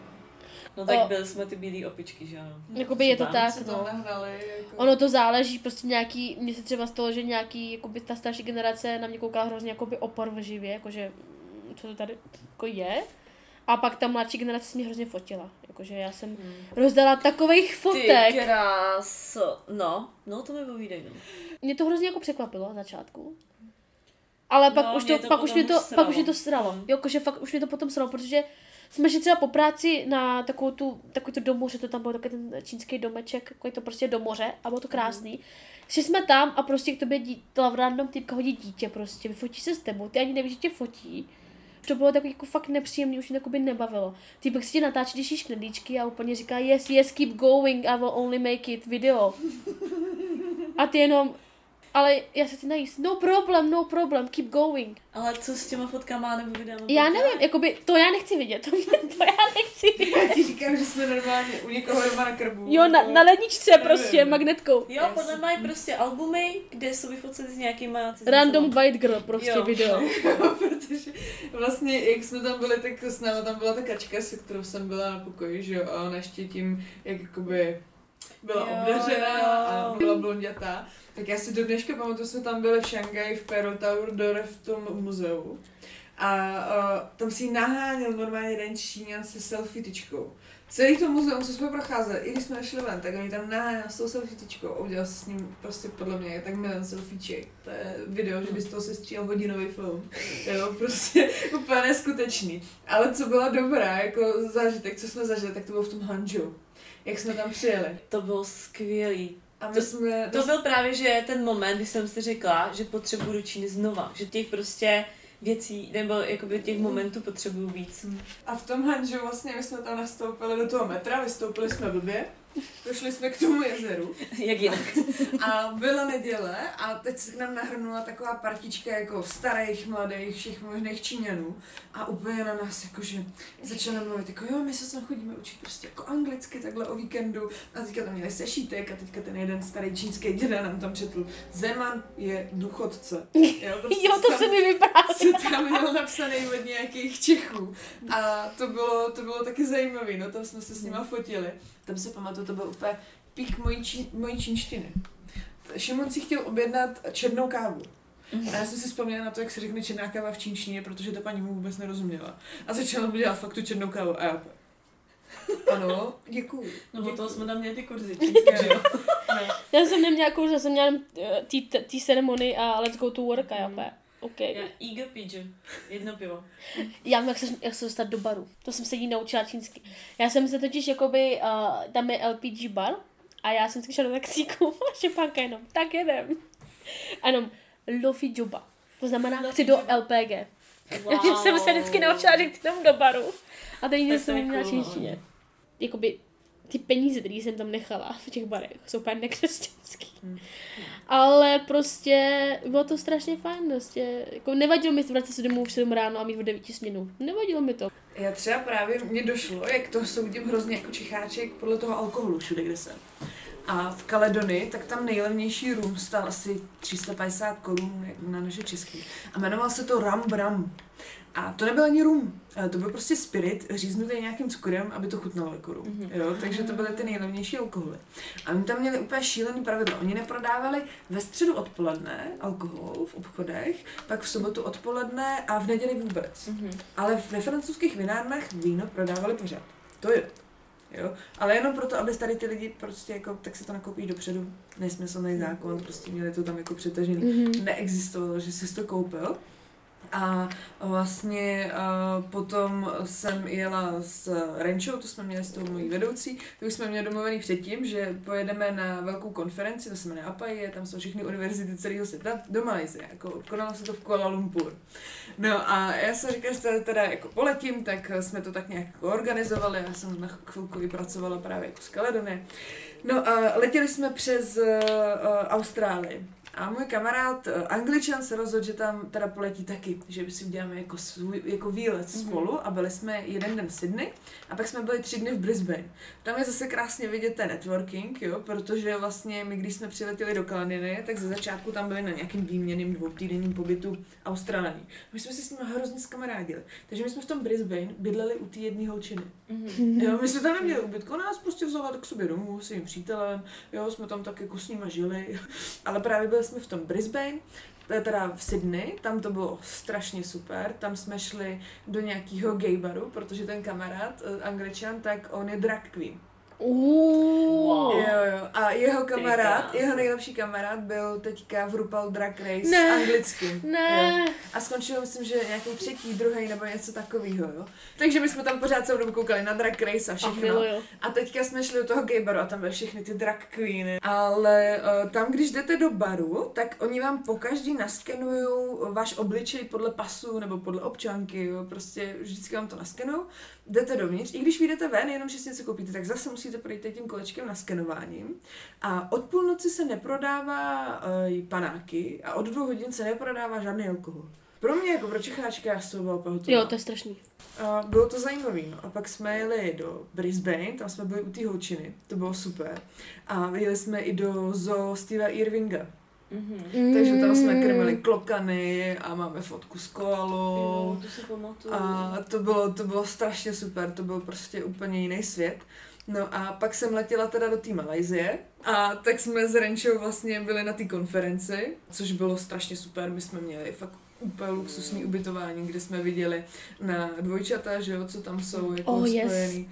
No tak O. byli jsme ty bílé opičky, že ano. Jakoby je to tak, no. nahnali, jako... Ono to záleží, prostě nějaký, mně se třeba stalo, že nějaký, jakoby ta starší generace na mě koukala hrozně jakoby oporvživě, jakože co to tady jako je. A pak ta mladší generace mě hrozně fotila. Jakože já jsem Hmm. rozdala takových Ty fotek. kráso. No, no to mi povídej, no. Mě to hrozně jako překvapilo na začátku. Ale pak, No, už, to, to pak, už mě to, sralo. pak už mě to sralo. Mm. Jo, jakože fakt už mě to potom sralo, protože jsme šli třeba po práci na takovou tu, takový to domoře, to tam byl takový ten čínský domeček, takový to prostě do moře a bylo to krásný. Šli jsme tam a prostě k tobě dí, random typka hodí dítě prostě, vyfotí se s tebou, ty ani nevíš, že tě fotí. To bylo takový jako fakt nepříjemný, už mě to nebavilo. Týpek si tě natáčí, když jíš knedlíčky a úplně říká yes, yes, keep going, I will only make it video. A ty jenom, ale já se chci najíst. No problem, no problem, keep going. Ale co s těma fotkama nebo videama? Já nevím, jakoby, to já nechci vidět, <laughs> to, to já nechci vidět. Já ti říkám, že jsme normálně u někoho doma na krbu. Jo, na, na ledničce Nevím. prostě, magnetkou. Jo, podle mají prostě albumy, kde jsou vyfoceny s nějakýma. Random white girl prostě Jo. video. <laughs> Jo, protože vlastně, jak jsme tam byli, tak s náma tam byla ta kačka, se kterou jsem byla na pokoji, že jo, a ona ještě tím, jak jakoby byla Jo, obdařená jo. a byla blondětá. Tak já si do dneška pamatuju, jsme tam byli v Šanghaji v Pearl Tower Dore v tom muzeu. A uh, tam si naháněl normálně jeden Číňan se selfie tyčkou. celý to muzeum, co jsme procházeli, i když jsme šli ven, tak oni tam nahájeli s tou selfietičkou a udělal se s ním prostě podle mě tak milion selfieček. To je video, že by z toho se stříhal hodinový film. Jo, prostě <laughs> úplně neskutečný. Ale co byla dobrá, jako zážitek, co jsme zažili, tak to bylo v tom Hanžu. Jak jsme tam přijeli. To bylo skvělý. A my To- jsme... To byl právě, že ten moment, kdy jsem si řekla, že potřebuju do Číny znova. Že těch prostě věcí, nebo jakoby těch momentů potřebuju víc. A v tom Hanžu vlastně my jsme tam nastoupili do toho metra, vystoupili jsme blbě, došli jsme k tomu jezeru Jak jinak. a byla neděle a teď se k nám nahrnula taková partička jako starých, mladých, všech možných Číňanů a úplně na nás jakože začala mluvit jako jo, my se sem chodíme učit prostě jako anglicky takhle o víkendu a teďka tam měli sešítek a teďka ten jeden starý čínský děda nám tam četl Zeman je důchodce. Jo, <laughs> prostě Jo, to tam- se mi vyprávělo. <laughs> se tam měl napsaný od nějakých Čechů. A to bylo, to bylo taky zajímavé, no tam jsme se s nima fotili. Tam se pamatuju, to byl úplně pík mojí, čí, mojí čínštiny. Šimon si chtěl objednat černou kávu. A já jsem si vzpomněla na to, jak se řekne černá káva v čínštině, protože to paní mu vůbec nerozuměla. A začala mu dělat fakt tu černou kávu. A já ano, děkuju. No od toho děkuju. jsme tam měli ty kurzy <laughs> čínské, že jo? Já jsem neměla kurz, já jsem měla eh, tý- tý ceremonii a let's go to work a já úplně, OK. Já Eagle Pigeon. Jedno pivo. Já vím, jak se, jak se dostat do baru. To jsem se jí naučila čínsky. Já jsem se totiž, jakoby, uh, tam je LPG bar a já jsem si šla do taxíku <laughs> a šepánka jenom, tak jedem. A jenom Lofi Juba. To znamená, Lofi chci do. LPG. Takže <laughs> jsem se vždycky naučila, že chci tam do baru. A teď jsem měla čínštině. Jakoby ty peníze, které jsem tam nechala v těch barech, jsou úplně nekřesťanský. Hmm. Ale prostě bylo to strašně fajn, prostě, jako nevadilo mi vracet se domů v 7 ráno a mít v 9 směnu. Nevadilo mi to. Já třeba právě mně došlo, jak to soudím hrozně jako čicháček podle toho alkoholu všude, kde jsem. A v Kaledonii, tak tam nejlevnější rum stál asi 350 korun na naše český. A jmenoval se to Ram Bram. A to nebyl ani rum, ale to byl prostě spirit říznutý nějakým cukrem, aby to chutnalo jako rum. Mhm. Jo? Takže to byly ty nejlevnější alkoholy. A oni tam měli úplně šílený pravidlo. Oni neprodávali ve středu odpoledne alkohol v obchodech, pak v sobotu odpoledne a v neděli vůbec. Mhm. Ale ve francouzských vinárnách víno prodávali pořád. To je. Jo? Ale jenom proto, aby tady ty lidi prostě jako, tak se to nakoupí dopředu. Nesmyslný zákon, prostě měli to tam jako přetažený. Mm-hmm. Neexistovalo, že jsi to koupil. A vlastně potom jsem jela s Renčou, to jsme měli s tou mojí vedoucí, to už jsme měli domluvený předtím, že pojedeme na velkou konferenci, to se jmenuje APAI, tam jsou všechny univerzity celého světa, do Malajzie, jako konalo se to v Kuala Lumpur. No a já jsem říkala, že teda, teda jako poletím, tak jsme to tak nějak jako organizovali, já jsem na chvilku i pracovala právě jako z Kaledonie. No a letěli jsme přes uh, Austrálii. A můj kamarád eh, Angličan se rozhodl, že tam teda poletí taky, že si uděláme jako, svůj, jako výlet Mhm. spolu a byli jsme jeden den v Sydney a pak jsme byli tři dny v Brisbane. Tam je zase krásně vidět ten networking, jo, protože vlastně my, když jsme přiletěli do Kalifornie, tak ze začátku tam byli na nějakým výměným dvoutýdenním pobytu Australaní. My jsme si s nimi hrozně skamarádili. Takže my jsme v tom Brisbane bydleli u té jedné holčiny. Mhm. Jo, my jsme tam neměli ubytku, ona nás prostě vzala k sobě domů s svým přítelem, jo, jsme tam tak jako s nima žili, ale právě byli jsme v tom Brisbane, teda v Sydney, tam to bylo strašně super, tam jsme šli do nějakého gay baru, protože ten kamarád, eh, angličan, tak on je drag queen. Uh. Wow. Jo, jo. A jeho kamarád, jeho nejlepší kamarád byl teďka v RuPaul Drag Race Ne. anglicky. Jo. Ne. A skončil, myslím, že nějaký třetí, druhý nebo něco takového, jo. Takže my jsme tam pořád celou dobu koukali na Drag Race a všechno. miluju. A teďka jsme šli do toho gay baru a tam byly všechny ty drag queeny. Ale uh, tam, když jdete do baru, tak oni vám po každý naskenují váš obličej podle pasu nebo podle občanky, jo. Prostě vždycky vám to naskenují. Jdete dovnitř, i když vyjdete ven, jenom že si něco koupíte, tak zase musíte projít tím kolečkem naskenováním. A od půlnoci se neprodává uh, panáky a od dvou hodin se neprodává žádný alkohol. Pro mě jako pro Čecháčka já toho byla úplně hotová. Jo, to je strašný. A bylo to zajímavé. No. A pak jsme jeli do Brisbane, tam jsme byli u té holčiny, to bylo super. A jeli jsme i do zoo Steva Irvinga. Mhm. Takže tam jsme Mm. krmili klokany a máme fotku s koalou. Jo, to si pamatuju. A to bylo, to bylo strašně super, to byl prostě úplně jiný svět. No a pak jsem letěla teda do té Malajzie a tak jsme s Renčou vlastně byli na té konferenci, což bylo strašně super, my jsme měli fakt úplně luxusní ubytování, kde jsme viděli na dvojčata, že jo, co tam jsou jako Oh, yes. spojený.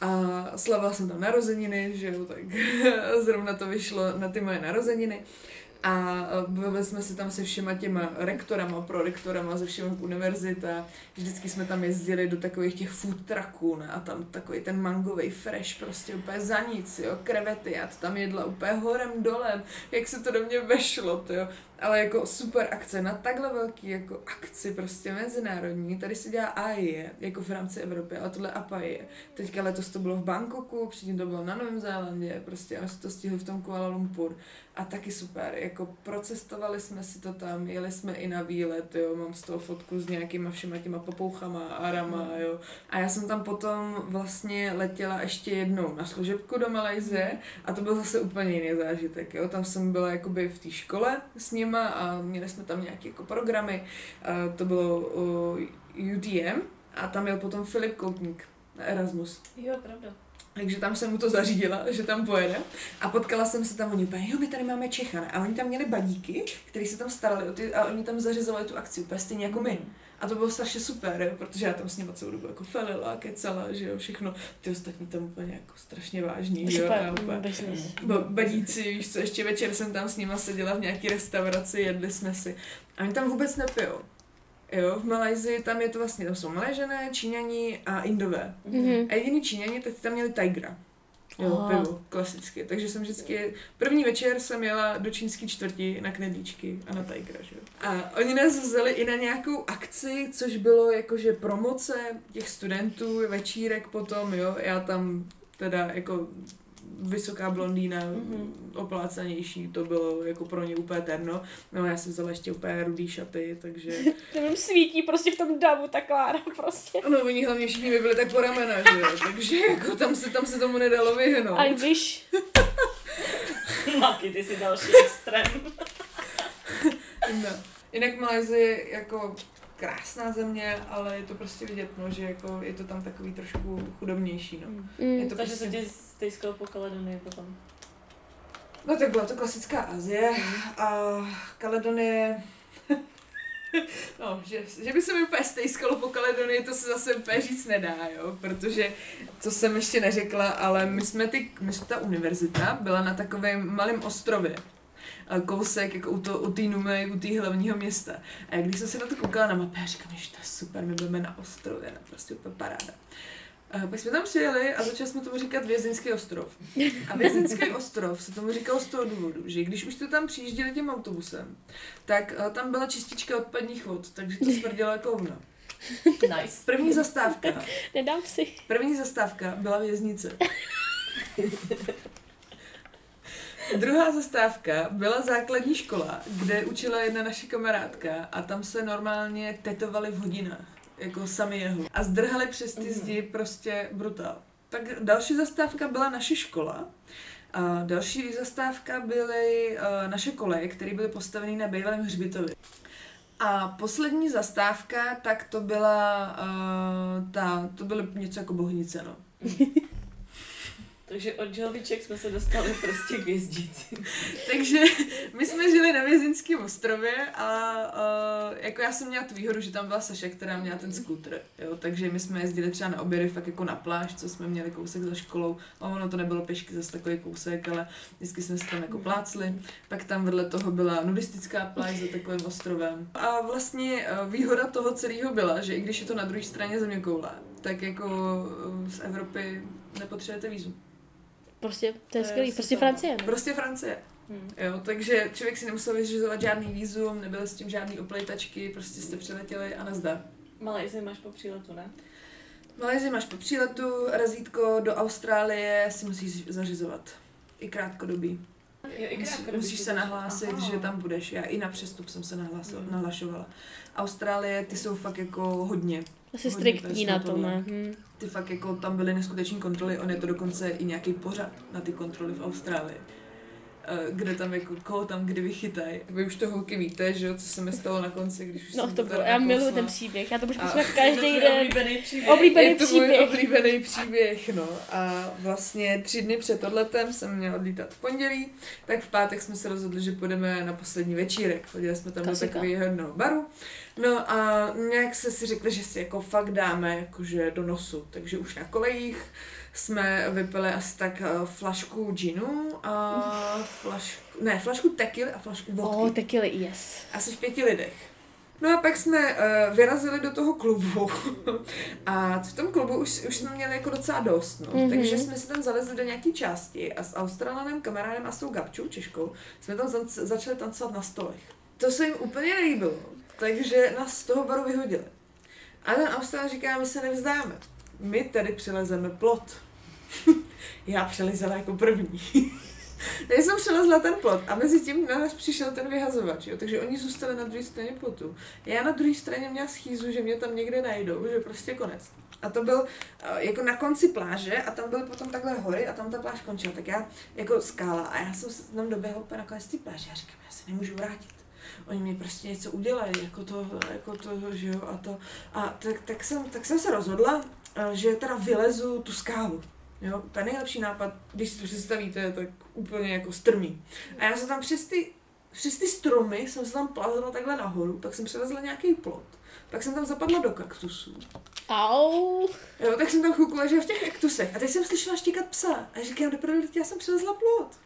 A slavila jsem tam narozeniny, že jo, tak <laughs> zrovna to vyšlo na ty moje narozeniny. A bavili jsme se tam se všema těma rektorama, prorektorama ze všech univerzit a vždycky jsme tam jezdili do takových těch food trucků ne? a tam takový ten mangový fresh prostě úplně za nic, jo, krevety, já to tam jedla úplně horem dolem, jak se to do mě vešlo, to jo ale jako super akce na takhle velký jako akci prostě mezinárodní. Tady se dělá AIE, jako v rámci Evropy, ale tohle APAIE. Teďka letos to bylo v Bangkoku, předtím to bylo na Novém Zélandě, prostě a jsme to stihli v tom Kuala Lumpur. A taky super, jako procestovali jsme si to tam, jeli jsme i na výlet, jo, mám z toho fotku s nějakýma všema těma popouchama, arama, mm. jo. A já jsem tam potom vlastně letěla ještě jednou na služebku do Malajzie a to byl zase úplně jiný zážitek, jo. Tam jsem byla jakoby v té škole s ním nima a měli jsme tam nějaké jako programy. A to bylo UTM a tam byl potom Filip Koutník na Erasmus. Jo, pravda. Takže tam jsem mu to zařídila, že tam pojede. A potkala jsem se tam, oni úplně, jo, my tady máme Čecha. A oni tam měli badíky, kteří se tam starali o ty, a oni tam zařizovali tu akci, úplně stejně jako my. A to bylo strašně super, jo, protože já tam s nimi celou dobu jako felila, kecala, že jo, všechno. Ty ostatní tam úplně jako strašně vážní, že jo. A úplně, badíci, víš co, ještě večer jsem tam s nima seděla v nějaký restauraci, jedli jsme si. A oni tam vůbec nepijou. Jo, v Malajzii tam je to vlastně, tam jsou Malajžené, Číňani a Indové. Mm-hmm. A jediný Číňani, tak tam měli Tigra. Jo, Aha. pivo, klasicky. Takže jsem vždycky, první večer jsem jela do čínské čtvrti na knedlíčky a na Tigra, že jo. A oni nás vzali i na nějakou akci, což bylo jakože promoce těch studentů, večírek potom, jo. Já tam teda jako vysoká blondýna, mm-hmm. oplácanější, to bylo jako pro ně úplně terno. No já jsem vzala ještě úplně rudý šaty, takže... <laughs> to mi svítí prostě v tom davu ta Klára <laughs> prostě. No oni hlavně všichni by byli tak po ramena, že jo, <laughs> takže jako tam se, tam se tomu nedalo vyhnout. I wish. Maky, ty jsi další extrém. no. Jinak Malajzie jako krásná země, ale je to prostě vidět, no, že jako je to tam takový trošku chudobnější, no. Mm. Je to Takže prostě... se ti stejskalo po Kaledonii potom. No tak byla to klasická Azie a Kaledonie <laughs> No, že, že by se mi úplně stejskalo po Kaledonii, to se zase úplně říct nedá, jo, protože to jsem ještě neřekla, ale my jsme ty, my jsme ta univerzita byla na takovém malém ostrově, kousek jako u, to, u té Numy, u té hlavního města. A když jsem se na to koukala na mapě, já říkám, že to je super, my budeme na ostrově, na prostě úplně paráda. A pak jsme tam přijeli a začali jsme tomu říkat Vězinský ostrov. A Vězinský <laughs> ostrov se tomu říkal z toho důvodu, že když už jste tam přijížděli tím autobusem, tak tam byla čistička odpadních vod, takže to smrdělo jako hovno. <laughs> Nice. První zastávka. Nedám si. První zastávka byla věznice. <laughs> Druhá zastávka byla základní škola, kde učila jedna naše kamarádka a tam se normálně tetovali v hodinách, jako sami jeho. A zdrhali přes ty mhm. zdi prostě brutál. Tak další zastávka byla naše škola. A další zastávka byly uh, naše koleje, které byly postaveny na bývalém hřbitově. A poslední zastávka, tak to byla uh, ta, to byly něco jako bohnice, no. <laughs> Takže od želviček jsme se dostali prostě k jezdící. <laughs> Takže my jsme žili na Vězinském ostrově a uh, jako já jsem měla tu výhodu, že tam byla Saša, která měla ten skútr, jo, takže my jsme jezdili třeba na obědy fakt jako na pláž, co jsme měli kousek za školou, a ono to nebylo pešky zase takový kousek, ale vždycky jsme se tam jako plácli, pak tam vedle toho byla nudistická pláž za takovým ostrovem. A vlastně uh, výhoda toho celého byla, že i když je to na druhé straně země koule, tak jako uh, z Evropy nepotřebujete vízum. Prostě, to je skvělý, prostě Francie. Ne? Prostě Francie. Hmm. Jo, takže člověk si nemusel vyřizovat žádný výzum, nebyly s tím žádný oplejtačky, prostě jste přiletěli a nazdar. Malajzi máš po příletu, ne? Malajzi máš po příletu, razítko do Austrálie si musíš zařizovat. I krátkodobí. Jo, i Musí, musíš se nahlásit, Aha. že tam budeš. Já i na přestup jsem se nahlásil, hmm. nahlašovala. Austrálie, ty jsou fakt jako hodně. Asi striktní na to, ne? Hmm ty fakt jako tam byly neskuteční kontroly, on je to dokonce i nějaký pořad na ty kontroly v Austrálii eh, kde tam jako, koho tam kdy vychytají. Vy už to holky víte, že jo, co se mi stalo na konci, když už No jsem to bylo, já miluji ten příběh, já to budu poslouchat každý den. Oblíbený příběh. Oblíbený je to příběh. můj oblíbený příběh, no. A vlastně tři dny před odletem jsem měla odlítat v pondělí, tak v pátek jsme se rozhodli, že půjdeme na poslední večírek. Chodili jsme tam Klasika. do takového baru No a nějak se si řekli, že si jako fakt dáme jakože do nosu, takže už na kolejích jsme vypili asi tak uh, flašku džinu a flašku, ne, flašku tequily a flašku vodky. Oh, tequila, yes. Asi v pěti lidech. No a pak jsme uh, vyrazili do toho klubu <laughs> a v tom klubu už, už jsme měli jako docela dost, no. Mhm. takže jsme se tam zalezli do nějaké části a s Australanem, kamarádem a s tou Gabčou, Češkou, jsme tam zanc- začali tancovat na stolech. To se jim úplně nelíbilo, takže nás z toho baru vyhodili. A ten Australan říká, my se nevzdáme. My tady přilezeme plot. <laughs> Já přelezela jako první. <laughs> Takže jsem přelezla ten plot a mezi tím na nás přišel ten vyhazovač, jo? takže oni zůstali na druhé straně plotu. Já na druhé straně měla schýzu, že mě tam někde najdou, že prostě konec. A to byl eh, jako na konci pláže a tam byly potom takhle hory a tam ta pláž končila. Tak já jako skála a já jsem se tam doběhla úplně na konec té pláže a říkám, já se nemůžu vrátit. Oni mi prostě něco udělají, jako to, jako to, že jo, a to. A tak, tak, jsem, tak jsem se rozhodla, eh, že teda vylezu tu skálu. Jo, to je nejlepší nápad, když si to představíte, tak úplně jako strmý. A já jsem tam přes ty, přes ty stromy jsem se tam plazila takhle nahoru, pak jsem přelezla nějaký plot, pak jsem tam zapadla do kaktusů. Au. Jo, tak jsem tam chvilku ležela v těch kaktusech a teď jsem slyšela štíkat psa a říkám, do prdele, já jsem přelezla plot.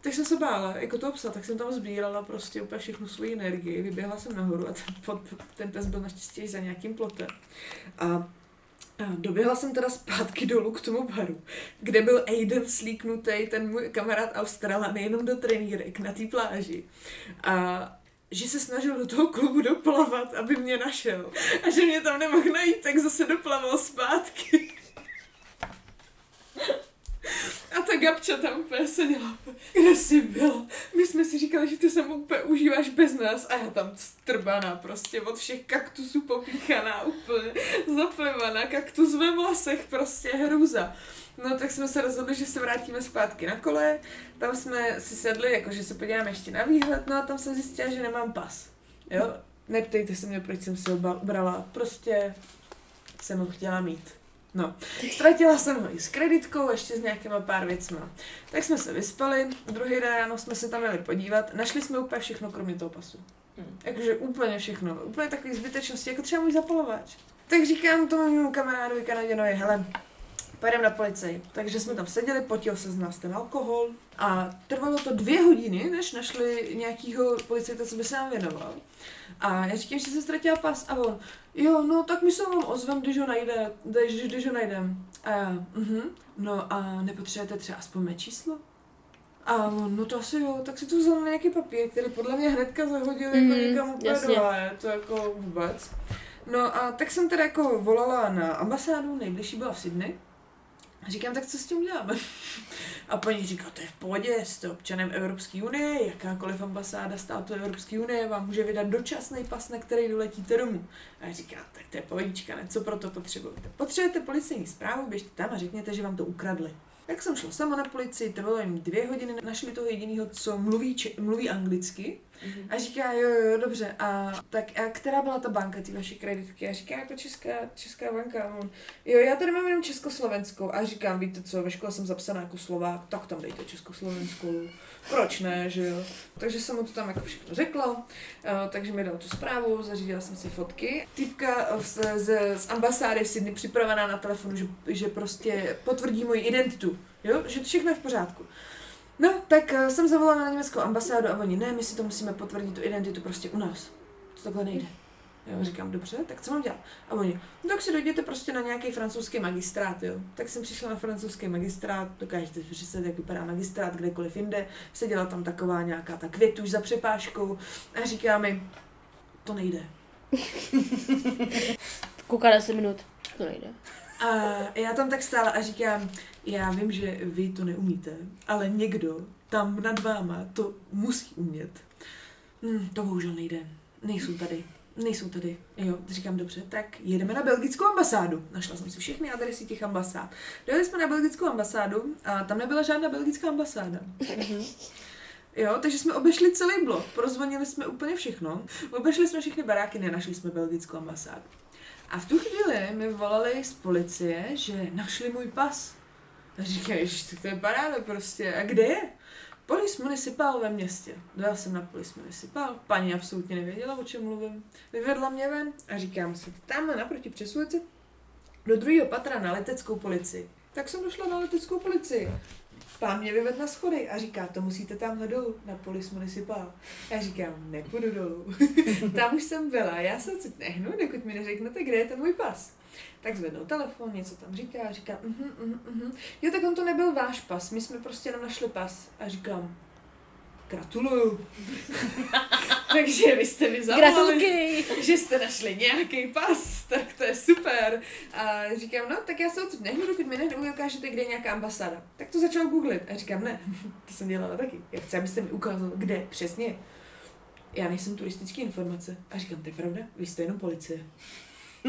Tak jsem se bála, jako toho psa, tak jsem tam sbírala prostě úplně všechnu svoji energii, vyběhla jsem nahoru a ten, pod, ten pes byl naštěstí za nějakým plotem. A doběhla jsem teda zpátky dolů k tomu baru, kde byl Aiden slíknutý, ten můj kamarád Australan, jenom do trenýrek na té pláži. A že se snažil do toho klubu doplavat, aby mě našel. A že mě tam nemohl najít, tak zase doplaval zpátky. A ta Gabča tam úplně seděla, kde jsi byla? My jsme si říkali, že ty se úplně užíváš bez nás a já tam strbaná prostě od všech kaktusů popíchaná úplně, zaplivaná, kaktus ve vlasech, prostě hrůza. No tak jsme se rozhodli, že se vrátíme zpátky na kole, tam jsme si sedli, jakože se podíváme ještě na výhled, no a tam jsem zjistila, že nemám pas. Jo? Neptejte se mě, proč jsem si ho brala, prostě jsem ho chtěla mít. No, ztratila jsem ho i s kreditkou, ještě s nějakýma pár věcma. Tak jsme se vyspali, druhý den ráno jsme se tam měli podívat, našli jsme úplně všechno, kromě toho pasu. Hmm. Jakože úplně všechno, úplně takový zbytečnosti, jako třeba můj zapalovač. Tak říkám tomu mému kamarádovi Kanaděnovi, hele, pojedeme na policii. Takže jsme tam seděli, potil se z nás ten alkohol a trvalo to dvě hodiny, než našli nějakýho policajta, co by se nám věnoval. A já říkám, že se ztratila pas a on, jo, no tak my se vám ozvem, když ho najde, když, když ho najdem. A já, mhm, no a nepotřebujete třeba aspoň mé číslo? A on, no to asi jo, tak si to vzal na nějaký papír, který podle mě hnedka zahodil Mhm, jako někam úplně do to jako vůbec. No a tak jsem teda jako volala na ambasádu, nejbližší byla v Sydney. A říkám, tak co s tím uděláme? <laughs> A paní říká, to je v pohodě, jste občanem Evropské unie, jakákoliv ambasáda státu Evropské unie vám může vydat dočasný pas, na který doletíte domů. A já říkám, tak to je pohodička, ne? co pro to potřebujete? Potřebujete policejní zprávu, běžte tam a řekněte, že vám to ukradli. Tak jsem šla sama na policii, trvalo jim dvě hodiny, našli toho jediného, co mluví, če- mluví anglicky. A říká, jo, jo, dobře. A tak a která byla ta banka, ty vaše kreditky? A říká, jako česká, česká banka. On, jo, já tady mám jenom československou. A říkám, víte co, ve škole jsem zapsaná jako Slovák, tak tam dejte československou. Proč ne, že jo? Takže jsem mu to tam jako všechno řekla, takže mi dal tu zprávu, zařídila jsem si fotky. Týpka eh, z, z, z ambasády Sydney připravená na telefonu, že, že prostě potvrdí moji identitu, jo? Že všechno je v pořádku. No, tak uh, jsem zavolala na německou ambasádu a oni, ne, my si to musíme potvrdit, tu identitu prostě u nás. To takhle nejde. Jo, říkám, dobře, tak co mám dělat? A oni, no tak si dojděte prostě na nějaký francouzský magistrát, jo. Tak jsem přišla na francouzský magistrát, dokážete si představit, jak vypadá magistrát kdekoliv jinde. Seděla tam taková nějaká ta květuš za přepážkou a říká mi, to nejde. Kouká 10 minut. To nejde. A já tam tak stála a říkám, já vím, že vy to neumíte, ale někdo tam nad váma to musí umět. Hm, to bohužel nejde. Nejsou tady. Nejsou tady. Jo, říkám dobře, tak jedeme na belgickou ambasádu. Našla jsem si všechny adresy těch ambasád. Dojeli jsme na belgickou ambasádu a tam nebyla žádná belgická ambasáda. Jo, takže jsme obešli celý blok, porozvonili jsme úplně všechno, obešli jsme všechny baráky, nenašli jsme belgickou ambasádu. A v tu chvíli mi volali z policie, že našli můj pas. A říkají, že to je paráda prostě. A kde je? Polis municipál ve městě. Dojel jsem na polis municipál, paní absolutně nevěděla, o čem mluvím. Vyvedla mě ven a říkám si, tamhle naproti přes ulici do druhého patra na leteckou policii. Tak jsem došla na leteckou policii. Pán mě vyvedl na schody a říká, to musíte tam dolů, na polis municipál. Já říkám, nepůjdu dolů. <laughs> tam už jsem byla, já se odsud nehnu, dokud mi neřeknete, kde je ten můj pas. Tak zvednou telefon, něco tam říká, říká, uh-huh, uh-huh, uh-huh. jo, tak on to nebyl váš pas, my jsme prostě jenom našli pas. A říkám, gratuluju. <laughs> Takže vy jste mi zavolali, Gratulky! že jste našli nějaký pas, tak to je super. A říkám, no tak já se odsud nehnu, dokud mi neukážete, kde je nějaká ambasáda. Tak to začal googlit. A říkám, ne, to jsem dělala taky. Já chci, abyste mi ukázal, kde přesně. Já nejsem turistický informace. A říkám, to je pravda, vy jste jenom policie.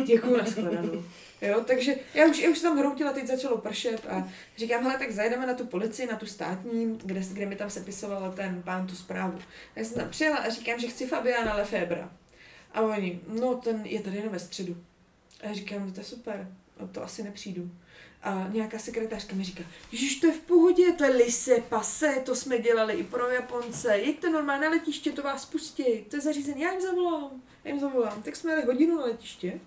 Děkuju na shledanou. Jo, takže já už, já už tam hroutila, teď začalo pršet a říkám, hele, tak zajedeme na tu policii, na tu státní, kde, kde mi tam sepisoval ten pán tu zprávu. Já jsem tam přijela a říkám, že chci Fabiana Lefebra. A oni, no ten je tady jenom ve středu. A já říkám, no to je super, no, to asi nepřijdu. A nějaká sekretářka mi říká, Ježiš, to je v pohodě, to je lise, pase, to jsme dělali i pro Japonce, jeďte normálně na letiště, to vás pustí, to je zařízení, já jim zavolám, já jim zavolám. Tak jsme jeli hodinu na letiště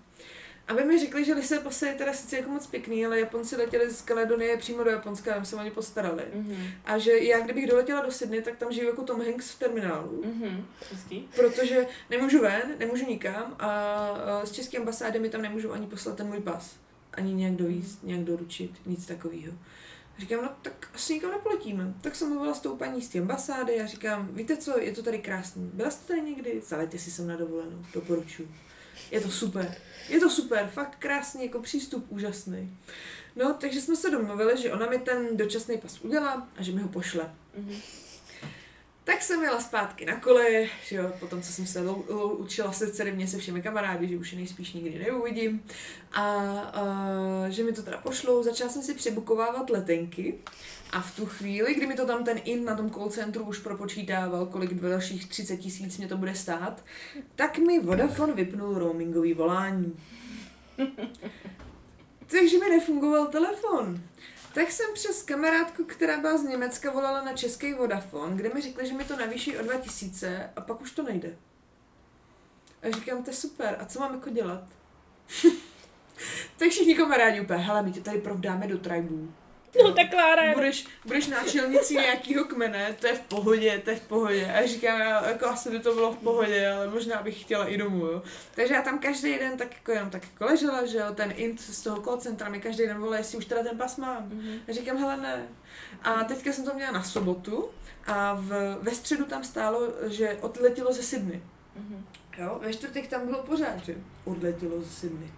aby mi řekli, že Lise pase je teda sice jako moc pěkný, ale Japonci letěli z Kaledonie přímo do Japonska, tam se oni postarali. Mhm. A že já, kdybych doletěla do Sydney, tak tam žiju jako Tom Hanks v terminálu. Mhm. Hezký. Protože nemůžu ven, nemůžu nikam a a z české ambasády mi tam nemůžu ani poslat ten můj pas. Ani nějak dovízt, nějak doručit, nic takového. Říkám, no tak asi nikam nepoletíme. Tak jsem mluvila s tou paní z té ambasády a říkám, víte co, je to tady krásný. Byla jste tady někdy? Zalejte si sem na dovolenou, doporučuji. Je to super. Je to super, fakt krásný, jako přístup úžasný. No, takže jsme se domluvili, že ona mi ten dočasný pas udělá a že mi ho pošle. Mhm. Tak jsem jela zpátky na kole, že jo, potom, co jsem se lou, lou, učila se dcery se všemi kamarády, že už je nejspíš nikdy neuvidím. A, a že mi to teda pošlou, začala jsem si přebukovávat letenky. A v tu chvíli, kdy mi to tam ten in na tom call centru už propočítával, kolik dalších 30 tisíc mě to bude stát, tak mi Vodafone vypnul roamingový volání. Takže mi nefungoval telefon. Tak jsem přes kamarádku, která byla z Německa, volala na český Vodafone, kde mi řekli, že mi to navýší o 2000 a pak už to nejde. A říkám, to je super, a co mám jako dělat? <laughs> tak všichni kamarádi úplně, hele, my tě tady provdáme do tribů. No tak Klára, Budeš, budeš náčelnicí nějakého kmene, to je v pohodě, to je v pohodě. A říkám, já, jako asi by to bylo v pohodě, ale možná bych chtěla i domů, jo. Takže já tam každý den tak jako jenom tak jako ležela, že jo, ten int z toho call centra mi každý den volá, jestli už teda ten pas mám. Mhm. A říkám, hele ne. A teďka jsem to měla na sobotu a v, ve středu tam stálo, že odletělo ze Sydney. Mhm. Jo, ve čtvrtek tam bylo pořád, že odletělo ze Sydney.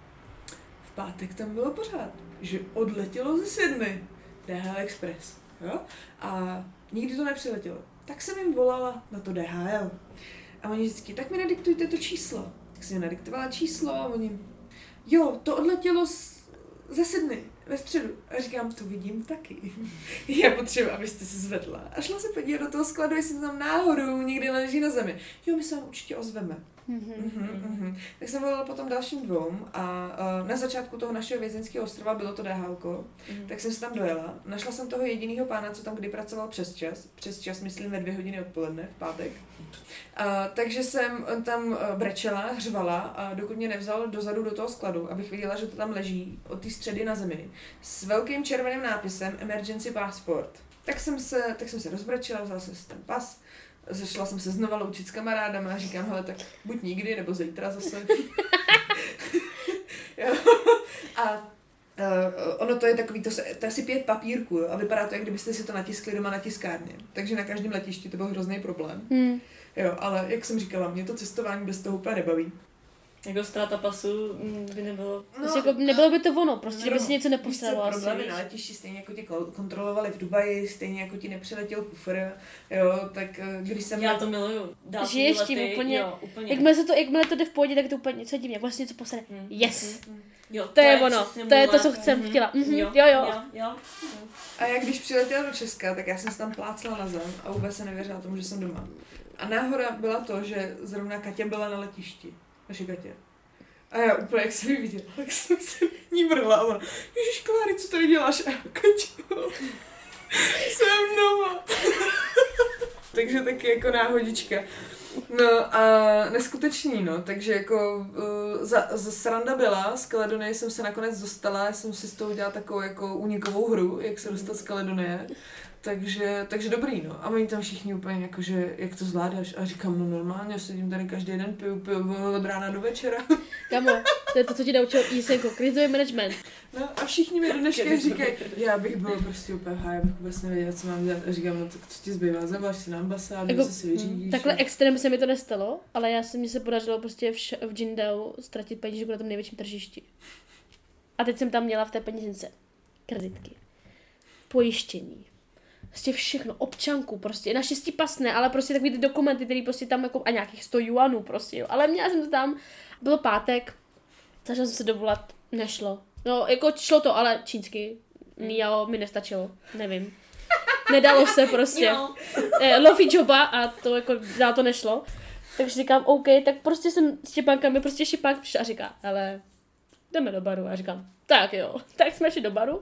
V pátek tam bylo pořád, že odletělo ze Sydney. DHL Express, jo? A nikdy to nepřiletělo. Tak jsem jim volala na to DHL. A oni vždycky, tak mi nadiktujte to číslo. Tak jsem nadiktovala číslo a oni, jo, to odletělo z, ze Sydney ve středu. A říkám, to vidím taky. <laughs> Já potřebuji, abyste se zvedla. A šla se podívat do toho skladu, jestli tam náhodou někde leží na zemi. Jo, my se vám určitě ozveme. Mhm, mhm. Tak jsem volala potom dalším dvou a uh, na začátku toho našeho vězeňského ostrova bylo to DHL, Mhm. tak jsem se tam dojela. Našla jsem toho jediného pána, co tam kdy pracoval přes čas. Přes čas, myslím, ve dvě hodiny odpoledne v pátek. Uh, takže jsem tam uh, brečela, hřvala, a dokud mě nevzal dozadu do toho skladu, abych viděla, že to tam leží od té středy na zemi s velkým červeným nápisem Emergency Passport. Tak jsem se, tak jsem se rozbrečela, vzala jsem si ten pas, Zašla jsem se znova loučit s kamarádama a říkám, hele, tak buď nikdy, nebo zítra zase. <laughs> jo. A Uh, ono to je takový, to, se, to je asi pět papírků jo, a vypadá to, jak kdybyste si to natiskli doma na tiskárně. Takže na každém letišti to byl hrozný problém. Hmm. Jo, ale jak jsem říkala, mě to cestování bez toho úplně nebaví. Jako ztráta pasu mm, by nebylo... No, jako nebylo by to ono, prostě, že by no, si něco víš neposlalo asi. problémy na letišti stejně jako ti kontrolovali v Dubaji, stejně jako ti nepřiletěl kufr, jo, tak eh, když jsem... Já to miluju. Žiješ tím lety, úplně- Jo, úplně. Jakmile, se to, jakmile to jde v pohodě, tak to úplně něco divně, jak vlastně něco posede. Mhm. Yes! Jo, To je ono, přesně to je to, co jsem Mhm. chtěla. Mhm, Jo, jo, jo. jo, jo. A já když přiletěla do Česka, tak já jsem se tam plácla na zem a vůbec se nevěřila tomu, že jsem doma. A náhoda byla to, že zrovna Katě byla na letišti. Naše Katě. A já úplně, jak jsem ji viděla, tak jsem se ní vrhla a ona, Ježiš, Kláry, co tady děláš? A já, jsem doma. <laughs> Takže taky jako náhodička. No a neskutečný, no, takže jako uh, za, za sranda byla, z Kaledonie jsem se nakonec dostala, já jsem si z toho udělala takovou jako unikovou hru, jak se dostat z Kaledonie. Takže, takže dobrý, no. A oni tam všichni úplně jako, že jak to zvládáš? A říkám, no normálně, sedím tady každý den, piju, piju od rána do večera. <laughs> Kamo, to je to, co ti naučil Jisenko, krizový management. No a všichni mi do dneška říkají, já bych byl prostě úplně há, já bych vůbec nevěděla, co mám dělat. A říkám, no tak co ti zbývá, zavoláš si na ambasádu, Jako, si vyřídíš. Takhle a- extrém se mi to nestalo, ale já se mi se podařilo prostě v, š- v Jindau ztratit penížku na tom největším tržišti. A teď jsem tam měla v té peněžence kreditky, pojištění, prostě všechno, občanku prostě, naštěstí pasné, ale prostě takový ty dokumenty, které prostě tam jako, a nějakých 100 juanů prostě, jo. Ale měla jsem to tam, bylo pátek, snažila jsem se dovolat, nešlo. No, jako šlo to, ale čínsky, Miao mi nestačilo, nevím. Nedalo se prostě eh, Lofi joba a to jako dál to nešlo. Takže říkám, OK, tak prostě jsem s Štěpánkem, mi prostě Štěpánk přišel a říká, ale jdeme do baru. A říkám, tak jo, <laughs> tak jsme šli do baru.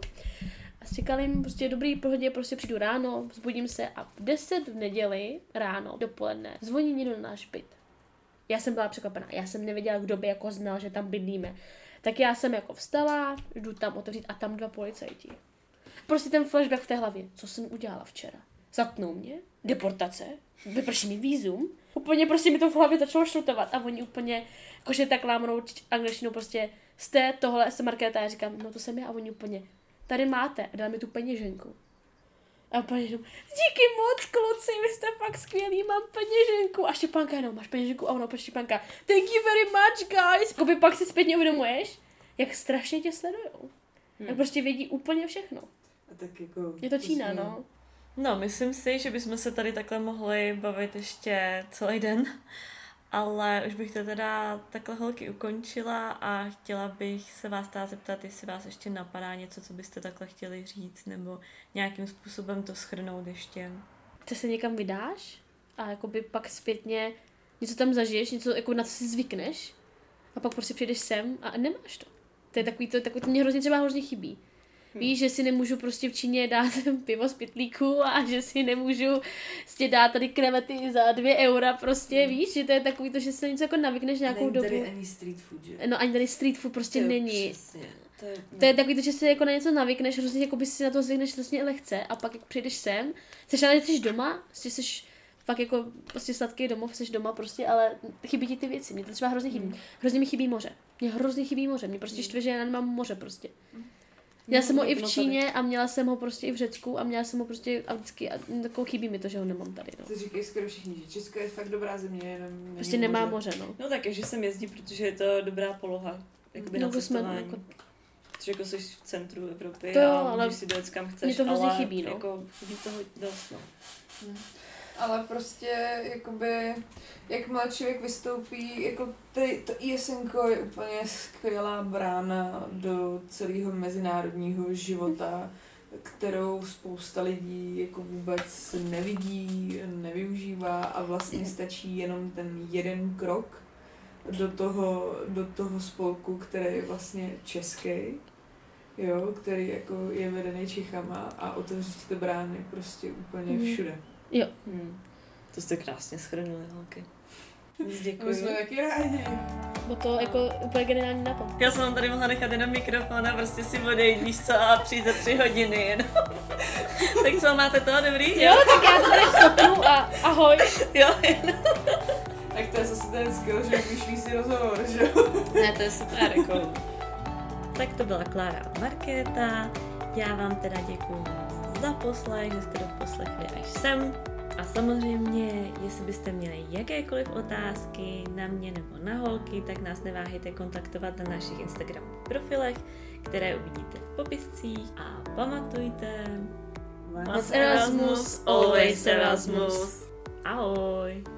A říkali jim prostě dobrý pohodě, prostě přijdu ráno, vzbudím se a v 10 v neděli ráno, dopoledne, zvoní někdo na náš byt. Já jsem byla překvapená, já jsem nevěděla, kdo by jako znal, že tam bydlíme. Tak já jsem jako vstala, jdu tam otevřít a tam dva policajti. Prostě ten flashback v té hlavě. Co jsem udělala včera? Zatnou mě? Deportace? Vyprší mi vízum? Úplně prostě mi to v hlavě začalo šrutovat a oni úplně, jakože tak lámnou angličtinou prostě jste tohle, jsem Markéta, já říkám, no to jsem já a oni úplně, tady máte a dali mi tu peněženku. A peněženku, díky moc kluci, vy jste fakt skvělí, mám peněženku. A Štěpánka jenom, máš peněženku a ono po Štěpánka, thank you very much guys. Koby pak si zpětně uvědomuješ, jak strašně tě sledujou. Hmm. Jak prostě vědí úplně všechno. A tak jako, Je to Čína, jsme- no. No, myslím si, že bychom se tady takhle mohli bavit ještě celý den, ale už bych to teda takhle holky ukončila a chtěla bych se vás teda zeptat, jestli vás ještě napadá něco, co byste takhle chtěli říct, nebo nějakým způsobem to schrnout ještě. Ty se někam vydáš a jakoby pak zpětně něco tam zažiješ, něco jako na co si zvykneš a pak prostě přijdeš sem a nemáš to. To je takový to, takový to mě hrozně třeba hrozně chybí. Víš, že si nemůžu prostě v Číně dát <laughs> pivo z pitlíku a že si nemůžu prostě dát tady krevety za dvě eura prostě, víš, že to je takový to, že se něco jako navykneš nějakou Není dobu. ani street food, že? No ani tady street food prostě To není. Přesně. To je, To je takový to, že se jako na něco navykneš, hrozně jako by si na to zvykneš hrozně lehce a pak jak přijdeš sem, jsi ale jsi doma, prostě jsi fakt jako prostě sladký domov, jsi doma prostě, ale chybí ti ty věci, mě to třeba hrozně chybí. Hrozně mi chybí moře. Mě hrozně chybí moře, mě prostě štve, že já nemám moře prostě. Měla jsem ho i v Číně a měla jsem ho prostě i v Řecku a měla jsem ho prostě a vždycky, a takovou chybí mi to, že ho nemám tady, no. To říkají skoro všichni, že Česko je fakt dobrá země, jenom není Prostě nemá moře, no. No tak, že sem jezdí, protože je to dobrá poloha. Jakoby No, na to jsme, jako, Protože jako jsi v centru Evropy To jo, a ale můžeš si dojet kam chceš, mě to hrozně ale chybí, no. jako chybí toho dost, no. Ale prostě, jakoby, jakmile člověk vystoupí, jako ty, to ISNK je úplně skvělá brána do celého mezinárodního života, kterou spousta lidí jako vůbec nevidí, nevyužívá a vlastně stačí jenom ten jeden krok do toho, do toho spolku, který je vlastně český, jo, který jako je vedený Čechama a otevřít ty brány prostě úplně Mhm. Všude. Hmm. To jste krásně schrnuli, holky. Moc My jsme Děkuji. taky rádi. Bylo to jako úplně geniální nápad. Já jsem vám tady mohla nechat jenom mikrofon a prostě si odejít, víš co, a přijít za tři hodiny jenom. <laughs> tak co, máte to dobrý? Jo, tak já to tady stopnu a ahoj. Jo, jen. Tak to je zase ten skill, že umíš si rozhovor, že jo? Ne, to je super, jako. Tak to byla Klára a Markéta. Já vám teda děkuji za poslech, že jste doposlechli až sem. A samozřejmě, jestli byste měli jakékoliv otázky na mě nebo na holky, tak nás neváhejte kontaktovat na našich Instagram profilech, které uvidíte v popiscích. A pamatujte, Once Erasmus, always Erasmus. Ahoj!